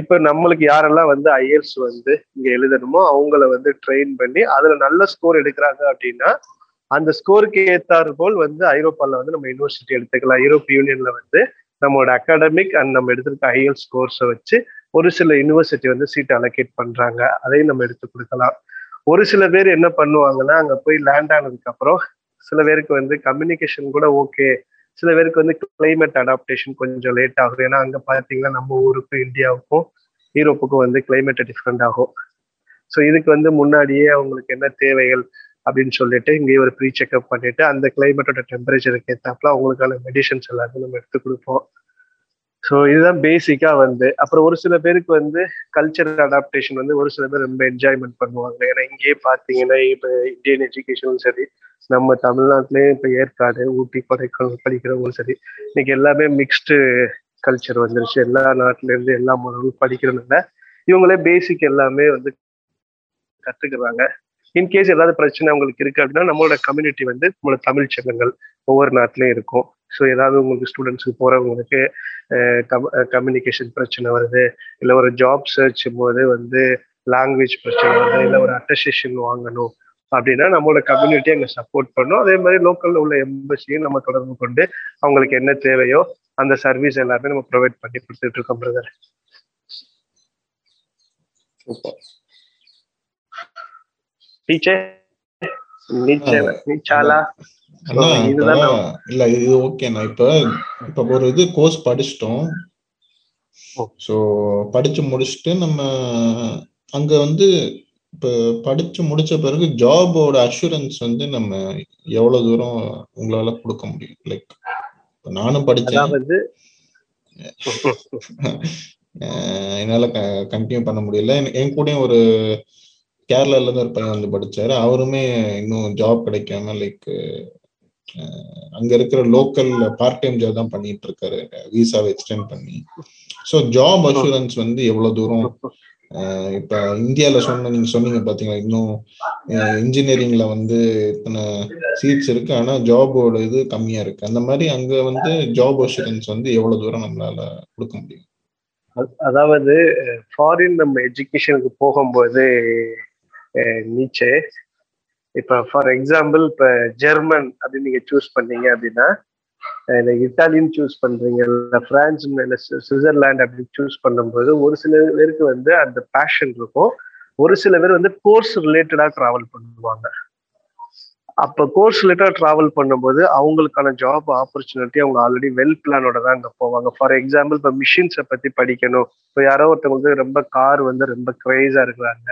இப்போ நம்மளுக்கு யாரெல்லாம் வந்து ஐஎல்ஸ் வந்து இங்கே எழுதணுமோ அவங்கள வந்து ட்ரெயின் பண்ணி அதில் நல்ல ஸ்கோர் எடுக்கிறாங்க அப்படின்னா அந்த ஸ்கோருக்கு ஏற்றாறு போல் வந்து ஐரோப்பாவில் வந்து நம்ம யூனிவர்சிட்டி எடுத்துக்கலாம். யூரோப் யூனியன்ல வந்து நம்மளோட அகாடமிக் அண்ட் நம்ம எடுத்திருக்க ஐஎல்ஸ் ஸ்கோர்ஸை வச்சு ஒரு சில யூனிவர்சிட்டி வந்து சீட் அலோகேட் பண்ணுறாங்க அதையும் நம்ம எடுத்து கொடுக்கலாம். ஒரு சில பேர் என்ன பண்ணுவாங்கன்னா அங்கே போய் லேண்ட் ஆனதுக்கு அப்புறம் சில பேருக்கு வந்து கம்யூனிகேஷன் கூட ஓகே சில பேருக்கு வந்து கிளைமேட் அடாப்டேஷன் கொஞ்சம் லேட் ஆகும் ஏன்னா அங்கே பார்த்தீங்கன்னா நம்ம ஊருக்கும் இந்தியாவுக்கும் யூரோப்புக்கும் வந்து கிளைமேட் டிஃப்ரெண்ட் ஆகும். ஸோ இதுக்கு வந்து முன்னாடியே அவங்களுக்கு என்ன தேவைகள் அப்படின்னு சொல்லிட்டு இங்கேயே ஒரு ப்ரீ செக்அப் பண்ணிட்டு அந்த கிளைமேட்டோட டெம்பரேச்சருக்கு ஏற்றாப்புல அவங்களுக்கான மெடிசன்ஸ் எல்லாத்தையும் நம்ம எடுத்து கொடுப்போம். ஸோ இதுதான் பேசிக்காக வந்து. அப்புறம் ஒரு சில பேருக்கு வந்து கல்ச்சரல் அடாப்டேஷன் வந்து ஒரு சில பேர் ரொம்ப என்ஜாய்மெண்ட் பண்ணுவாங்க. ஏன்னா இங்கேயே பார்த்தீங்கன்னா இப்போ இந்தியன் எஜுகேஷனும் சரி நம்ம தமிழ்நாட்டிலேயே இப்போ ஏற்காடு ஊட்டி கொடைக்கானல் படிக்கிறவங்களும் சரி இன்னைக்கு எல்லாமே மிக்ஸ்டு கல்ச்சர் வந்துருச்சு. எல்லா நாட்டுல இருந்து எல்லா மொழிகளும் படிக்கிறதுனால இவங்களே பேசிக் எல்லாமே வந்து கத்துக்கிறாங்க. இன்கேஸ் ஏதாவது பிரச்சனை அவங்களுக்கு இருக்கு அப்படின்னா நம்மளோட கம்யூனிட்டி வந்து நம்மளோட தமிழ் சங்கங்கள் ஒவ்வொரு நாட்டிலையும் இருக்கும். ஸோ ஏதாவது உங்களுக்கு ஸ்டூடெண்ட்ஸுக்கு போறவங்களுக்கு கம்யூனிகேஷன் பிரச்சனை வருது இல்லை ஒரு ஜாப் சர்ச் போது வந்து லாங்குவேஜ் பிரச்சனை வருது இல்லை ஒரு அட்டஸ்டேஷன் வாங்கணும் அப்படின்னா நம்மளோட கம்யூனிட்டி அங்கே சப்போர்ட் பண்ணும். அதே மாதிரி லோக்கல்ல உள்ள எம்பசியும் நம்ம தொடர்பு கொண்டு அவங்களுக்கு என்ன தேவையோ அந்த சர்வீஸ் எல்லாமே நம்ம ப்ரொவைட் பண்ணி கொடுத்துட்டு இருக்கோம் பிரதர் இல்ல இது ஓகே நான் இப்ப இப்ப ஒரு இது கோர்ஸ் படிச்சிட்டோம். சோ படிச்சு முடிச்சுட்டு நம்ம அங்க வந்து இப்ப படிச்சு முடிச்ச பிறகு ஜாபோட அஷூரன்ஸ் வந்து நம்ம எவ்வளவு தூரம் உங்களால கொடுக்க முடியும்? லைக் நானும் படிச்சேன். என்னால கண்டினியூ பண்ண முடியல. என்- கூடயும் ஒரு கேரளால இருந்து ஒரு பையன் வந்து படிச்சாரு. அவருமே இன்னும் ஜாப் கிடைக்காம லைக் அங்க இருக்கிற லோக்கல் பார்ட் டைம் ஜாப் தான் பண்ணிட்டு இருக்காரு. விசாவை எக்ஸ்டெண்ட் பண்ணி. ஸோ ஜாப் அஷூரன்ஸ் வந்து எவ்வளவு தூரம் இப்ப இந்தியால சொன்ன நீங்க சொன்னீங்க பாத்தீங்களா இன்னும் இன்ஜினியரிங்ல வந்து இத்தனை சீட்ஸ் இருக்கு. ஆனா ஜாபோட இது கம்மியா இருக்கு. அந்த மாதிரி அங்க வந்து ஜாப் அஷூரன்ஸ் வந்து எவ்வளவு தூரம் நம்மளால கொடுக்க முடியும்? அதாவது ஃபாரின் நம்ம எஜுகேஷனுக்கு போகும்போது நீச்சே. இப்ப ஃபார் எக்ஸாம்பிள் இப்ப ஜெர்மன் அப்படின்னு நீங்க சூஸ் பண்ணீங்க அப்படின்னா இந்த இத்தாலின்னு சூஸ் பண்றீங்க இல்லை பிரான்ஸ் இல்ல சுவிட்சர்லாண்ட் அப்படின்னு சூஸ் பண்ணும்போது ஒரு சில பேருக்கு வந்து அந்த பேஷன் இருக்கும். ஒரு சில பேர் வந்து கோர்ஸ் ரிலேட்டடா டிராவல் பண்ணுவாங்க. அப்ப கோர்ஸ் ரிலேட்டடா டிராவல் பண்ணும்போது அவங்களுக்கான ஜாப் ஆப்பர்ச்சுனிட்டி அவங்க ஆல்ரெடி வெல் பிளானோட தான் அங்க போவாங்க. ஃபார் எக்ஸாம்பிள் இப்போ மிஷின்ஸை பத்தி படிக்கணும். இப்போ யாரோ ஒருத்தவங்களுக்கு ரொம்ப கார் வந்து ரொம்ப கிரேஸா இருக்கிறாங்க.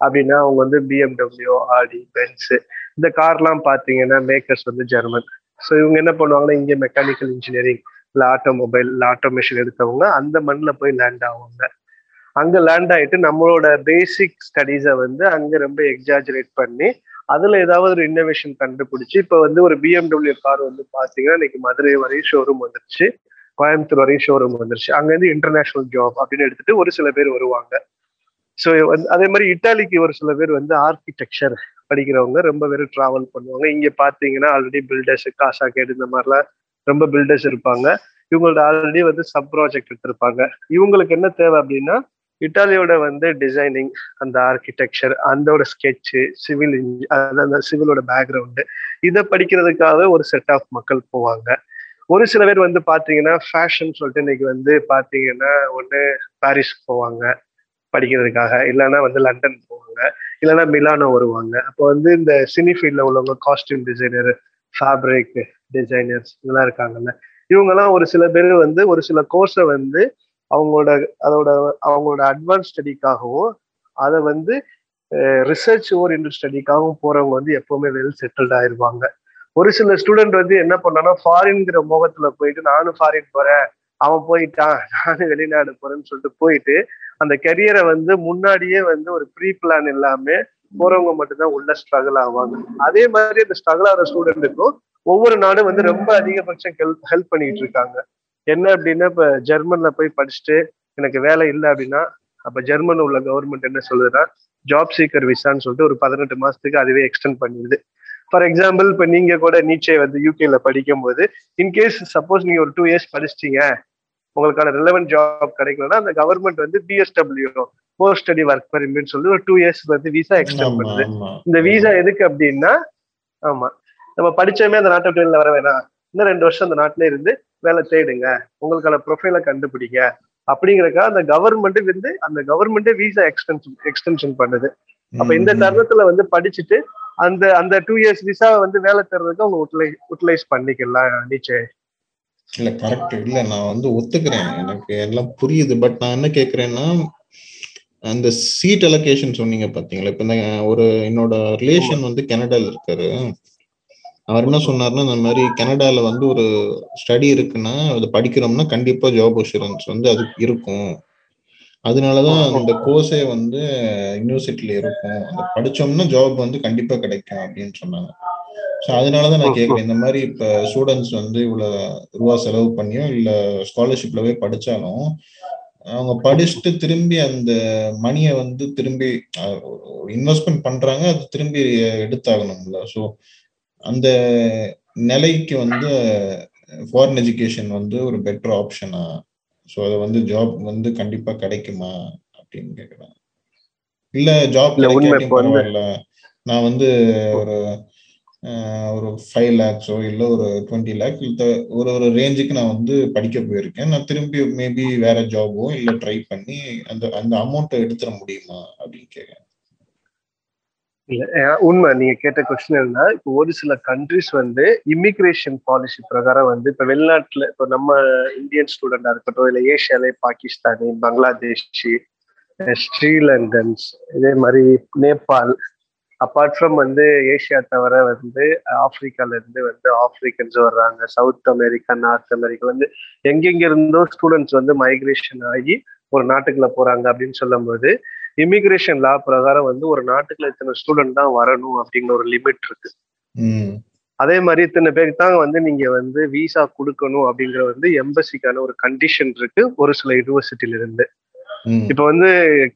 அப்படின்னா அவங்க வந்து பிஎம்டபிள்யூ ஆடி பென்ஸ் இந்த கார்லாம் பார்த்தீங்கன்னா மேக்கர்ஸ் வந்து ஜெர்மன் ஸோ இவங்க என்ன பண்ணுவாங்கன்னா இங்கே மெக்கானிக்கல் இன்ஜினியரிங் இல்லை ஆட்டோமொபைல் இல்லை ஆட்டோமேஷன் எடுத்தவங்க அந்த மண்ணில் போய் லேண்ட் ஆவாங்க. அங்கே லேண்ட் ஆயிட்டு நம்மளோட பேசிக் ஸ்டடீஸை வந்து அங்கே ரொம்ப எக்ஸாஜரேட் பண்ணி அதில் ஏதாவது ஒரு இன்னோவேஷன் கண்டுபிடிச்சி இப்போ வந்து ஒரு பிஎம்டபிள்யூ கார் வந்து பார்த்தீங்கன்னா இன்னைக்கு மதுரை வரையும் ஷோரூம் வந்துருச்சு. கோயம்புத்தூர் வரையும் ஷோரூம் வந்துருச்சு. அங்கேருந்து இன்டர்நேஷனல் ஜாப் அப்படின்னு எடுத்துட்டு ஒரு சில பேர் வருவாங்க. ஸோ அதே மாதிரி இட்டாலிக்கு ஒரு சில பேர் வந்து ஆர்கிடெக்சர் படிக்கிறவங்க ரொம்ப பேர் டிராவல் பண்ணுவாங்க. இங்க பாத்தீங்கன்னா ஆல்ரெடி பில்டர்ஸ் காசா கேடு இந்த மாதிரிலாம் ரொம்ப பில்டர்ஸ் இருப்பாங்க. இவங்களோட ஆல்ரெடி வந்து சப் ப்ராஜெக்ட் எடுத்திருப்பாங்க. இவங்களுக்கு என்ன தேவை அப்படின்னா இட்டாலியோட வந்து டிசைனிங் அந்த ஆர்கிடெக்சர் அந்தோட ஸ்கெட்சு சிவில் அந்த சிவிலோட பேக்ரவுண்டு இதை படிக்கிறதுக்காக ஒரு செட் ஆஃப் மக்கள் போவாங்க. ஒரு சில பேர் வந்து பாத்தீங்கன்னா ஃபேஷன் சொல்லிட்டு இன்னைக்கு வந்து பாத்தீங்கன்னா ஒன்று பாரிஸ்க்கு போவாங்க. படிக்கிறதுக்காக. இல்லைன்னா வந்து லண்டன் போவாங்க. இல்லைன்னா மிலானோ வருவாங்க. அப்போ வந்து இந்த சினி ஃபீல்டில் உள்ளவங்க காஸ்டியூம் டிசைனர் ஃபேப்ரிக் டிசைனர்ஸ் இதெல்லாம் இருக்காங்கல்ல. இவங்கெல்லாம் ஒரு சில பேர் வந்து ஒரு சில கோர்ஸை வந்து அவங்களோட அதோட அவங்களோட அட்வான்ஸ் ஸ்டடிக்காகவும் அதை வந்து ரிசர்ச் ஓரியன்ட் ஸ்டடிக்காகவும் போறவங்க வந்து எப்பவுமே வெல் செட்டில்ட் ஆயிருவாங்க. ஒரு சில ஸ்டூடெண்ட் வந்து என்ன பண்ணானா ஃபாரின்ங்கிற முகத்துல போயிட்டு நானும் ஃபாரின் போறேன். அவன் போயிட்டான். நானும் வெளிநாடு போறேன்னு சொல்லிட்டு போயிட்டு அந்த கெரியரை வந்து முன்னாடியே வந்து ஒரு ப்ரீ பிளான் எல்லாமே போறவங்க மட்டும்தான் உள்ள ஸ்ட்ரகிள் ஆவாங்க. அதே மாதிரி அந்த ஸ்ட்ரகிள் ஆகிற ஸ்டூடெண்ட்டுக்கும் ஒவ்வொரு நாடும் வந்து ரொம்ப அதிகபட்சம் ஹெல்ப் ஹெல்ப் பண்ணிட்டு இருக்காங்க. என்ன அப்படின்னா இப்ப ஜெர்மன்ல போய் படிச்சுட்டு எனக்கு வேலை இல்லை அப்படின்னா அப்ப ஜெர்மன் உள்ள கவர்மெண்ட் என்ன சொல்லுதுன்னா ஜாப் சீக்கர் விசான்னு சொல்லிட்டு ஒரு பதினெட்டு மாசத்துக்கு அதுவே எக்ஸ்டெண்ட் பண்ணிடுது. ஃபார் எக்ஸாம்பிள் இப்ப நீங்க கூட நீச்சே வந்து யூகேல படிக்கும் போது இன்கேஸ் சப்போஸ் நீங்க ஒரு டூ இயர்ஸ் படிச்சிட்டீங்க உங்களுக்கான ரிலவென்ட் ஜாப் கிடைக்கலன்னா அந்த கவர்மெண்ட் வந்து PSW post study work permit சொல்லி ஒரு டூ இயர்ஸ் வந்து விசா எக்ஸ்டெண்ட் பண்ணுது. இந்த விசா எதுக்கு அப்படின்னா ஆமா. நம்ம படிச்சோமே அந்த நாட்டை விட்டு வர வேணாம். இன்னும் ரெண்டு வருஷம் அந்த நாட்டிலே இருந்து வேலை தேடுங்க. உங்களுக்கான ப்ரொஃபைலை கண்டுபிடிங்க. அப்படிங்கறக்கா அந்த கவர்மெண்ட் வந்து அந்த கவர்மெண்டே விசா எக்ஸ்டென்ஷன் எக்ஸ்டென்ஷன் பண்ணுது. அப்ப இந்த. தருணத்துல வந்து படிச்சுட்டு அந்த அந்த டூ இயர்ஸ் விசா வந்து வேலை தேடுறதுக்கு அவங்க யூட்டிலைஸ் பண்ணிக்கலாம் நீச்சே இல்ல கரெக்ட் இல்ல நான் வந்து ஒத்துக்கிறேன். எனக்கு எல்லாம் புரியுது. பட் நான் என்ன கேக்குறேன்னா அந்த சீட் அலோகேஷன் சொன்னீங்க பாத்தீங்களா? இப்ப இந்த ஒரு என்னோட ரிலேஷன் வந்து கனடால இருக்காரு. அவர் என்ன சொன்னாருன்னா இந்த மாதிரி கனடால வந்து ஒரு ஸ்டடி இருக்குன்னா அது படிக்கிறோம்னா கண்டிப்பா ஜாப் அஷூரன்ஸ் வந்து அது இருக்கும். அதனாலதான் அந்த கோர்ஸே வந்து யூனிவர்சிட்டியில இருக்கும். அதை படிச்சோம்னா ஜாப் வந்து கண்டிப்பா கிடைக்கும் அப்படின்னு சொன்னாங்க. ஸோ அதனாலதான் நான் கேட்குறேன் இந்த மாதிரி இப்ப ஸ்டூடெண்ட்ஸ் வந்து இவ்வளவு ரூபா செலவு பண்ணியோ இல்ல ஸ்காலர்ஷிப்ல போய் படிச்சாலும் அவங்க படிச்சுட்டு திரும்பி அந்த மணியை வந்து திரும்பி இன்வெஸ்ட்மெண்ட் பண்றாங்க அது திரும்பி எடுத்தாகணும்ல. ஸோ அந்த நிலைக்கு வந்து ஃபாரின் எஜுகேஷன் வந்து ஒரு பெட்டர் ஆப்ஷனா ஸோ அது வந்து ஜாப் வந்து கண்டிப்பா கிடைக்குமா? அப்படின்னு கேக்குறேன். இல்ல ஜாப் பரவாயில்ல. நான் வந்து ஒரு ஒரு ஃபைவ் லேக்ஸோ இல்லை ஒரு டுவெண்ட்டி லேக் ஒரு ஒரு ரேஞ்சுக்கு நான் வந்து படிக்க போயிருக்கேன். நான் திரும்பி மேபி வேற ஜாபோ இல்லை ட்ரை பண்ணி அந்த அந்த அமௌண்ட்டை எடுத்துட முடியுமா அப்படின்னு கேட்குறேன் இல்ல உண்மை. நீங்க கேட்ட கொஸ்டின் என்ன இப்போ ஒரு சில கண்ட்ரிஸ் வந்து இமிக்ரேஷன் பாலிசி பிரகாரம் வந்து இப்ப வெளிநாட்டுல இப்போ நம்ம இந்தியன் ஸ்டூடெண்டா இருக்கட்டும் இல்ல ஏஷியாலே பாகிஸ்தானி பங்களாதேஷி ஸ்ரீலங்கன்ஸ் இதே மாதிரி நேபாள் அப்பார்ட் ஃப்ரம் வந்து ஏஷியா தவிர வந்து ஆப்பிரிக்கால இருந்து வந்து ஆப்பிரிக்கன்ஸ் வர்றாங்க. சவுத் அமெரிக்கா நார்த் அமெரிக்கா வந்து எங்கெங்க இருந்தோ ஸ்டூடெண்ட்ஸ் வந்து மைக்ரேஷன் ஆகி ஒரு நாட்டுக்குள்ள போறாங்க அப்படின்னு சொல்லும்போது இமிகிரேஷன் லா பிரகாரம் வந்து ஒரு நாட்டுக்குள்ள இத்தனை ஸ்டூடெண்ட் தான் வரணும் அப்படிங்கிற ஒரு லிமிட் இருக்கு. அதே மாதிரி இத்தனை பேருக்கு தான் வந்து நீங்க வந்து விசா கொடுக்கணும் அப்படிங்கிற வந்து எம்பசிக்கான ஒரு கண்டிஷன் இருக்கு ஒரு சில யூனிவர்சிட்டில இருந்து. இப்ப வந்து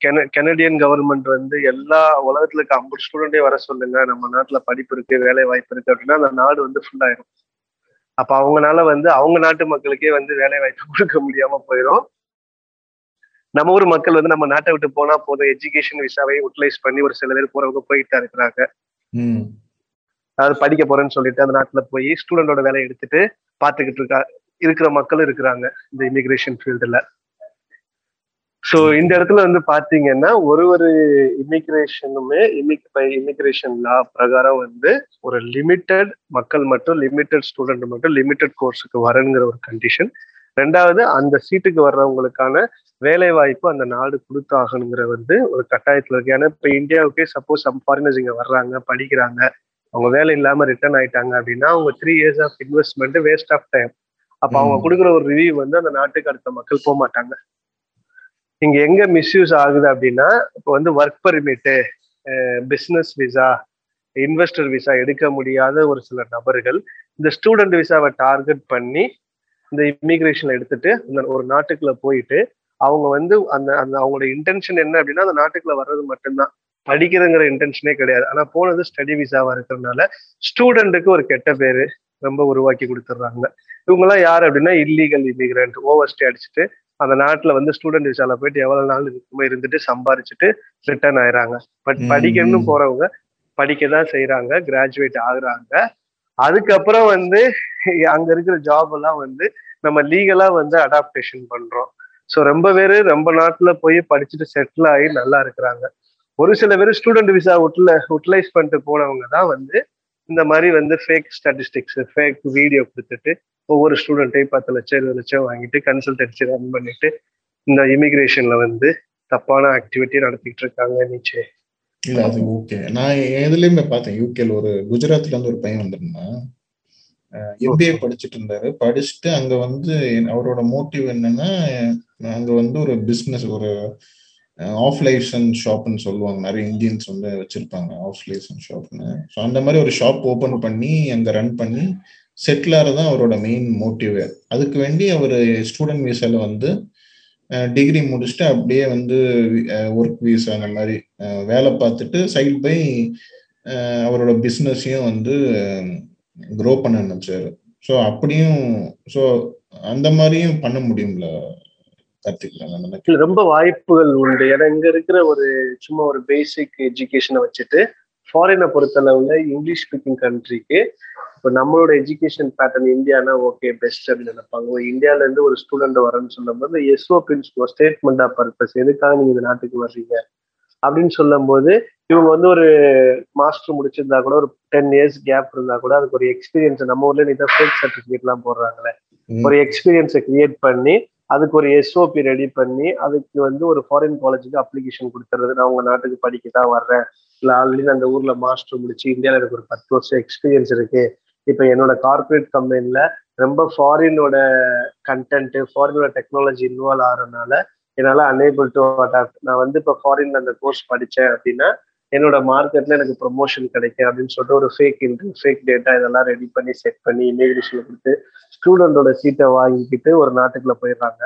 கென கெனடியன் கவர்மெண்ட் வந்து எல்லா உலகத்துல இருக்க ஐம்பது ஸ்டூடெண்டே வர சொல்லுங்க. நம்ம நாட்டுல படிப்பு இருக்கு வேலை வாய்ப்பு இருக்கு அப்படின்னா அந்த நாடு வந்து ஃபுல் ஆயிரும். அப்ப அவங்கனால வந்து அவங்க நாட்டு மக்களுக்கே வந்து வேலை வாய்ப்பு கொடுக்க முடியாம போயிடும் நம்ம ஊர் மக்கள் வந்து நம்ம நாட்டை விட்டு போனா போதும். எஜுகேஷன் விசாவை யூட்டிலைஸ் பண்ணி ஒரு சில பேர் போறவங்க போயிட்டு இருக்கிறாங்க. அதாவது படிக்க போறேன்னு சொல்லிட்டு அந்த நாட்டுல போய் ஸ்டூடெண்டோட வேலையை எடுத்துட்டு பாத்துக்கிட்டு இருக்கா இருக்கிற மக்களும் இருக்கிறாங்க இந்த இமிகிரேஷன் ஃபீல்டுல சோ இந்த இடத்துல வந்து பாத்தீங்கன்னா ஒரு ஒரு இமிகிரேஷனுமே இமிகிரேஷன் லா பிரகாரம் வந்து ஒரு லிமிட்டெட் மக்கள் மட்டும் லிமிட்டெட் ஸ்டூடெண்ட் மட்டும் லிமிட்டெட் கோர்ஸுக்கு வரணுங்கிற ஒரு கண்டிஷன் ரெண்டாவது அந்த சீட்டுக்கு வர்றவங்களுக்கான வேலை வாய்ப்பு அந்த நாடு கொடுத்தாகணுங்கிற வந்து ஒரு கட்டாயத்துல இருக்கு. ஏன்னா இப்ப இந்தியாவுக்கே சப்போஸ் சம் ஃபாரினர்ஸ் இங்க வர்றாங்க படிக்கிறாங்க அவங்க வேலை இல்லாம ரிட்டர்ன் ஆயிட்டாங்க அப்படின்னா அவங்க three years of investment waste of time அப்ப அவங்க. கொடுக்குற ஒரு ரிவ்யூ வந்து அந்த நாட்டுக்கு அடுத்த மக்கள் போக மாட்டாங்க இங்க எங்க மிஸ்யூஸ் ஆகுது அப்படின்னா இப்போ வந்து work permit business visa investor visa எடுக்க முடியாத ஒரு சில நபர்கள் இந்த ஸ்டூடெண்ட் விசாவை டார்கெட் பண்ணி இந்த இமிகிரேஷன்ல எடுத்துட்டு அந்த ஒரு நாட்டுக்குள்ள போயிட்டு அவங்க வந்து அந்த அந்த அவங்களோட இன்டென்ஷன் என்ன அப்படின்னா அந்த நாட்டுக்குள்ள வர்றது மட்டும்தான். படிக்கிறதுங்கிற இன்டென்ஷனே கிடையாது. ஆனா போனது ஸ்டடி விசாவா இருக்கிறதுனால ஸ்டூடெண்ட்டுக்கு ஒரு கெட்ட பேரு ரொம்ப உருவாக்கி கொடுத்துட்றாங்க. இவங்கெல்லாம் யார் அப்படின்னா இல்லீகல் இமிகிரண்ட் ஓவர் ஸ்டே அடிச்சுட்டு அந்த நாட்டுல வந்து ஸ்டூடெண்ட் விசால போயிட்டு எவ்வளவு நாள் இருக்குமோ இருந்துட்டு சம்பாரிச்சுட்டு ரிட்டர்ன் ஆயிடுறாங்க பட் படிக்கணும்னு. போறவங்க படிக்க தான் செய்யறாங்க கிராஜுவேட் ஆகுறாங்க. அதுக்கப்புறம் வந்து அங்க இருக்கிற ஜாப் எல்லாம் வந்து நம்ம லீகலா வந்து அடாப்டேஷன் பண்றோம். ஸோ ரொம்ப பேரு ரொம்ப நாட்டுல போய் படிச்சுட்டு செட்டில் ஆகி நல்லா இருக்கிறாங்க. ஒரு சில பேர் ஸ்டூடெண்ட் விசா உட்ல யூட்டிலைஸ் பண்ணிட்டு போனவங்க தான் வந்து இந்த மாதிரி வந்து ஃபேக் ஸ்டாட்டிஸ்டிக்ஸ் ஃபேக் வீடியோ கொடுத்துட்டு ஒவ்வொரு ஸ்டூடெண்ட்டையும் பத்து லட்சம் இருபது லட்சம் வாங்கிட்டு கன்சல்டன்சி ரன் பண்ணிட்டு இந்த இமிகிரேஷன்ல வந்து தப்பான ஆக்டிவிட்டி நடத்திட்டு இருக்காங்க நீச்சே. இல்ல அது ஓகே நான் எதுலயுமே பார்த்தேன். யூகேல ஒரு குஜராத்ல இருந்து ஒரு பையன் வந்திருந்தான். எம்பிஏ படிச்சுட்டு இருந்தாரு. படிச்சுட்டு அங்க வந்து அவரோட மோட்டிவ் என்னன்னா அங்க வந்து ஒரு பிசினஸ் ஒரு ஆஃப் லைசன் ஷாப்னு சொல்லுவாங்க. நிறைய இந்தியன்ஸ் வந்து வச்சிருப்பாங்க ஆஃப் லைசன் ஷாப்னு ஸோ அந்த மாதிரி ஒரு ஷாப் ஓபன் பண்ணி அங்க ரன் பண்ணி செட்டிலாக தான் அவரோட மெயின் மோட்டிவே அதுக்கு வேண்டி அவர் ஸ்டூடெண்ட் விசால வந்து டிகிரி முடிச்சுட்டு அப்படியே வந்து ஒர்க் வீசா அந்த மாதிரி வேலை பார்த்துட்டு சைட் பை அவரோட பிஸ்னஸையும் வந்து க்ரோ பண்ண நினைச்சாரு. ஸோ அப்படியும் ஸோ அந்த மாதிரியும் பண்ண முடியும்ல கத்துக்கலாம் ரொம்ப வாய்ப்புகள் உண்டு. ஏன்னா இங்க இருக்கிற ஒரு சும்மா ஒரு பேசிக் எஜுகேஷனை வச்சுட்டு ஃபாரினை பொறுத்தளவுல இங்கிலீஷ் ஸ்பீக்கிங் கண்ட்ரிக்கு இப்போ நம்மளோட எஜுகேஷன் பேட்டர்ன் இந்தியானா ஓகே பெஸ்ட் அப்படின்னு நினைப்பாங்க. ஒரு இந்தியால இருந்து ஒரு ஸ்டூடெண்ட் வரேன்னு சொல்லும்போது S O principal statement of purpose எதுக்காக நீங்க இந்த நாட்டுக்கு வர்றீங்க? அப்படின்னு சொல்லும்போது இவங்க வந்து ஒரு மாஸ்டர் முடிச்சிருந்தா கூட ஒரு டென் இயர்ஸ் கேப் இருந்தா கூட அதுக்கு ஒரு எக்ஸ்பீரியன்ஸ் நம்ம ஊர்ல நீ தான் ஃபேக் சர்டிஃபிகேட் எல்லாம் போடுறாங்களே. ஒரு எக்ஸ்பீரியன்ஸை கிரியேட் பண்ணி அதுக்கு ஒரு எஸ்ஓபி ரெடி பண்ணி அதுக்கு வந்து ஒரு ஃபாரின் காலேஜுக்கு அப்ளிகேஷன் கொடுத்துறது நான் உங்க நாட்டுக்கு படிக்க தான் வர்றேன். இல்லை ஆல்ரெடி அந்த ஊர்ல மாஸ்டர் முடிச்சு இந்தியாவில் எனக்கு ஒரு பத்து வருஷம் எக்ஸ்பீரியன்ஸ் இருக்கு. இப்போ என்னோட கார்பரேட் கம்பெனில ரொம்ப ஃபாரினோட கண்டென்ட் ஃபாரினோட டெக்னாலஜி இன்வால்வ் ஆகிறதுனால என்னால் அனேபிள் டு அடாப்ட் நான் வந்து இப்போ ஃபாரின்ல அந்த கோர்ஸ் படித்தேன் அப்படின்னா என்னோட மார்க்கெட்ல எனக்கு ப்ரொமோஷன் கிடைக்கும் அப்படின்னு சொல்லிட்டு ஒரு ஃபேக் இன்ட்ரி ஃபேக் டேட்டா இதெல்லாம் ரெடி பண்ணி செட் பண்ணி இமிகிரேஷன்ல கொடுத்து ஸ்டூடெண்டோட சீட்டை வாங்கிக்கிட்டு ஒரு நாட்டுக்குள்ள போயிடுறாங்க.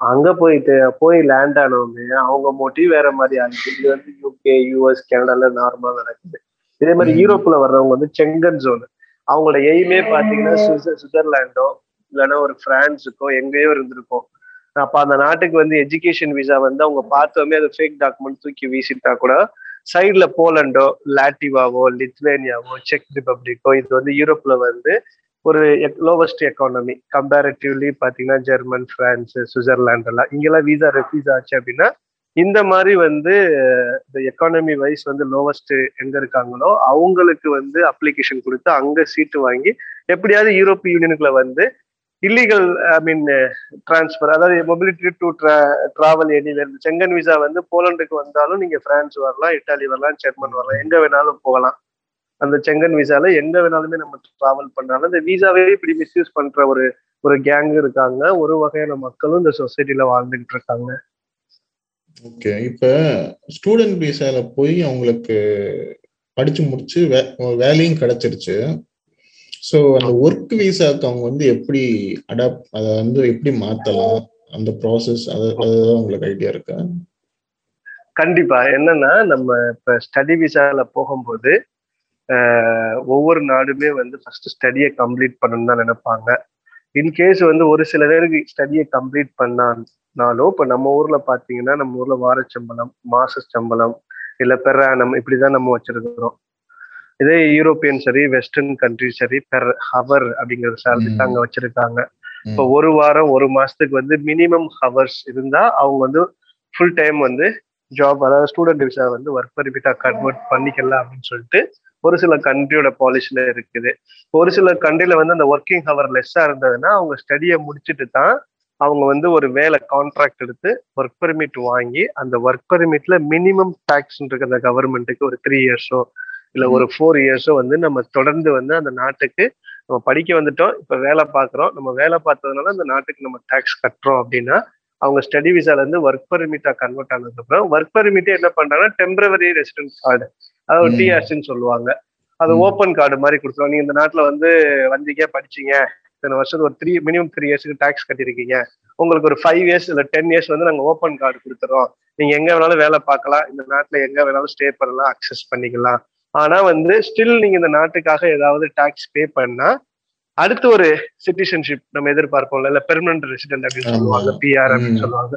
அங்க போயிட்டு போய் லேண்ட் ஆனவங்க அவங்க மோட்டிவ் வேற மாதிரி ஆகுது இது வந்து யூகே யூஎஸ் கனடால நார்மலா நடக்குது. இதே மாதிரி. யூரோப்ல வர்றவங்க வந்து செங்கன் ஜோன் அவங்களோட எய்மே பாத்தீங்கன்னா சுவிட்சர் சுவிட்சர்லாண்டோ இல்லைன்னா ஒரு பிரான்ஸுக்கோ எங்கேயோ இருந்திருக்கும். அப்ப அந்த நாட்டுக்கு வந்து எஜுகேஷன் விசா வந்து அவங்க பார்த்தோமே அது ஃபேக் டாக்குமெண்ட் தூக்கி வீசிட்டா கூட சைட்ல போலண்டோ லாட்டிவாவோ லித்வேனியாவோ செக் ரிப்பப்ளிக்கோ இது வந்து யூரோப்ல வந்து ஒரு லோவஸ்ட் எக்கானமி கம்பேரிட்டிவ்லி பாத்தீங்கன்னா ஜெர்மன் பிரான்ஸ் சுவிட்சர்லாண்ட் எல்லாம் இங்கெல்லாம் வீசா ரெஃப்யூஸ் ஆச்சு அப்படின்னா இந்த மாதிரி வந்து இந்த எக்கானமி வைஸ் வந்து லோவஸ்ட் எங்க இருக்காங்களோ அவங்களுக்கு வந்து அப்ளிகேஷன் கொடுத்து அங்க சீட்டு வாங்கி எப்படியாவது யூரோப் யூனியனுக்குள்ள வந்து இல்லீகல் ஐ மீன் டிரான்ஸ்ஃபர் அதாவது mobility to travel anywhere Schengen visa வந்து போலண்டுக்கு வந்தாலும் நீங்க பிரான்ஸ் வரலாம் இட்டாலி வரலாம் ஜெர்மன் வரலாம் எங்க வேணாலும் போகலாம். அந்த செங்கன் விசால எங்க வேணாலுமே நம்ம டிராவல் பண்ணாலும். இந்த விசாவே இப்படி மிஸ்யூஸ் பண்ற ஒரு ஒரு கேங் இருக்காங்க. ஒரு வகையான மக்களும் இந்த சொசைட்டில வாழ்ந்துகிட்டு இருக்காங்க. ஓகே இப்ப ஸ்டூடெண்ட் விசால போய் அவங்களுக்கு படிச்சு முடிச்சு வேலையும் கிடைச்சிருச்சு. ஸோ அந்த ஒர்க் விசாக்கு அவங்க வந்து எப்படி அடாப்ட் அதை வந்து எப்படி மாத்தலாம்? அந்த ப்ராசஸ் அது அதுதான் உங்களுக்கு ஐடியா இருக்கா? கண்டிப்பா. என்னன்னா நம்ம இப்ப ஸ்டடி விசால போகும்போது ஒவ்வொரு நாடுமே வந்து ஃபர்ஸ்ட் ஸ்டடியை கம்ப்ளீட் பண்ணணும்னு தான் நினைப்பாங்க. இன்கேஸ் வந்து ஒரு சில பேருக்கு ஸ்டடியை கம்ப்ளீட் பண்ணாலும் இப்ப நம்ம ஊர்ல பாத்தீங்கன்னா நம்ம ஊர்ல வார சம்பளம் மாச சம்பளம் இல்ல பெர் இப்படிதான் நம்ம வச்சிருக்கிறோம். இதே யூரோப்பியன் சரி வெஸ்டர்ன் கண்ட்ரி சரி பெர் ஹவர் அப்படிங்கிற சேலரி அங்க வச்சிருக்காங்க. இப்போ ஒரு வாரம் ஒரு மாசத்துக்கு வந்து மினிமம் ஹவர்ஸ் இருந்தா அவங்க வந்து ஃபுல் டைம் வந்து ஜாப் அதாவது ஸ்டூடெண்ட் விசா வந்து ஒர்க் பெர்மிட்டா கன்வெர்ட் பண்ணிக்கலாம் அப்படின்னு சொல்லிட்டு ஒரு சில கண்ட்ரியோட பாலிசில இருக்குது. ஒரு சில கண்ட்ரில வந்து அந்த ஒர்க்கிங் ஹவர் லெஸ்ஸா இருந்ததுன்னா அவங்க ஸ்டடியை முடிச்சுட்டு தான் அவங்க வந்து ஒரு வேலை கான்ட்ராக்ட் எடுத்து ஒர்க் பெர்மிட் வாங்கி அந்த ஒர்க் பெர்மிட்ல மினிமம் டேக்ஸ் இருக்கு அந்த கவர்மெண்ட்டுக்கு ஒரு த்ரீ இயர்ஸோ இல்ல ஒரு ஃபோர் இயர்ஸோ வந்து நம்ம தொடர்ந்து வந்து அந்த நாட்டுக்கு நம்ம படிக்க வந்துட்டோம். இப்ப வேலை பார்க்குறோம். நம்ம வேலை பார்த்ததுனால அந்த நாட்டுக்கு நம்ம டேக்ஸ் கட்டுறோம் அப்படின்னா அவங்க ஸ்டடி விசால இருந்து ஒர்க் பெர்மிட்டா கன்வெர்ட் ஆனதுக்கு அப்புறம் ஒர்க் பெர்மிட்டே என்ன பண்றாங்கன்னா டெம்பரவரி ரெசிடென்ஸ் கார்டு அதாவது. டிஆர்சின்னு சொல்லுவாங்க. அது. ஓப்பன் கார்டு மாதிரி கொடுத்துருவோம் நீங்க இந்த நாட்டுல வந்து வந்தீங்க படிச்சீங்க? இத்தனை வருஷத்துக்கு ஒரு த்ரீ மினிமம் த்ரீ இயர்ஸ்க்கு டேக்ஸ் கட்டியிருக்கீங்க உங்களுக்கு ஒரு ஃபைவ் இயர்ஸ் இல்ல டென் இயர்ஸ் வந்து நாங்க ஓப்பன் கார்டு கொடுத்துறோம் நீங்க எங்க வேணாலும் வேலை பார்க்கலாம் இந்த நாட்டுல எங்க வேணாலும் ஸ்டே பண்ணலாம் அக்சஸ் பண்ணிக்கலாம் ஆனா வந்து ஸ்டில் நீங்க இந்த நாட்டுக்காக ஏதாவது டாக்ஸ் பே பண்ணா அடுத்து ஒரு சிட்டிசன்ஷிப் நம்ம எதிர்பார்ப்போம்ல இல்ல பெர்மனன்ட் ரெசிடென்ட் அப்படின்னு. சொல்லுவாங்க பிஆர் அப்படின்னு. சொல்லுவாங்க.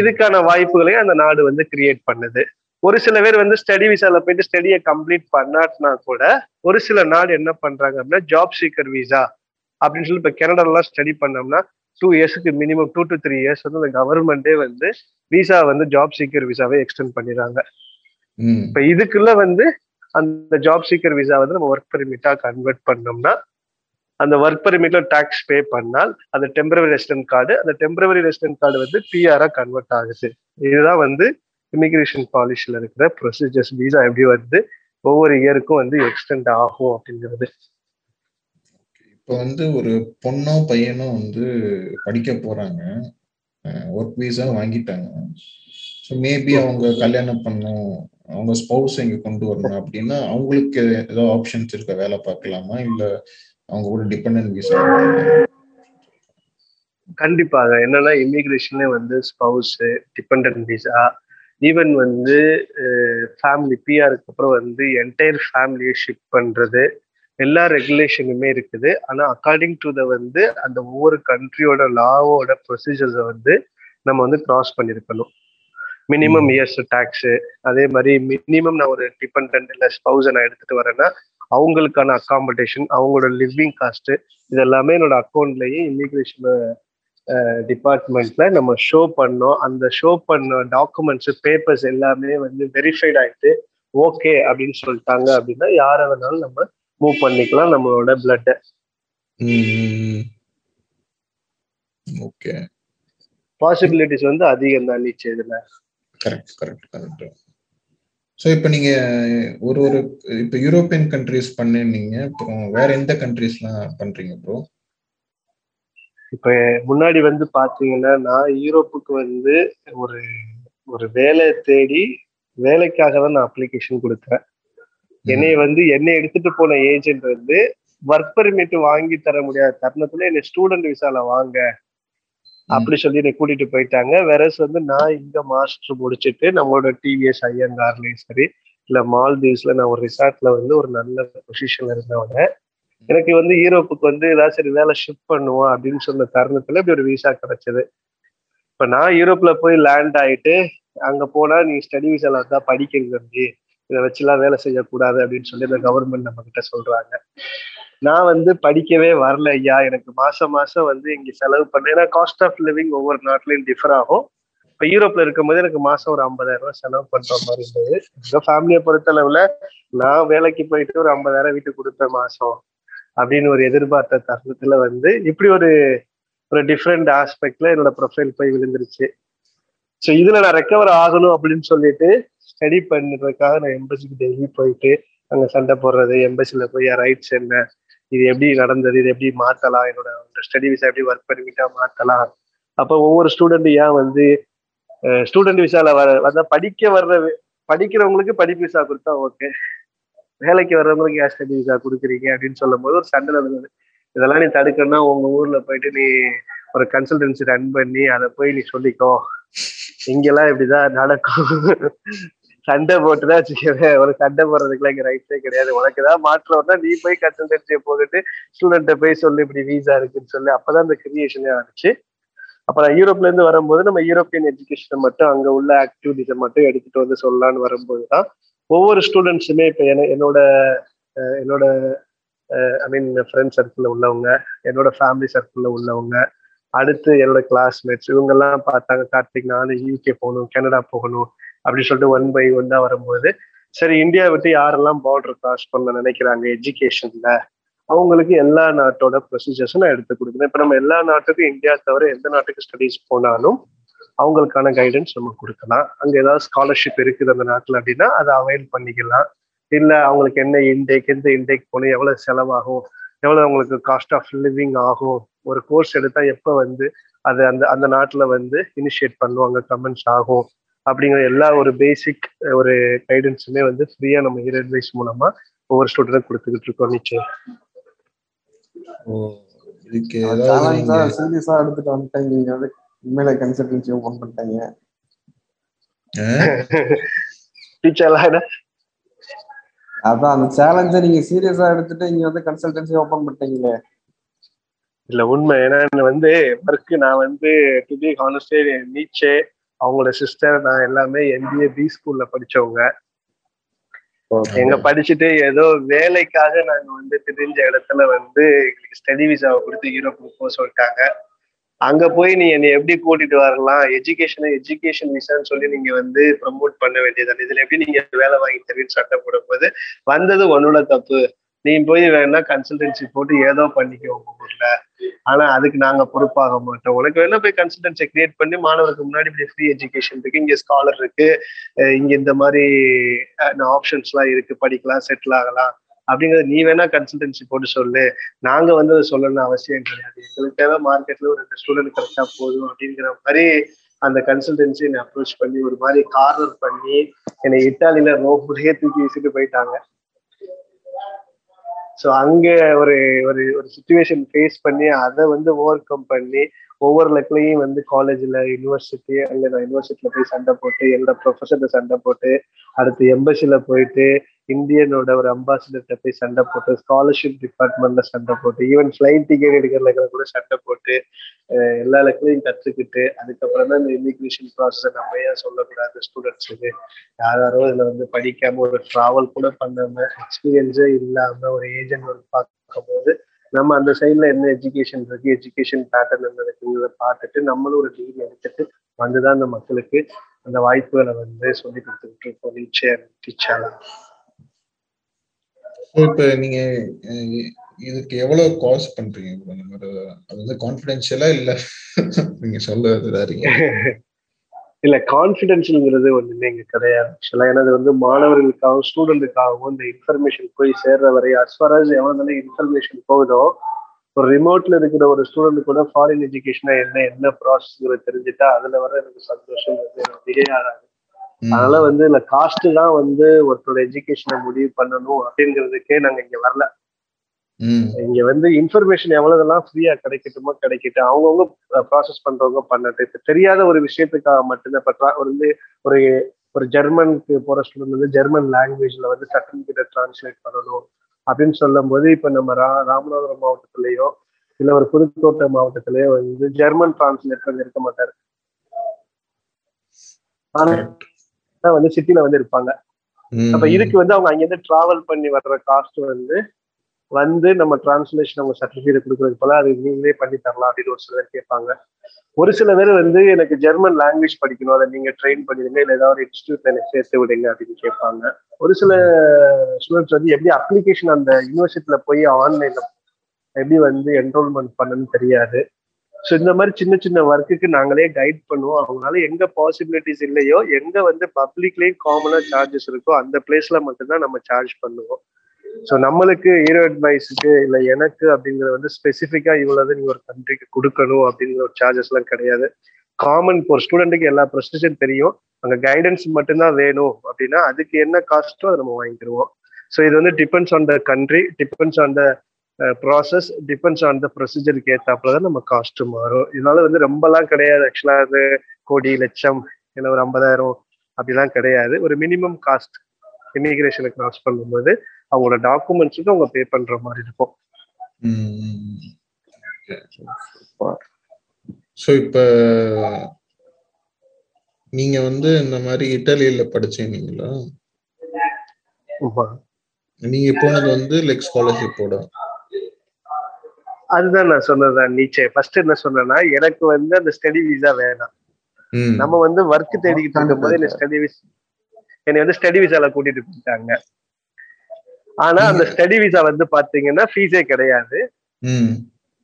இதுக்கான வாய்ப்புகளை அந்த நாடு வந்து கிரியேட் பண்ணுது ஒரு சில பேர் வந்து ஸ்டடி விசால போயிட்டு ஸ்டடியை கம்ப்ளீட் பண்ணாட்டினா கூட ஒரு சில நாடு என்ன பண்றாங்க அப்படின்னா ஜாப் சீக்கர் விசா அப்படின்னு சொல்லி இப்ப கனடாலாம் ஸ்டடி பண்ணோம்னா டூ இயர்ஸ்க்கு minimum two to three years வந்து இந்த கவர்மெண்டே வந்து விசா வந்து ஜாப் சீக்கர் விசாவை எக்ஸ்டெண்ட் பண்ணிடுறாங்க. இப்ப இதுக்குள்ள வந்து அந்த ஜாப் சீக்கர் விசா வந்து நம்ம ஒர்க் பெர்மிட்டா கன்வெர்ட் பண்ணோம்னா அந்த ஒர்க் பெர்மிட்ல டாக்ஸ் பே பண்ணால் அந்த டெம்பரவரி ரெசிடென்ட் கார்டு அந்த டெம்பரவரி ரெசிடென்ட் கார்டு வந்து பிஆரா கன்வெர்ட் ஆகுது. இதுதான் வந்து இமிகிரேஷன் பாலிசில இருக்கிற ப்ரொசீஜர்ஸ் விசா எப்படி வந்து ஒவ்வொரு இயருக்கும் வந்து எக்ஸ்டெண்ட் ஆகும் அப்படிங்கிறது. இப்போ வந்து ஒரு பொண்ணோ பையனோ வந்து படிக்க போறாங்க. ஒர்க் வீசா வாங்கிட்டாங்க. ஸோ மேபி அவங்க கல்யாணம் பண்ணும். அவங்க ஸ்பௌஸ் இங்க கொண்டு வரணும் அப்படின்னா அவங்களுக்கு ஏதோ ஆப்ஷன்ஸ் இருக்க? வேலை பார்க்கலாமா? இல்ல அவங்க கூட டிபெண்டன்ட் வீசா கண்டிப்பாக என்னன்னா இமிகிரேஷன்ல வந்து ஸ்பவுஸ் டிபெண்டன்ட் விசா ஈவன் வந்து ஃபேமிலி பிஆருக்கு அப்புறம் வந்து என்டையர் ஃபேமிலியை ஷிப் பண்றது. எல்லா ரெகுலேஷனுமே இருக்குது. ஆனா அக்கார்டிங் டு த வந்து அந்த ஒவ்வொரு கண்ட்ரியோட லாவோட ப்ரொசீஜர்ஸை வந்து நம்ம வந்து கிராஸ் பண்ணியிருக்கணும் மினிமம் இயர்ஸ் டேக்ஸ் அதே மாதிரி மினிமம் நான் ஒரு டிபெண்ட் இல்லை ஸ்பௌஸை நான் எடுத்துட்டு வரேன்னா அவங்களுக்கான அக்காமடேஷன் அவங்களோட லிவிங் காஸ்ட் இது எல்லாமே என்னோட அக்கௌண்ட்லயே இமிகிரேஷன் டிபார்ட்மெண்ட்ல நம்ம ஷோ பண்ணோம். அந்த ஷோ பண்ண டாக்குமெண்ட்ஸ் பேப்பர்ஸ் எல்லாமே வந்து வெரிஃபைட் ஆயிட்டு ஓகே அப்படின்னு சொல்லிட்டாங்க அப்படின்னா யாரை வேணாலும் நம்ம மூவ் பண்ணிக்கலாம் நம்மளோட பிளட்டை ஓகே. பாசிபிலிட்டிஸ் வந்து அதிகம் தான் நீச்சு இதுல. கரெக்ட் கரெக்ட் கரெக்ட் ஸோ இப்போ நீங்க ஒரு ஒரு இப்போ யூரோப்பியன் கண்ட்ரிஸ் பண்ணிருந்தீங்க. அப்புறம் வேற எந்த கண்ட்ரிஸ்லாம் பண்றீங்க ப்ரோ இப்ப முன்னாடி வந்து பாத்தீங்கன்னா நான் யூரோப்புக்கு வந்து ஒரு ஒரு வேலை தேடி வேலைக்காக தான் நான் அப்ளிகேஷன் கொடுத்தேன். என்னைய வந்து என்னை எடுத்துட்டு போன ஏஜென்ட் வந்து ஒர்க் பெர்மிட் வாங்கி தர முடியாத தருணத்துல என்னை ஸ்டூடெண்ட் விசால வாங்க அப்படி சொல்லி என்னை கூட்டிட்டு போயிட்டாங்க. வெரஸ் வந்து நான் இங்க மாஸ்டர் முடிச்சுட்டு நம்மளோட டிவிஎஸ் ஐஎன்ஆர்லயும் சரி இல்ல மால்தீவ்ஸ்ல நான் ஒரு ரிசார்ட்ல வந்து ஒரு நல்ல பொசிஷன்ல இருந்தவங்க. எனக்கு வந்து யூரோப்புக்கு வந்து ஏதாவது சரி வேலை ஷிஃப்ட் பண்ணுவோம் அப்படின்னு சொன்ன தருணத்துல இப்படி ஒரு விசா கிடைச்சது. இப்ப நான் யூரோப்ல போய் லேண்ட் ஆயிட்டு அங்க போனா நீ ஸ்டடி விசால தான் படிக்கிறது தம்பி. இதை வச்சுலாம் வேலை செய்யக்கூடாது அப்படின்னு சொல்லி இந்த கவர்மெண்ட் நம்ம கிட்ட சொல்றாங்க. நான் வந்து படிக்கவே வரல ஐயா. எனக்கு மாசம் மாசம் வந்து இங்க செலவு பண்ண ஏன்னா காஸ்ட் ஆஃப் லிவிங் ஒவ்வொரு நாட்டிலையும் டிஃபர் ஆகும். இப்ப யூரோப்ல இருக்கும்போது எனக்கு மாசம் ஒரு ஐம்பதாயிரம் ரூபாய் செலவு பண்ற மாதிரி இருந்தது. எங்க ஃபேமிலியை பொறுத்தளவுல நான் வேலைக்கு போயிட்டு ஒரு ஐம்பதாயிரம் வீட்டுக்கு கொடுப்பேன் மாசம் அப்படின்னு ஒரு எதிர்பார்த்த தருணத்துல வந்து இப்படி ஒரு ஒரு டிஃப்ரெண்ட் ஆஸ்பெக்ட்ல என்னோட ப்ரொஃபைல் போய் விழுந்துருச்சு. ஸோ இதுல நான் ரெக்கவர் ஆகணும் அப்படின்னு சொல்லிட்டு ஸ்டடி பண்ணுறதுக்காக நான் எம்பசிக்கு டெய்லி போயிட்டு அங்கே சண்டை போடுறது எம்பசியில் போய் ரைட்ஸ் என்ன இது எப்படி நடந்தது இது எப்படி மாற்றலாம் என்னோட ஸ்டடி விசா எப்படி ஒர்க் பண்ணிக்கிட்டா மாற்றலாம் அப்போ ஒவ்வொரு ஸ்டூடெண்ட் ஏன் வந்து ஸ்டூடெண்ட் விசால வர வந்தா படிக்க வர்ற படிக்கிறவங்களுக்கு படிப்பு விசா கொடுத்தா ஓகே வேலைக்கு வர்றவங்களுக்கு ஏன் ஸ்டடி விசா கொடுக்குறீங்க அப்படின்னு சொல்லும் போது ஒரு சண்டை நடந்தது. இதெல்லாம் நீ தடுக்கணும்னா உங்க ஊர்ல போயிட்டு நீ ஒரு கன்சல்டன்சி ரன் பண்ணி அதை போய் நீ சொல்லிக்கோ. இங்கெல்லாம் இப்படிதான் நடக்கும். சண்டை போட்டுதான் வச்சுக்கவே ஒரு சண்டை போடுறதுக்குலாம் இங்க ரைட்ஸே கிடையாது. உனக்கு ஏதாவது மாற்றம்னா நீ போய் கன்சல்டன்சியை போட்டுட்டு ஸ்டூடெண்ட்டை போய் சொல்லி இப்படி வீசா இருக்குன்னு சொல்லி. அப்பதான் இந்த கிரியேஷனே ஆச்சு அப்ப நான் யூரோப்ல இருந்து வரும்போது நம்ம யூரோப்பியன் எஜுகேஷனை மட்டும் அங்க உள்ள ஆக்டிவிட்டிஸை மட்டும் எடுத்துட்டு வந்து சொல்லலான்னு வரும்போது தான் ஒவ்வொரு ஸ்டூடெண்ட்ஸுமே இப்போ என்னோட என்னோட ஐ மீன் ஃப்ரெண்ட் சர்க்கிளில் உள்ளவங்க என்னோட ஃபேமிலி சர்க்கிளில் உள்ளவங்க அடுத்து என்னோட கிளாஸ்மேட்ஸ் இவங்கெல்லாம் பார்த்தாங்க கார்த்திக் நானும் யூகே போகணும் கனடா போகணும் அப்படின்னு சொல்லிட்டு ஒன் பை ஒன்னா வரும்போது சரி இந்தியா விட்டு யாரெல்லாம் பார்டர் கிராஸ் பண்ண நினைக்கிறாங்க எஜுகேஷன்ல அவங்களுக்கு எல்லா நாட்டோட ப்ரொசீஜர்ஸும் நான் எடுத்து கொடுக்குறேன். இப்போ நம்ம எல்லா நாட்டுக்கும் இந்தியா தவிர எந்த நாட்டுக்கு ஸ்டடீஸ் போனாலும் அவங்களுக்கான கைடன்ஸ் நம்ம கொடுக்கலாம். அங்க ஏதாவது ஸ்காலர்ஷிப் இருக்குது அந்த நாட்டில் அப்படின்னா அதை அவைல் பண்ணிக்கலாம். இல்ல அவங்களுக்கு என்ன இன்டேக் எந்த இன்டேக் போகணும் எவ்வளவு செலவாகும் எவ்வளவு அவங்களுக்கு காஸ்ட் ஆஃப் லிவிங் ஆகும் ஒரு கோர்ஸ் எடுத்தா எப்போ வந்து அது அந்த அந்த நாட்டுல வந்து இனிஷியேட் பண்ணுவாங்க கமெண்ட்ஸ் ஆகும். அப்படிங்கிற எல்லா ஒரு பேசிக் ஒரு கைடன்ஸுமே வந்து ஃப்ரீயா நம்ம ஹீரோ அட்வைஸ் மூலமா ஒவ்வொரு ஸ்டூடெண்ட் கொடுத்துக்கிட்டு இருக்கோம் நிச்சயம். இதுக்கு சீரியஸா எடுத்துட்டு வந்துட்டேன். நீங்க வந்து உண்மையில கன்சல்டன்சி ஓபன் பண்ணிட்டீங்க. டீச்சர்லாம் அதான் அந்த சேலஞ்சை நீங்க சீரியஸா எடுத்துட்டு இங்க வந்து கன்சல்டன்சி ஓபன் பண்ணிட்டீங்களே. இல்ல உண்மை. ஏன்னா வந்து ஒர்க்கு நான் வந்து டு பி ஹானஸ்டே நீச்சே அவங்களோட சிஸ்டர் நான் எல்லாமே எம்பிஏ பி ஸ்கூல்ல படிச்சவங்க. எங்க படிச்சுட்டு ஏதோ வேலைக்காக நாங்க வந்து தெரிஞ்ச இடத்துல வந்து எங்களுக்கு ஸ்டடி விசாவை கொடுத்து யூரோப்புக்கு போக சொல்லிட்டாங்க. அங்க போய் நீ என்னை எப்படி கூட்டிட்டு வரலாம்? எஜுகேஷன் எஜுகேஷன் விசான்னு சொல்லி நீங்க வந்து ப்ரமோட் பண்ண வேண்டியது இதுல எப்படி நீங்க வேலை வாங்கி தருவீன்னு சட்டை போடும் போது வந்தது உன்னோட தப்பு. நீ போய் வேணா கன்சல்டன்சி போட்டு ஏதோ பண்ணிக்கோ உங்க ஊர்ல. ஆனா அதுக்கு நாங்க பொறுப்பாக மாட்டோம். உனக்கு வேணா போய் கன்சல்டன்சி கிரியேட் பண்ணி மாணவருக்கு முன்னாடி இப்படி ஃப்ரீ எஜுகேஷன் இருக்கு இங்க ஸ்காலர் இருக்கு இங்க இந்த மாதிரி ஆப்ஷன்ஸ் எல்லாம் இருக்கு படிக்கலாம் செட்டில் ஆகலாம். அப்படிங்கறது நீ வேணா கன்சல்டன்சி போட்டு சொல்லு. நாங்க வந்து அதை சொல்லணும்னு அவசியம் கிடையாது. எங்களுக்கு தேவை மார்க்கெட்ல ஒரு ரெண்டு ஸ்டூடெண்ட் கரெக்டா போதும் அப்படிங்கிற மாதிரி அந்த கன்சல்டன்சி என்னை அப்ரோச் பண்ணி ஒரு மாதிரி கார்னர் பண்ணி என்னை இட்டாலியில ரோப்புலயே தூக்கி வீசிட்டு போயிட்டாங்க. ஸோ அங்க ஒரு ஒரு ஒரு சுச்சுவேஷன் ஃபேஸ் பண்ணி அதை வந்து ஓவர் கம் பண்ணி ஒவ்வொரு லெக்லையும் வந்து காலேஜ்ல யூனிவர்சிட்டி அங்க நான் யூனிவர்சிட்டியில் போய் சண்டை போட்டு என்னோட ப்ரொஃபஸர்கிட்ட சண்டை போட்டு அடுத்து எம்பசில போயிட்டு இந்தியனோட ஒரு அம்பாசிடர்கிட்ட போய் சண்டை போட்டு ஸ்காலர்ஷிப் டிபார்ட்மெண்ட்ல சண்டை போட்டு ஈவன் ஃபிளைட் டிக்கெட் எடுக்கிறதுல கூட சண்டை போட்டு எல்லா இடத்துலையும் கற்றுக்கிட்டு அதுக்கப்புறம் தான் இந்த இமிக்ரேஷன் ப்ராசஸை நம்ம ஏன் சொல்லக்கூடாது ஸ்டூடெண்ட்ஸுக்கு யார் யாரோ இதுல வந்து படிக்காம ஒரு டிராவல் கூட பண்ணாம எக்ஸ்பீரியன்ஸே இல்லாம ஒரு ஏஜென்ட் ஒர்க் பார்க்கும்போது நம்ம அந்த சைட்ல என்ன எஜுகேஷன் இருக்கு எஜுகேஷன் பேட்டர்ன் என்ன இருக்குங்கிறத பார்த்துட்டு நம்மளும் ஒரு டிகிரி எடுத்துட்டு வந்துதான் அந்த மக்களுக்கு அந்த வாய்ப்புகளை வந்து சொல்லி கொடுத்துக்கிட்டு இருக்கோம் டீச்சர் டீச்சர்லாம் இப்போ நீங்க இதுக்கு எவ்வளவு காஸ்ட் பண்றீங்க? bro? அது வந்து கான்ஃபிடென்ஷியலா இல்ல? நீங்க சொல்லுறது இல்ல கான்பிடென்ஷியல்ங்கிறது ஒண்ணுமே இங்க கிடையாது. ஆக்சுவலா ஏன்னா அது வந்து மாணவர்களுக்காகவும் ஸ்டூடெண்ட்டுக்காகவும் இந்த இன்ஃபர்மேஷன் போய் சேர்ற வரை அஸ் ஃபார் அஸ் எவ்வளவு இன்ஃபர்மேஷன் போகுதோ ஒரு ரிமோட்ல இருக்கிற ஒரு ஸ்டூடெண்ட் கூட ஃபாரின் எஜுகேஷனா என்ன என்ன ப்ராசஸ்ங்கிறத தெரிஞ்சுட்டா அதுல வர எனக்கு சந்தோஷம் வந்து எனக்கு ஆகாது. அதனால வந்து இந்த காஸ்ட் தான் வந்து ஒருத்தரோட எஜுகேஷனை முடிவு பண்ணணும் அப்படிங்கிறதுக்கே நாங்க இங்க வரல. இங்க வந்து இன்ஃபர்மேஷன் எவ்வளவுதெல்லாம் ஃப்ரீயா கிடைக்கட்டுமோ கிடைக்கட்டும். அவங்கவுங்க ப்ராசஸ் பண்றவங்க பண்ணட்டும். இப்ப தெரியாத ஒரு விஷயத்துக்காக மட்டும்தான். இப்ப ஒரு வந்து ஒரு ஒரு ஜெர்மனுக்கு போற ஸ்டூடெண்ட் வந்து ஜெர்மன் லாங்குவேஜ்ல வந்து சர்டிபிகேட்டை டிரான்ஸ்லேட் பண்ணணும் அப்படின்னு சொல்லும் போது இப்ப நம்ம ரா ராமநாதபுரம் மாவட்டத்திலேயோ இல்ல ஒரு புதுக்கோட்டை மாவட்டத்திலேயோ வந்து ஜெர்மன் டிரான்ஸ்லேட்டர் இருக்க மாட்டாரு. ஆனா வந்து சிட்டில வந்து இருப்பாங்க. அப்ப இதுக்கு வந்து அவங்க அங்கிருந்து டிராவல் பண்ணி வர்ற காஸ்ட் வந்து வந்து நம்ம டிரான்ஸ்லேஷன் அவங்க சர்டிபிகேட் கொடுக்கறதுக்கு போல அது நீங்களே பண்ணி தரலாம் அப்படின்னு ஒரு சிலர் கேட்பாங்க. ஒரு சில பேர் வந்து எனக்கு ஜெர்மன் லாங்குவேஜ் படிக்கணும் அதை நீங்க ட்ரெயின் பண்ணிடுங்க இல்ல ஏதாவது ஒரு இன்ஸ்டியூட்ல எனக்கு சேர்த்து விடுங்க அப்படின்னு கேட்பாங்க. ஒரு சில ஸ்டூடெண்ட்ஸ் வந்து எப்படி அப்ளிகேஷன் அந்த யூனிவர்சிட்டியில போய் ஆன்லைன்ல எப்படி வந்து என்ரோல்மெண்ட் பண்ணணும்னு தெரியாது. ஸோ இந்த மாதிரி சின்ன சின்ன ஒர்க்குக்கு நாங்களே கைட் பண்ணுவோம். அவங்களால எங்க பாசிபிலிட்டிஸ் இல்லையோ எங்க வந்து பப்ளிக்லயும் காமனா சார்ஜஸ் இருக்கோ அந்த பிளேஸ்ல மட்டும்தான் நம்ம சார்ஜ் பண்ணுவோம். ஸோ நம்மளுக்கு ஹீரோ அட்வைஸுக்கு இல்லை எனக்கு அப்படிங்கிறது வந்து ஸ்பெசிஃபிக்கா இவ்வளவு நீங்க ஒரு கண்ட்ரிக்கு கொடுக்கணும் அப்படிங்கிற ஒரு சார்ஜஸ் எல்லாம் கிடையாது. காமன் ஒரு ஸ்டூடெண்ட்டுக்கு எல்லா ப்ரொசீஜர் தெரியும். அங்க கைடன்ஸ் மட்டும்தான் வேணும் அப்படின்னா அதுக்கு என்ன காஸ்ட்டோ அதை நம்ம வாங்கிக்கிடுவோம் ஸோ இது வந்து depends on the country depends on the process depends on the ப்ரொசீஜருக்கு ஏத்தாப்புல தான் நம்ம காஸ்ட் மாறும். இதனால வந்து ரொம்பலாம் கிடையாது. ஆக்சுவலா அது கோடி லட்சம் இல்லை ஒரு ஐம்பதாயிரம் அப்படிலாம் கிடையாது. ஒரு மினிமம் காஸ்ட் இமிகிரேஷனை கிராஸ் பண்ணும்போது அவங்களோட டாக்குமெண்ட்ஸுக்கு அவங்க பே பண்ற மாதிரி இருக்கும். ஸோ இப்போ நீங்க வந்து இந்த மாதிரி இட்டாலியில படிச்சீங்களா. நீங்க போனது வந்து லைக் ஸ்காலர்ஷிப்போட அதுதான் நான் சொன்னது நீச்சே. ஃபர்ஸ்ட் என்ன சொன்னேன்னா எனக்கு வந்து அந்த ஸ்டடி விசா வேணாம். ம். நம்ம வந்து ஒர்க் தேடிக்கிட்டு இருக்கும்போது என்ன ஸ்டடி விசா என்னை வந்து ஸ்டடி விசால கூட்டிட்டு போயிட்டாங்க. ஆனா அந்த ஸ்டடி விசா வந்து பாத்தீங்கன்னா ஃபீஸே கிடையாது. ம்.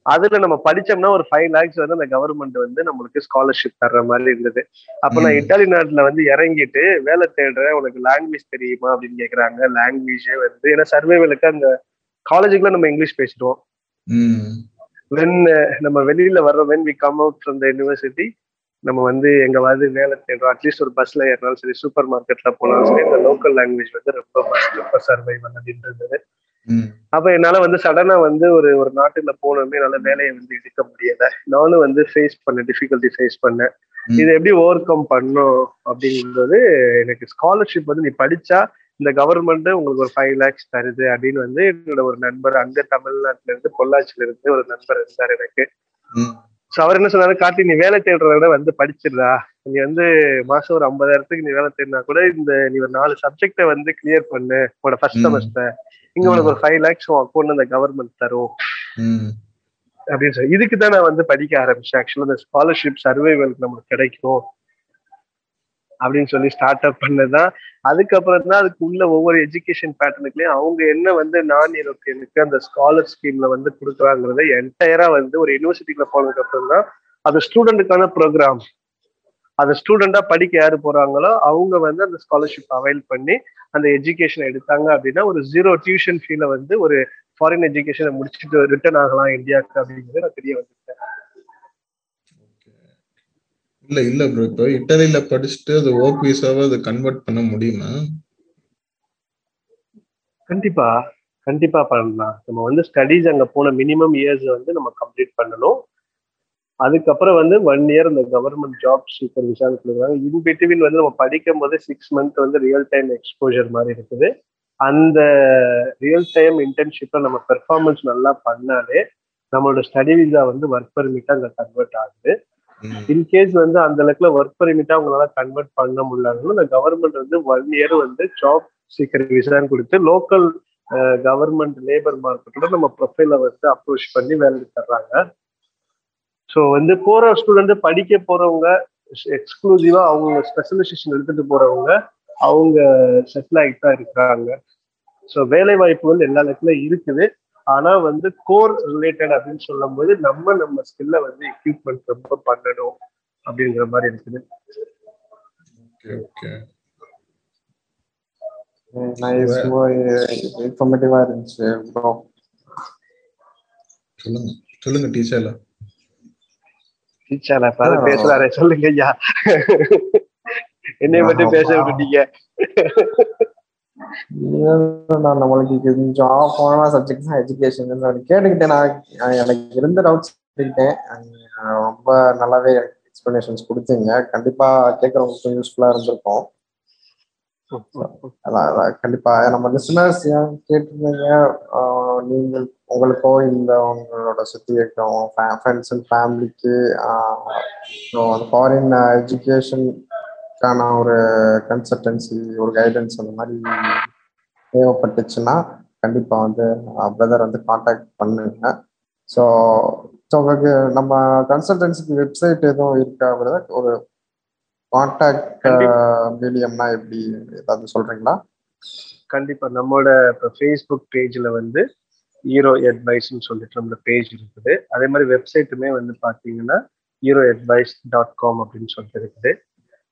அதுல நம்ம படிச்சோம்னா ஒரு ஃபைவ் லேக்ஸ் வந்து அந்த கவர்மெண்ட் வந்து நம்மளுக்கு ஸ்காலர்ஷிப் தர்ற மாதிரி இருந்தது. அப்ப நான். இட்டாலி நாட்டுல வந்து இறங்கிட்டு வேலை தேடுறேன் உனக்கு லாங்குவேஜ் தெரியுமா அப்படின்னு கேக்குறாங்க. லாங்குவேஜே வந்து ஏன்னா சர்வேவலுக்கு அந்த காலேஜுக்குள்ள நம்ம இங்கிலீஷ் பேசிடுவோம். வென் நம்ம வெளியில வர்ற when we come out from the university நம்ம வந்து எங்கவாவது வேலை தேடுறோம் அட்லீஸ்ட் ஒரு பஸ்ல ஏறினாலும் சரி சூப்பர் மார்க்கெட்ல போனாலும் சரி இந்த லோக்கல் லாங்குவேஜ் வந்து ரொம்ப அப்படின்னு இருந்தது ம். அப்ப என்னால வந்து சடனா வந்து ஒரு ஒரு நாட்டுல போனோமே என்னால வேலையை வந்து எடுக்க முடியல. நானும் வந்து ஃபேஸ் பண்ணேன் டிஃபிகல்ட்டி ஃபேஸ் பண்ணேன். இதை எப்படி ஓவர் கம் பண்ணும் அப்படிங்கிறது எனக்கு ஸ்காலர்ஷிப் வந்து நீ படிச்சா இந்த கவர்மெண்ட் உங்களுக்கு ஒரு ஃபைவ் லேக்ஸ் தருது அப்படின்னு வந்து என்னோட ஒரு நண்பர் அங்க தமிழ்நாட்டுல இருந்து பொள்ளாச்சியில இருந்து ஒரு நண்பர் இருந்தார் எனக்கு. ஸோ அவர் என்ன சொன்னாரு? கார்த்தி நீ வேலை தேடுறத விட வந்து படிச்சிடுறா நீ வந்து மாசம் ஒரு ஐம்பதாயிரத்துக்கு நீ வேலை தேடினா கூட இந்த நீ ஒரு நாலு சப்ஜெக்டை வந்து கிளியர் பண்ணு உன்னோட ஃபர்ஸ்ட். செமஸ்டர் இங்க உனக்கு ஒரு ஃபைவ் லேக்ஸ் உன் அக்கௌண்ட் அந்த கவர்மெண்ட் தரும். அப்படின்னு சொல்லி இதுக்கு தான் நான் வந்து படிக்க ஆரம்பிச்சேன். ஆக்சுவலா இந்த ஸ்காலர்ஷிப் சர்வைவலுக்கு நமக்கு கிடைக்கும். அப்படின்னு சொல்லி ஸ்டார்ட் அப் பண்ணதான் அதுக்கப்புறம் தான் அதுக்கு உள்ள ஒவ்வொரு எஜுகேஷன் பேட்டர்னுக்குலயும் அவங்க என்ன வந்து நான் எனக்கு அந்த ஸ்காலர் ஸ்கீம்ல வந்து கொடுக்குறாங்கிறத என்டையரா வந்து ஒரு யூனிவர்சிட்டிக்குள்ள போனதுக்கு அப்புறம் தான் அது ஸ்டூடெண்ட்டுக்கான ப்ரோக்ராம் அந்த ஸ்டூடெண்டா படிக்க யாரு போறாங்களோ அவங்க வந்து அந்த ஸ்காலர்ஷிப் அவைல் பண்ணி அந்த எஜுகேஷன் எடுத்தாங்க அப்படின்னா ஒரு ஜீரோ டியூஷன் ஃபீல வந்து ஒரு ஃபாரின் எஜுகேஷனை முடிச்சுட்டு ரிட்டர்ன் ஆகலாம் இந்தியாவுக்கு அப்படிங்கிறது நான் தெரிய வந்துட்டேன் இல்ல இல்ல ப்ரோ இப்போ இட்டாலியில படிச்சுட்டு அது ஒர்க் விசாவை அதை கன்வெர்ட் பண்ண முடியுமா? கண்டிப்பா கண்டிப்பா பண்ணலாம். நம்ம வந்து ஸ்டடீஸ் அங்க போன மினிமம் இயர்ஸ் வந்து நம்ம கம்ப்ளீட் பண்ணணும். அதுக்கப்புறம் வந்து ஒன் இயர் இந்த கவர்மெண்ட் ஜாப் சீக்கர் விசா கொடுக்குறாங்க இன் பிட்வீன் வந்து நம்ம படிக்கும் போது சிக்ஸ் மந்த் வந்து ரியல் டைம் எக்ஸ்போஜர் மாதிரி இருக்குது. அந்த ரியல் டைம் இன்டர்ன்ஷிப்ல நம்ம பெர்ஃபார்மன்ஸ் நல்லா பண்ணாலே நம்மளோட ஸ்டடி விசா வந்து ஒர்க் பெர்மிட்டா அங்க கன்வெர்ட் ஆகுது. இன்கேஸ் வந்து அந்த அளவுக்குல ஒர்க் பெர்மிட்டா அவங்களால கன்வெர்ட் பண்ண முடியலனாலும் இந்த கவர்மெண்ட் வந்து ஒன் இயர் வந்து ஜாப் சீக்கிரம் விசான்னு கொடுத்து லோக்கல் கவர்மெண்ட் லேபர் மார்க்கெட்டோட நம்ம ப்ரொஃபைல வந்து அப்ரோச் பண்ணி வேலை தர்றாங்க. ஸோ வந்து போற ஸ்டூடெண்ட் படிக்க போறவங்க எக்ஸ்க்ளூசிவா அவங்க ஸ்பெஷலைசேஷன் எடுத்துட்டு போறவங்க அவங்க செட்டில் ஆகிட்டு தான் இருக்கிறாங்க. ஸோ வேலை வாய்ப்புகள் எல்லா இடத்துல இருக்குது. ஆனா வந்து கோர் ரிலேட்டட் அப்படின்னு சொல்லும் போது நம்ம நம்ம ஸ்கில்ல வந்து எக்யூப்மெண்ட் ரொம்ப பண்ணணும் அப்படிங்கிற மாதிரி இருக்குது. ஓகே ஓகே நைஸ் இன்ஃபர்மேட்டிவா இருந்துச்சு ப்ரோ சொல்லுங்க சொல்லுங்க டீச்சர்ல. டீச்சர் இப்ப பேசுறாரு சொல்லுங்க ஐயா. என்னைய மட்டும் பேச விட்டுட்டீங்க. நம்மளுக்கு கொஞ்சம் ஆஃப் ஆன சப்ஜெக்ட் தான் எஜுகேஷன் கேட்டுக்கிட்டேன். நான் எனக்கு இருந்த டவுட்ஸ் கேட்டுக்கிட்டேன். ரொம்ப நல்லாவே எக்ஸ்பிளனேஷன்ஸ் கொடுத்தீங்க. கண்டிப்பா கேட்கறவங்களுக்கு யூஸ்ஃபுல்லா இருந்திருக்கும். அதான் அதான் கண்டிப்பா. நம்ம லிசனர்ஸ் கேட்டிருந்தீங்க? நீங்கள் உங்களுக்கோ இந்த உங்களோட சுத்தி இருக்கிறவங்க ஃப்ரெண்ட்ஸ் அண்ட் ஃபேமிலிக்கு ஃபாரின் எஜுகேஷன் எஜுகேஷனுக்கான ஒரு கன்சல்டன்சி ஒரு கைடன்ஸ் அந்த மாதிரி தேவைப்பட்டுச்சுன்னா கண்டிப்பா வந்து பிரதர் வந்து காண்டாக்ட் பண்ணுங்க. ஸோ உங்களுக்கு நம்ம கன்சல்டன்சிக்கு வெப்சைட் எதுவும் இருக்கா பிரதர் ஒரு காண்டாக்ட் மீடியம்னா எப்படி? ஏதாவது சொல்றீங்களா? கண்டிப்பா. நம்மளோட இப்போ ஃபேஸ்புக் பேஜ்ல வந்து ஹீரோ அட்வைஸ்னு சொல்லிட்டு நம்மளோட பேஜ் இருக்குது. அதே மாதிரி வெப்சைட்டுமே வந்து பாத்தீங்கன்னா ஹீரோ அட்வைஸ் டாட் காம் அப்படின்னு சொல்லிட்டு இருக்குது.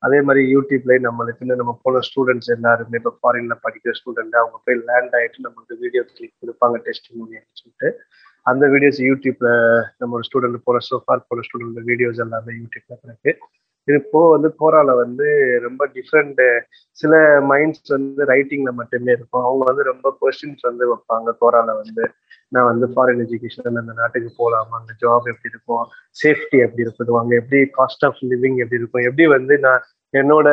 அதே மாதிரி யூடியூப்ல நம்மளுக்குன்னு நம்ம போன ஸ்டூடெண்ட்ஸ் எல்லாருமே இப்போ ஃபாரின்ல படிக்கிற ஸ்டூடெண்ட் அவங்க போய் லேண்ட் ஆயிட்டு நம்மளுக்கு வீடியோ கிளிக் கொடுப்பாங்க டெஸ்ட் மூலியம்னு சொல்லிட்டு. அந்த வீடியோஸ் யூடியூப்ல நம்ம ஒரு ஸ்டூடெண்ட் போன சோஃபார் போன ஸ்டூடெண்ட் வீடியோஸ் எல்லாமே யூடியூப்ல இருக்கு இப்போ வந்து கோரால வந்து ரொம்ப டிஃப்ரெண்ட் சில மைண்ட்ஸ் வந்து ரைட்டிங்ல மட்டுமே இருக்கும். அவங்க வந்து ரொம்ப கொஸ்டின்ஸ் வந்து வைப்பாங்க கோரால வந்து. நான் வந்து ஃபாரின் எஜுகேஷன் அந்த நாட்டுக்கு போகலாமா அந்த ஜாப் எப்படி இருக்கும்? சேஃப்டி எப்படி இருக்குது? அங்கே எப்படி காஸ்ட் ஆஃப் லிவிங் எப்படி இருக்கும்? எப்படி வந்து நான் என்னோட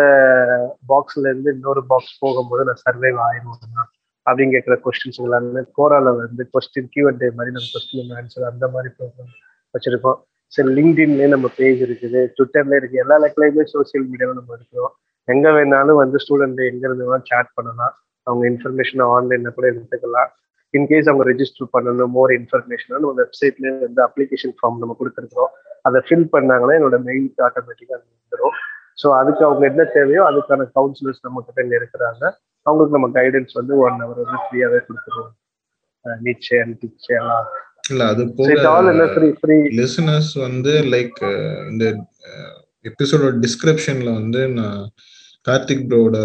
பாக்ஸ்ல இருந்து இன்னொரு பாக்ஸ் போகும்போது நான் சர்வைவ் ஆயிடுவேன்? அப்படின்னு கேட்குற கொஸ்டின்ஸ் எல்லாமே கோரால வந்து கொஸ்டின் கியூஎன்டே மாதிரி நம்ம கொஸ்டின் ஆன்சர் அந்த மாதிரி ப்ரோக்ராம் வச்சிருக்கோம். சரி லிங்க்டின்லேயே நம்ம பேஜ் இருக்குது ட்விட்டர்ல இருக்கு. எல்லா லெக்லையுமே சோசியல் மீடியாவில் நம்ம இருக்கிறோம் எங்க வேணாலும் வந்து ஸ்டூடெண்ட் எங்க இருந்தாலும் வேணாலும் சேட் பண்ணலாம். அவங்க இன்ஃபர்மேஷன் ஆன்லைன்ல கூட எடுத்துக்கலாம். இன்கேஸ் அவங்க ரெஜிஸ்டர் பண்ணணும் மோர் இன்ஃபர்மேஷன் நம்ம வெப்சைட்ல வந்து அப்ளிகேஷன் ஃபார்ம் நம்ம கொடுத்துருக்கோம் அதை ஃபில் பண்ணாங்கன்னா என்னோட மெயிலுக்கு ஆட்டோமேட்டிக்காக வந்துடும் ஸோ அதுக்கு அவங்க என்ன தேவையோ அதுக்கான கவுன்சிலர்ஸ் நம்ம கிட்ட இருக்கிறாங்க. அவங்களுக்கு நம்ம கைடன்ஸ் வந்து ஒன் ஹவர் வந்து ஃப்ரீயாவே கொடுத்துருவோம். நீச்சே அண்ட் எல்லாம் இல்ல அது போக லிசனர்ஸ் வந்து லைக் இந்த எபிசோட டிஸ்கிரிப்ஷன்ல வந்து நான் கார்த்திக் ப்ரோட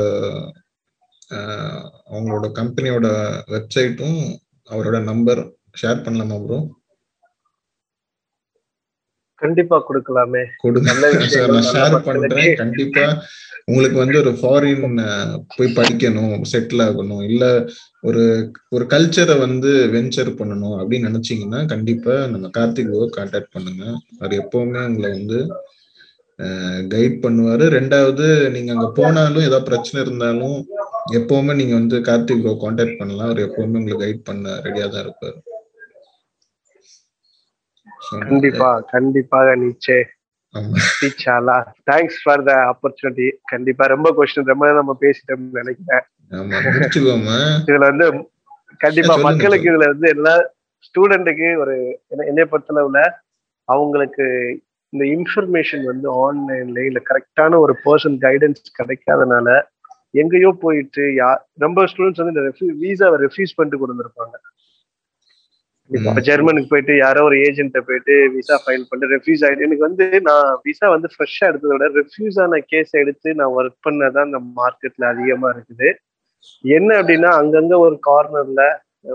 அவங்களோட கம்பெனியோட வெப்சைட்டும் அவரோட நம்பர் ஷேர் பண்ணலாமா ப்ரோ கண்டிப்பா கொடுக்கலாமே. ஷேர். பண்றேன். கண்டிப்பா உங்களுக்கு வந்து ஒரு ஃபாரின் போய் படிக்கணும் செட்டில் ஆகணும். இல்ல ஒரு ஒரு கல்ச்சரை வந்து வெஞ்சர் பண்ணணும் அப்படின்னு நினைச்சீங்கன்னா கண்டிப்பா நம்ம கார்த்திக் கான்டாக்ட் பண்ணுங்க. அவர் எப்பவுமே உங்களை வந்து கைட் பண்ணுவாரு. ரெண்டாவது நீங்க அங்க போனாலும் ஏதாவது பிரச்சனை இருந்தாலும் எப்பவுமே நீங்க வந்து கார்த்திக் ப்ரோ கான்டாக்ட் பண்ணலாம். அவர் எப்பவுமே உங்களை கைட் பண்ண ரெடியா தான் இருப்பாரு. கண்டிப்பா கண்டிப்பாக நீச்சே. ஆமா. டீச்சாலா தேங்க்ஸ் ஃபார் த ஆப்பர்ச்சுனிட்டி கண்டிப்பா ரொம்ப கொஸ்டின் ரொம்ப நம்ம பேசிட்டோம்னு நினைக்கிறேன். இதுல வந்து கண்டிப்பா மக்களுக்கு இதுல வந்து எல்லா ஸ்டூடெண்ட்டுக்கு ஒரு என்ன- பொறுத்தளவுல அவங்களுக்கு இந்த இன்ஃபர்மேஷன் வந்து ஆன்லைன்ல இல்ல கரெக்டான ஒரு பர்சன் கைடன்ஸ் கிடைக்காதனால எங்கேயோ போயிட்டு யா ரொம்ப ஸ்டூடெண்ட்ஸ் வந்து இந்த விசாவை ரெஃப்யூஸ் பண்ணிட்டு கொண்டு வந்திருப்பாங்க. இப்ப. ஜெர்மனுக்கு போயிட்டு யாரோ ஒரு ஏஜென்ட்ட போயிட்டு விசா ஃபைல் பண்ணிட்டு ரெஃப்யூஸ் ஆயிட்டு எனக்கு வந்து நான் விசா வந்து ஃப்ரெஷ்ஷா எடுத்ததை விட ரெஃப்யூஸ் ஆன கேஸ் எடுத்து நான் ஒர்க் பண்ணதான் இந்த மார்க்கெட்ல அதிகமா இருக்குது. என்ன அப்படின்னா அங்கங்க ஒரு கார்னர்ல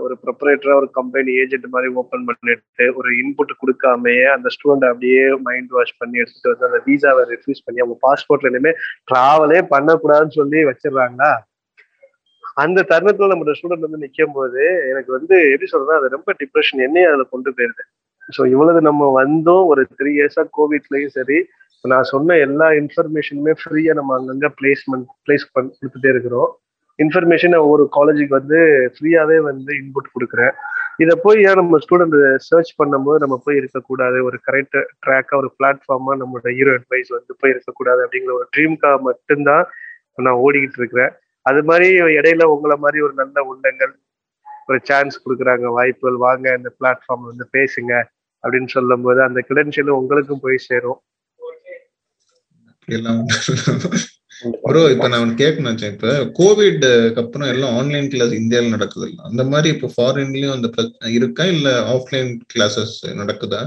ஒரு ப்ரொப்பரேட்டரா ஒரு கம்பெனி ஏஜென்ட் மாதிரி ஓபன் பண்ணிட்டு ஒரு இன்புட் கொடுக்காமயே அந்த ஸ்டூடெண்ட் அப்படியே மைண்ட் வாஷ் பண்ணி எடுத்துட்டு வந்து அந்த விசாவை ரெஃப்யூஸ் பண்ணி அவங்க பாஸ்போர்ட்ல இனிமே டிராவலே பண்ணக்கூடாதுன்னு சொல்லி வச்சிடுறாங்களா? அந்த தருணத்துல நம்ம ஸ்டூடெண்ட் வந்து நிற்கும் போது எனக்கு வந்து எப்படி சொல்றதுன்னா அது ரொம்ப டிப்ரெஷன் என்னையும் அதுல கொண்டு போயிருது. ஸோ இவ்வளவு நம்ம வந்தோம் ஒரு த்ரீ இயர்ஸா கோவிட்லயும் சரி நான் சொன்ன எல்லா இன்ஃபர்மேஷனுமே ஃப்ரீயா நம்ம அங்கங்க பிளேஸ்மெண்ட் பிளேஸ் பண்ணி கொடுத்துட்டே இருக்கிறோம். இன்ஃபர்மேஷன் ஒவ்வொரு காலேஜுக்கு வந்து ஃப்ரீயாவே வந்து இன்புட் கொடுக்குறேன். இதை போய் ஏன் நம்ம ஸ்டூடெண்ட் சர்ச் பண்ணும்போது நம்ம போய் இருக்கக்கூடாது? ஒரு கரெக்ட் ட்ராக்கா ஒரு பிளாட்ஃபார்மா நம்மளோட ஹீரோ அட்வைஸ் வந்து போய் இருக்கக்கூடாது அப்படிங்கிற ஒரு ட்ரீம்காக மட்டும்தான் நான் ஓடிக்கிட்டு இருக்கிறேன். அது மாதிரி இடையில உங்களை மாதிரி ஒரு நல்ல உள்ளங்கள் ஒரு சான்ஸ் கொடுக்குறாங்க வாய்ப்புகள் வாங்க இந்த பிளாட்ஃபார்ம் வந்து பேசுங்க அப்படின்னு சொல்லும் போது அந்த கிரெடென்ஷியலும் உங்களுக்கும் போய் சேரும். ப்ரோ இப்ப நான் ஒன்று கேட்கணும் இப்ப கோவிட் அப்புறம் எல்லாம் ஆன்லைன் கிளாஸ் இந்தியாவில் நடக்குது இல்ல? அந்த மாதிரி இப்போ ஃபாரின்லயும் அந்த இருக்கா? இல்ல ஆஃப்லைன் கிளாஸஸ் நடக்குதா?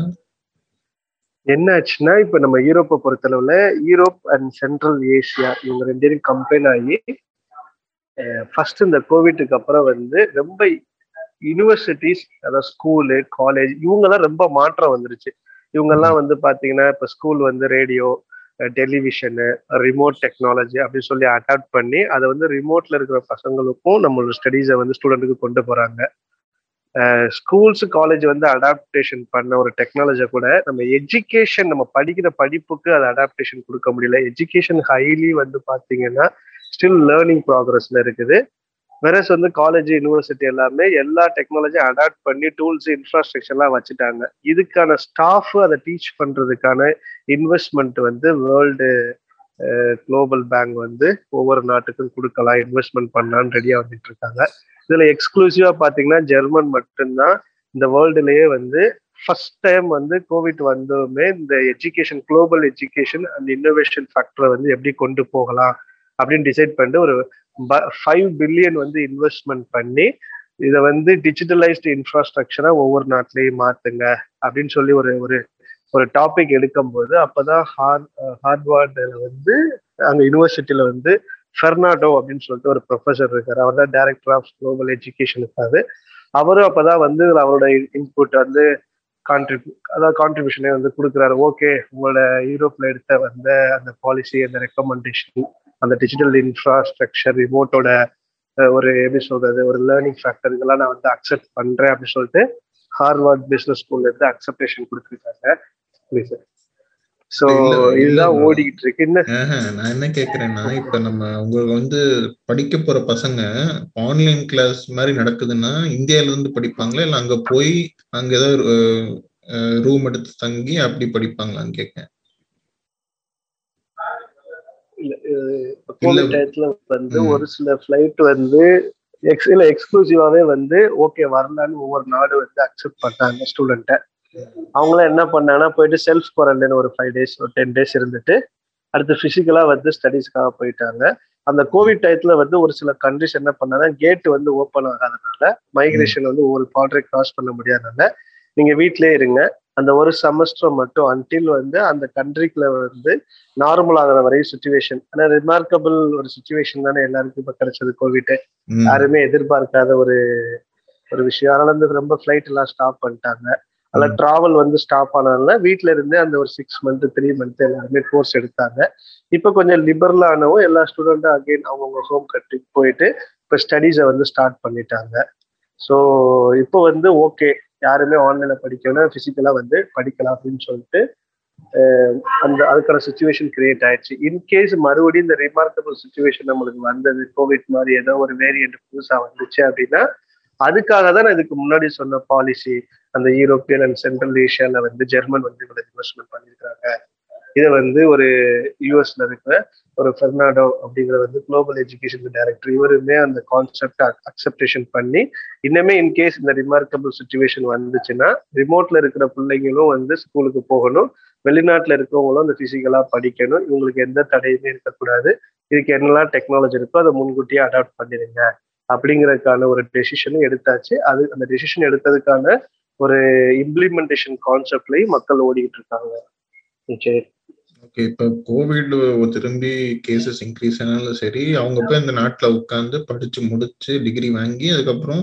என்ன ஆச்சுன்னா இப்ப நம்ம யூரோப்பை பொறுத்தளவுல யூரோப் அண்ட் சென்ட்ரல் ஏசியா இவங்க ரெண்டு பேரும் கம்பைன் ஆகி ஃபர்ஸ்ட் இந்த கோவிட்டுக்கு அப்புறம் வந்து ரொம்ப யூனிவர்சிட்டிஸ் அதாவது ஸ்கூலு காலேஜ் இவங்கெல்லாம் ரொம்ப மாற்றம் வந்துருச்சு. இவங்கெல்லாம் வந்து பார்த்தீங்கன்னா இப்போ ஸ்கூல் வந்து ரேடியோ டெலிவிஷனு ரிமோட் டெக்னாலஜி அப்படின்னு சொல்லி அடாப்ட் பண்ணி அதை வந்து ரிமோட்ல இருக்கிற பசங்களுக்கும் நம்மளோட ஸ்டடீஸை வந்து ஸ்டூடெண்ட்டுக்கு கொண்டு போகிறாங்க ஸ்கூல்ஸ் காலேஜ் வந்து அடாப்டேஷன் பண்ண ஒரு டெக்னாலஜியை கூட நம்ம எஜுகேஷன் நம்ம படிக்கிற படிப்புக்கு அதை அடாப்டேஷன் கொடுக்க முடியல. எஜுகேஷன் ஹைலி வந்து பார்த்தீங்கன்னா ஸ்டில் லேர்னிங் ப்ராக்ரஸ்ல இருக்குது. வெரஸ் வந்து காலேஜ் யூனிவர்சிட்டி எல்லாமே எல்லா டெக்னாலஜியும் அடாப்ட் பண்ணி டூல்ஸ் இன்ஃப்ராஸ்ட்ரக்சர்லாம் வச்சுட்டாங்க. இதுக்கான ஸ்டாஃப் அதை டீச் பண்றதுக்கான இன்வெஸ்ட்மெண்ட் வந்து வேர்ல்டு குளோபல் பேங்க் வந்து ஒவ்வொரு நாட்டுக்கும் கொடுக்கலாம் இன்வெஸ்ட்மெண்ட் பண்ணலான்னு ரெடியா வந்துட்டு இருக்காங்க. இதுல எக்ஸ்க்ளூசிவா பாத்தீங்கன்னா ஜெர்மன் மட்டும்தான் இந்த வேர்ல்டுலயே வந்து ஃபர்ஸ்ட் டைம் வந்து கோவிட் வந்ததுமே இந்த எஜுகேஷன் குளோபல் எஜுகேஷன் அந்த இன்னோவேஷன் ஃபேக்டரை வந்து எப்படி கொண்டு போகலாம் அப்படின்னு டிசைட் பண்ணிட்டு ஒரு ஃபைவ் பில்லியன் வந்து இன்வெஸ்ட்மெண்ட் பண்ணி இதை வந்து டிஜிட்டலைஸ்டு இன்ஃப்ராஸ்ட்ரக்சரா ஒவ்வொரு நாட்டிலையும் மாத்துங்க அப்படின்னு சொல்லி ஒரு ஒரு ஒரு டாபிக் எடுக்கும் போது அப்பதான் ஹார்ட் ஹார்ட்வார்டில் வந்து அங்க யூனிவர்சிட்டியில வந்து ஃபெர்னாடோ அப்படின்னு சொல்லிட்டு ஒரு ப்ரொஃபஸர் இருக்காரு. அவர் தான் டைரக்டர் ஆஃப் குளோபல் எஜுகேஷன் இருக்காரு. அவரும் அப்பதான் வந்து அவரோட இன்புட் வந்து கான்ட்ரிபியூ அதாவது கான்ட்ரிபியூஷனே வந்து கொடுக்குறாரு. ஓகே உங்களோட யூரோப்ல எடுத்த வந்த அந்த பாலிசி அந்த ரெக்கமெண்டேஷன் அந்த டிஜிட்டல் இன்ஃப்ராஸ்ட்ரக்சர் ரிமோட்டோட ஒரு எப்படி சொல்றது ஒரு லேர்னிங் ஃபேக்டர் இதெல்லாம் நான் வந்து அக்செப்ட் பண்றேன் அப்படின்னு சொல்லிட்டு ஹார்வர்ட் பிசினஸ் ஸ்கூல்ல இருந்து அக்செப்டேஷன் கொடுத்துருக்காங்க. சோ இதுதான் ஓடிக்கிட்டு இருக்கு என்ன நான் என்ன கேக்குறேன்னா இப்ப நம்ம உங்களுக்கு வந்து படிக்க போற பசங்க ஆன்லைன் கிளாஸ் மாதிரி நடக்குதுன்னா இந்தியால இருந்து படிப்பாங்களா? இல்ல அங்க போய் அங்க ஏதாவது ரூம் எடுத்து தங்கி அப்படி படிப்பாங்களான்னு கேட்கேன் கோவிட் டயத்துல வந்து ஒரு சில ஃபிளைட் வந்து எக்ஸ் இல்ல எக்ஸ்க்ளூசிவாவே வந்து ஓகே வரலான்னு ஒவ்வொரு நாடு வந்து அக்செப்ட் பண்ணாங்க ஸ்டூடெண்ட்டை அவங்களாம் என்ன பண்ணாங்கன்னா போயிட்டு செல்ஃப் குவாரண்டைன் ஒரு ஃபைவ் டேஸ் ஒரு டென் டேஸ் இருந்துட்டு அடுத்து பிசிக்கலா வந்து ஸ்டடீஸ்க்காக போயிட்டாங்க. அந்த கோவிட் டயத்துல வந்து ஒரு சில கண்ட்ரிஸ் என்ன பண்ணாங்க கேட் வந்து ஓப்பன் ஆகாதனால மைக்ரேஷன் வந்து ஒவ்வொரு பார்டரை கிராஸ் பண்ண முடியாதனால நீங்க வீட்லயே இருங்க. அந்த ஒரு செமஸ்டர் மட்டும் அன்டில் வந்து அந்த கண்ட்ரிக்குள்ள வந்து நார்மல் ஆகிற வரை சுச்சுவேஷன் ஆனா ரிமார்க்கபிள் ஒரு சுச்சுவேஷன் தானே எல்லாருக்கும் இப்ப கிடைச்சது கோவிட் யாருமே எதிர்பார்க்காத ஒரு ஒரு விஷயம். அதனால வந்து ரொம்ப ஃபிளைட் எல்லாம் ஸ்டாப் பண்ணிட்டாங்க. அதில் டிராவல் வந்து ஸ்டாப் ஆனதுனால வீட்டில இருந்தே அந்த ஒரு சிக்ஸ் மந்த் த்ரீ மந்த் எல்லாருமே கோர்ஸ் எடுத்தாங்க. இப்போ கொஞ்சம் லிபரல் ஆனவும் எல்லா ஸ்டூடெண்ட்டும் அகெயின் அவங்கவுங்க ஹோம் கண்ட்ரிக்கு போயிட்டு இப்போ ஸ்டடீஸை வந்து ஸ்டார்ட் பண்ணிட்டாங்க. ஸோ இப்போ வந்து ஓகே யாருமே ஆன்லைன்ல படிக்கணும் பிசிக்கலா வந்து படிக்கலாம் அப்படின்னு சொல்லிட்டு அந்த அதுக்கான சுச்சுவேஷன் கிரியேட் ஆயிடுச்சு. இன்கேஸ் மறுபடியும் இந்த ரிமார்க்கபிள் சுச்சுவேஷன் நம்மளுக்கு வந்தது கோவிட் மாதிரி ஏதோ ஒரு வேரியன்ட் புதுசா வந்துச்சு அப்படின்னா அதுக்காக தான் நான் இதுக்கு முன்னாடி சொன்ன பாலிசி அந்த யூரோப்பியன் அண்ட் சென்ட்ரல் ஏஷியால வந்து ஜெர்மன் வந்து இவ்வளவு இன்வெஸ்ட்மெண்ட் பண்ணியிருக்காங்க இதை வந்து ஒரு யூஎஸ்ல இருக்கிற ஒரு பெர்னாடோ அப்படிங்கிற வந்து குளோபல் எஜுகேஷன் டைரக்டர் இவருமே அந்த கான்செப்ட் அக்செப்டேஷன் பண்ணி இன்னுமே இன்கேஸ் இந்த ரிமார்க்கபிள் சுச்சுவேஷன் வந்துச்சுன்னா ரிமோட்ல இருக்கிற பிள்ளைங்களும் வந்து ஸ்கூலுக்கு போகணும் வெளிநாட்டுல இருக்கவங்களும் அந்த பிசிக்கலா படிக்கணும் இவங்களுக்கு எந்த தடையுமே இருக்கக்கூடாது இதுக்கு என்னெல்லாம் டெக்னாலஜி இருக்கோ அதை முன்கூட்டியே அடாப்ட் பண்ணிடுங்க அப்படிங்கறதுக்கான ஒரு டெசிஷனும் எடுத்தாச்சு. அது அந்த டெசிஷன் எடுத்ததுக்கான ஒரு இம்ப்ளிமெண்டேஷன் கான்செப்ட்லயும் மக்கள் ஓடிக்கிட்டு இருக்காங்க. சரி ஓகே இப்போ கோவிட் திரும்பி கேசஸ் இன்க்ரீஸ் ஆனாலும் சரி அவங்க போய் இந்த நாட்டுல உட்காந்து படிச்சு முடிச்சு டிகிரி வாங்கி அதுக்கப்புறம்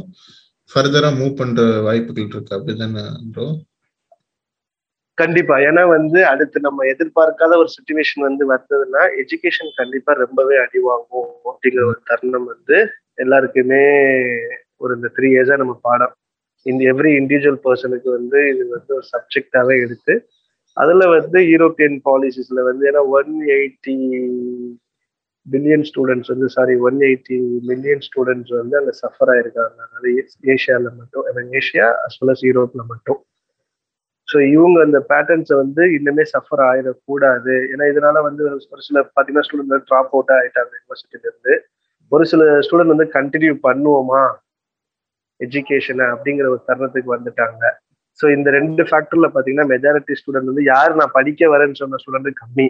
ஃபர்தரா மூவ் பண்ற வாய்ப்புகள் இருக்கு. அப்படிதானே ப்ரோ கண்டிப்பா. ஏன்னா வந்து அடுத்து நம்ம எதிர்பார்க்காத ஒரு சுச்சுவேஷன் வந்து வந்ததுன்னா எஜுகேஷன் கண்டிப்பா ரொம்பவே அடி வாங்கும் அப்படிங்கிற ஒரு தருணம் வந்து எல்லாருக்குமே ஒரு இந்த த்ரீ இயர்ஸா நம்ம பாடம். இந்த எவ்ரி இண்டிவிஜுவல் பர்சனுக்கு வந்து இது வந்து ஒரு சப்ஜெக்டாவே எடுத்து அதுல வந்து யூரோப்பியன் பாலிசிஸ்ல வந்து ஏன்னா ஒன் எயிட்டி பில்லியன் ஸ்டூடெண்ட்ஸ் வந்து sorry one eighty million students வந்து அங்கே சஃபர் ஆயிருக்காங்க. அதாவது ஏஷியால மட்டும் ஏஷியா அஸ் வெல் அஸ் யூரோப்ல மட்டும். ஸோ இவங்க அந்த பேட்டர்ன்ஸை வந்து இன்னுமே சஃபர் ஆயிடக்கூடாது. ஏன்னா இதனால வந்து ஒரு சில பார்த்தீங்கன்னா ஸ்டூடெண்ட் வந்து ட்ராப் அவுட் ஆகிட்டாங்க யூனிவர்சிட்டியிலேருந்து ஒரு சில ஸ்டூடெண்ட் வந்து கண்டினியூ பண்ணுவோமா? எஜுகேஷனை அப்படிங்கிற ஒரு தருணத்துக்கு வந்துட்டாங்க. ஸோ இந்த ரெண்டு ஃபேக்டர்ல பார்த்தீங்கன்னா மெஜாரிட்டி ஸ்டூடெண்ட் வந்து யார் நான் படிக்க வரேன்னு சொன்ன ஸ்டூடெண்ட் கம்மி.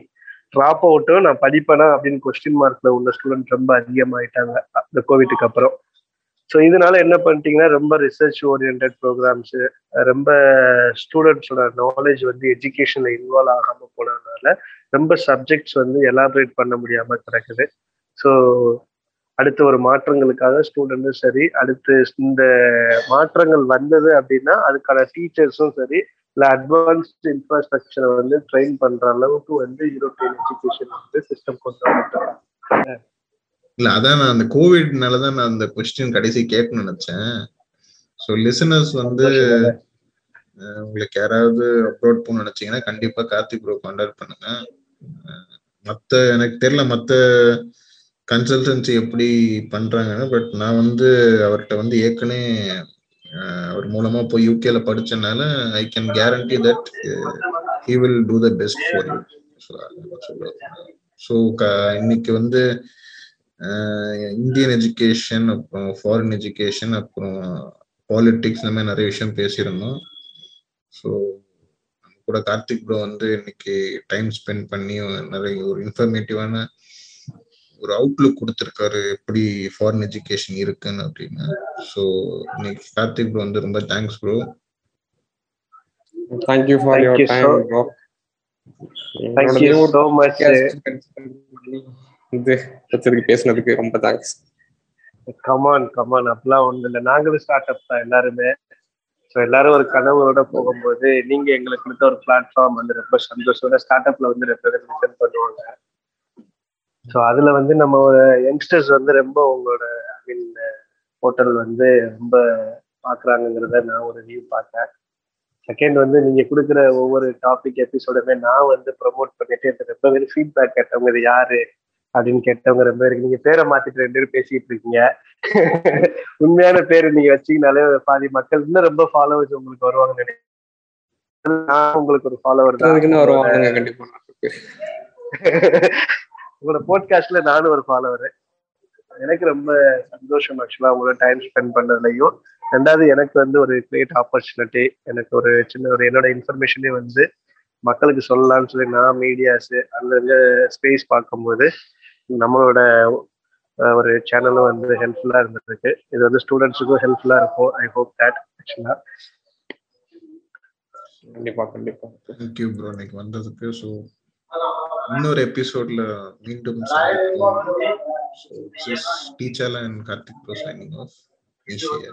ட்ராப் அவுட்டும் நான் படிப்பேனா? அப்படின்னு கொஸ்டின் மார்க்ல உள்ள ஸ்டூடெண்ட் ரொம்ப அதிகமாயிட்டாங்க இந்த கோவிட்டுக்கு அப்புறம். ஸோ இதனால என்ன பண்ணிட்டீங்கன்னா ரொம்ப ரிசர்ச் ஓரியன்ட் ப்ரோக்ராம்ஸ் ரொம்ப ஸ்டூடெண்ட்ஸோட நாலேஜ் வந்து எஜுகேஷன்ல இன்வால்வ் ஆகாம போனதுனால ரொம்ப சப்ஜெக்ட்ஸ் வந்து எலாபரேட் பண்ண முடியாம கிடக்குது. ஸோ அடுத்த ஒரு மாற்றங்களுக்காக ஸ்டூடெண்ட்டும் சரி அடுத்து இந்த மாற்றங்கள் வந்தது அப்படின்னா அதுக்கான டீச்சர்ஸும் சரி இல்லை அட்வான்ஸ்ட் இன்ஃப்ராஸ்ட்ரக்சரை வந்து ட்ரெயின் பண்ற அளவுக்கு வந்து யூரோப்பியன் எஜுகேஷன் வந்து சிஸ்டம் கொண்டு வந்துட்டாங்க. இல்ல அதான் நான் அந்த கோவிட்னால தான் நான் அந்த கொஸ்டின் கடைசி கேட்கணும்னு நினைச்சேன். ஸோ லிசனர்ஸ் வந்து உங்களுக்கு யாராவது அப்லோட் பண்ண நினைச்சீங்கன்னா கண்டிப்பா கார்த்திக் ப்ரோ கான்டாக்ட் பண்ணுங்க. மத்த எனக்கு தெரியல மத்த கன்சல்டன்சி எப்படி பண்றாங்கன்னு பட் நான் வந்து அவர்கிட்ட வந்து ஏற்கனவே அவர் மூலமா போய் யூகேல படிச்சனால I can guarantee that he will do the best for you so இன்னைக்கு வந்து இந்தியன் எஜுகேஷன் அப்புறம் ஃபாரின் எஜுகேஷன் அப்புறம் பாலிட்டிக்ஸ் இந்த மாதிரி நிறைய விஷயம் பேசியிருந்தோம். ஸோ கூட கார்த்திக் ப்ரோ வந்து இன்னைக்கு டைம் ஸ்பெண்ட் பண்ணி நிறைய ஒரு இன்ஃபர்மேட்டிவான ஒரு அவுட்லுக் கொடுத்துருக்காரு எப்படி ஃபாரின் எஜுகேஷன் இருக்குன்னு அப்படின்னு. ஸோ இன்னைக்கு கார்த்திக் ப்ரோ வந்து ரொம்ப thanks bro thank you for Thank your you time so- bro thank you so much இது வச்சதுக்கு பேசுனதுக்கு ரொம்ப தேங்க்ஸ் கமான் கமான் அப்பெல்லாம் ஒண்ணு இல்லை. நாங்களும் ஸ்டார்ட் அப் தான் எல்லாருமே. ஸோ எல்லாரும் ஒரு கனவோட போகும்போது நீங்க எங்களுக்கு கொடுத்த ஒரு பிளாட்ஃபார்ம் வந்து ரொம்ப சந்தோஷம். ஸ்டார்ட் அப்ல வந்து ரெப்ரசன்ட் பண்ணுவாங்க. ஸோ அதுல வந்து நம்ம யங்ஸ்டர்ஸ் வந்து ரொம்ப உங்களோட ஐ மீன் போர்ட்டல் வந்து ரொம்ப பாக்குறாங்கிறத நான் ஒரு வியூ பார்த்தேன். செகண்ட் வந்து நீங்க கொடுக்குற ஒவ்வொரு டாபிக் எபிசோடுமே நான் வந்து ப்ரொமோட் பண்ணிட்டு எனக்கு ரொம்ப பேர் ஃபீட்பேக் கேட்டவங்க இது யாரு அப்படின்னு கேட்டவங்க ரொம்ப இருக்கு நீங்க பேரை மாத்திட்டு ரெண்டு பேரும் பேசிட்டு இருக்கீங்க. உண்மையான பேரு நீங்க வச்சீங்கனாலே பாதி மக்கள் இன்னும் ரொம்ப ஃபாலோவர்ஸ் உங்களுக்கு வருவாங்க நினைக்கிறேன். நான் உங்களுக்கு ஒரு ஃபாலோவர் தான். வருவாங்க கண்டிப்பா. <laughs> உங்களோட போட்காஸ்ட்ல நானும் ஒரு ஃபாலோவர் எனக்கு ரொம்ப சந்தோஷம் ஆக்சுவலா உங்களோட டைம் ஸ்பெண்ட் பண்ணதுலையும். ரெண்டாவது எனக்கு வந்து ஒரு கிரேட் ஆப்பர்ச்சுனிட்டி எனக்கு ஒரு சின்ன ஒரு என்னோட இன்ஃபர்மேஷனே வந்து மக்களுக்கு சொல்லலாம்னு சொல்லி நான் மீடியாஸ் அங்கங்க ஸ்பேஸ் பார்க்கும்போது நம்மளோட ஒரு சேனலும் வந்து ஹெல்ப்ஃபுல்லா இருந்திருக்கு. இது வந்து ஸ்டூடெண்ட்ஸுக்கும் ஹெல்ப்ஃபுல்லா இருக்கும். ஐ ஹோப் தட் ஆக்சுவலா கண்டிப்பா கண்டிப்பா. தேங்க்யூ ப்ரோ இன்னைக்கு வந்ததுக்கு ஸோ இன்னொரு எபிசோட்ல மீண்டும் teacher and Karthik bro signing off Asia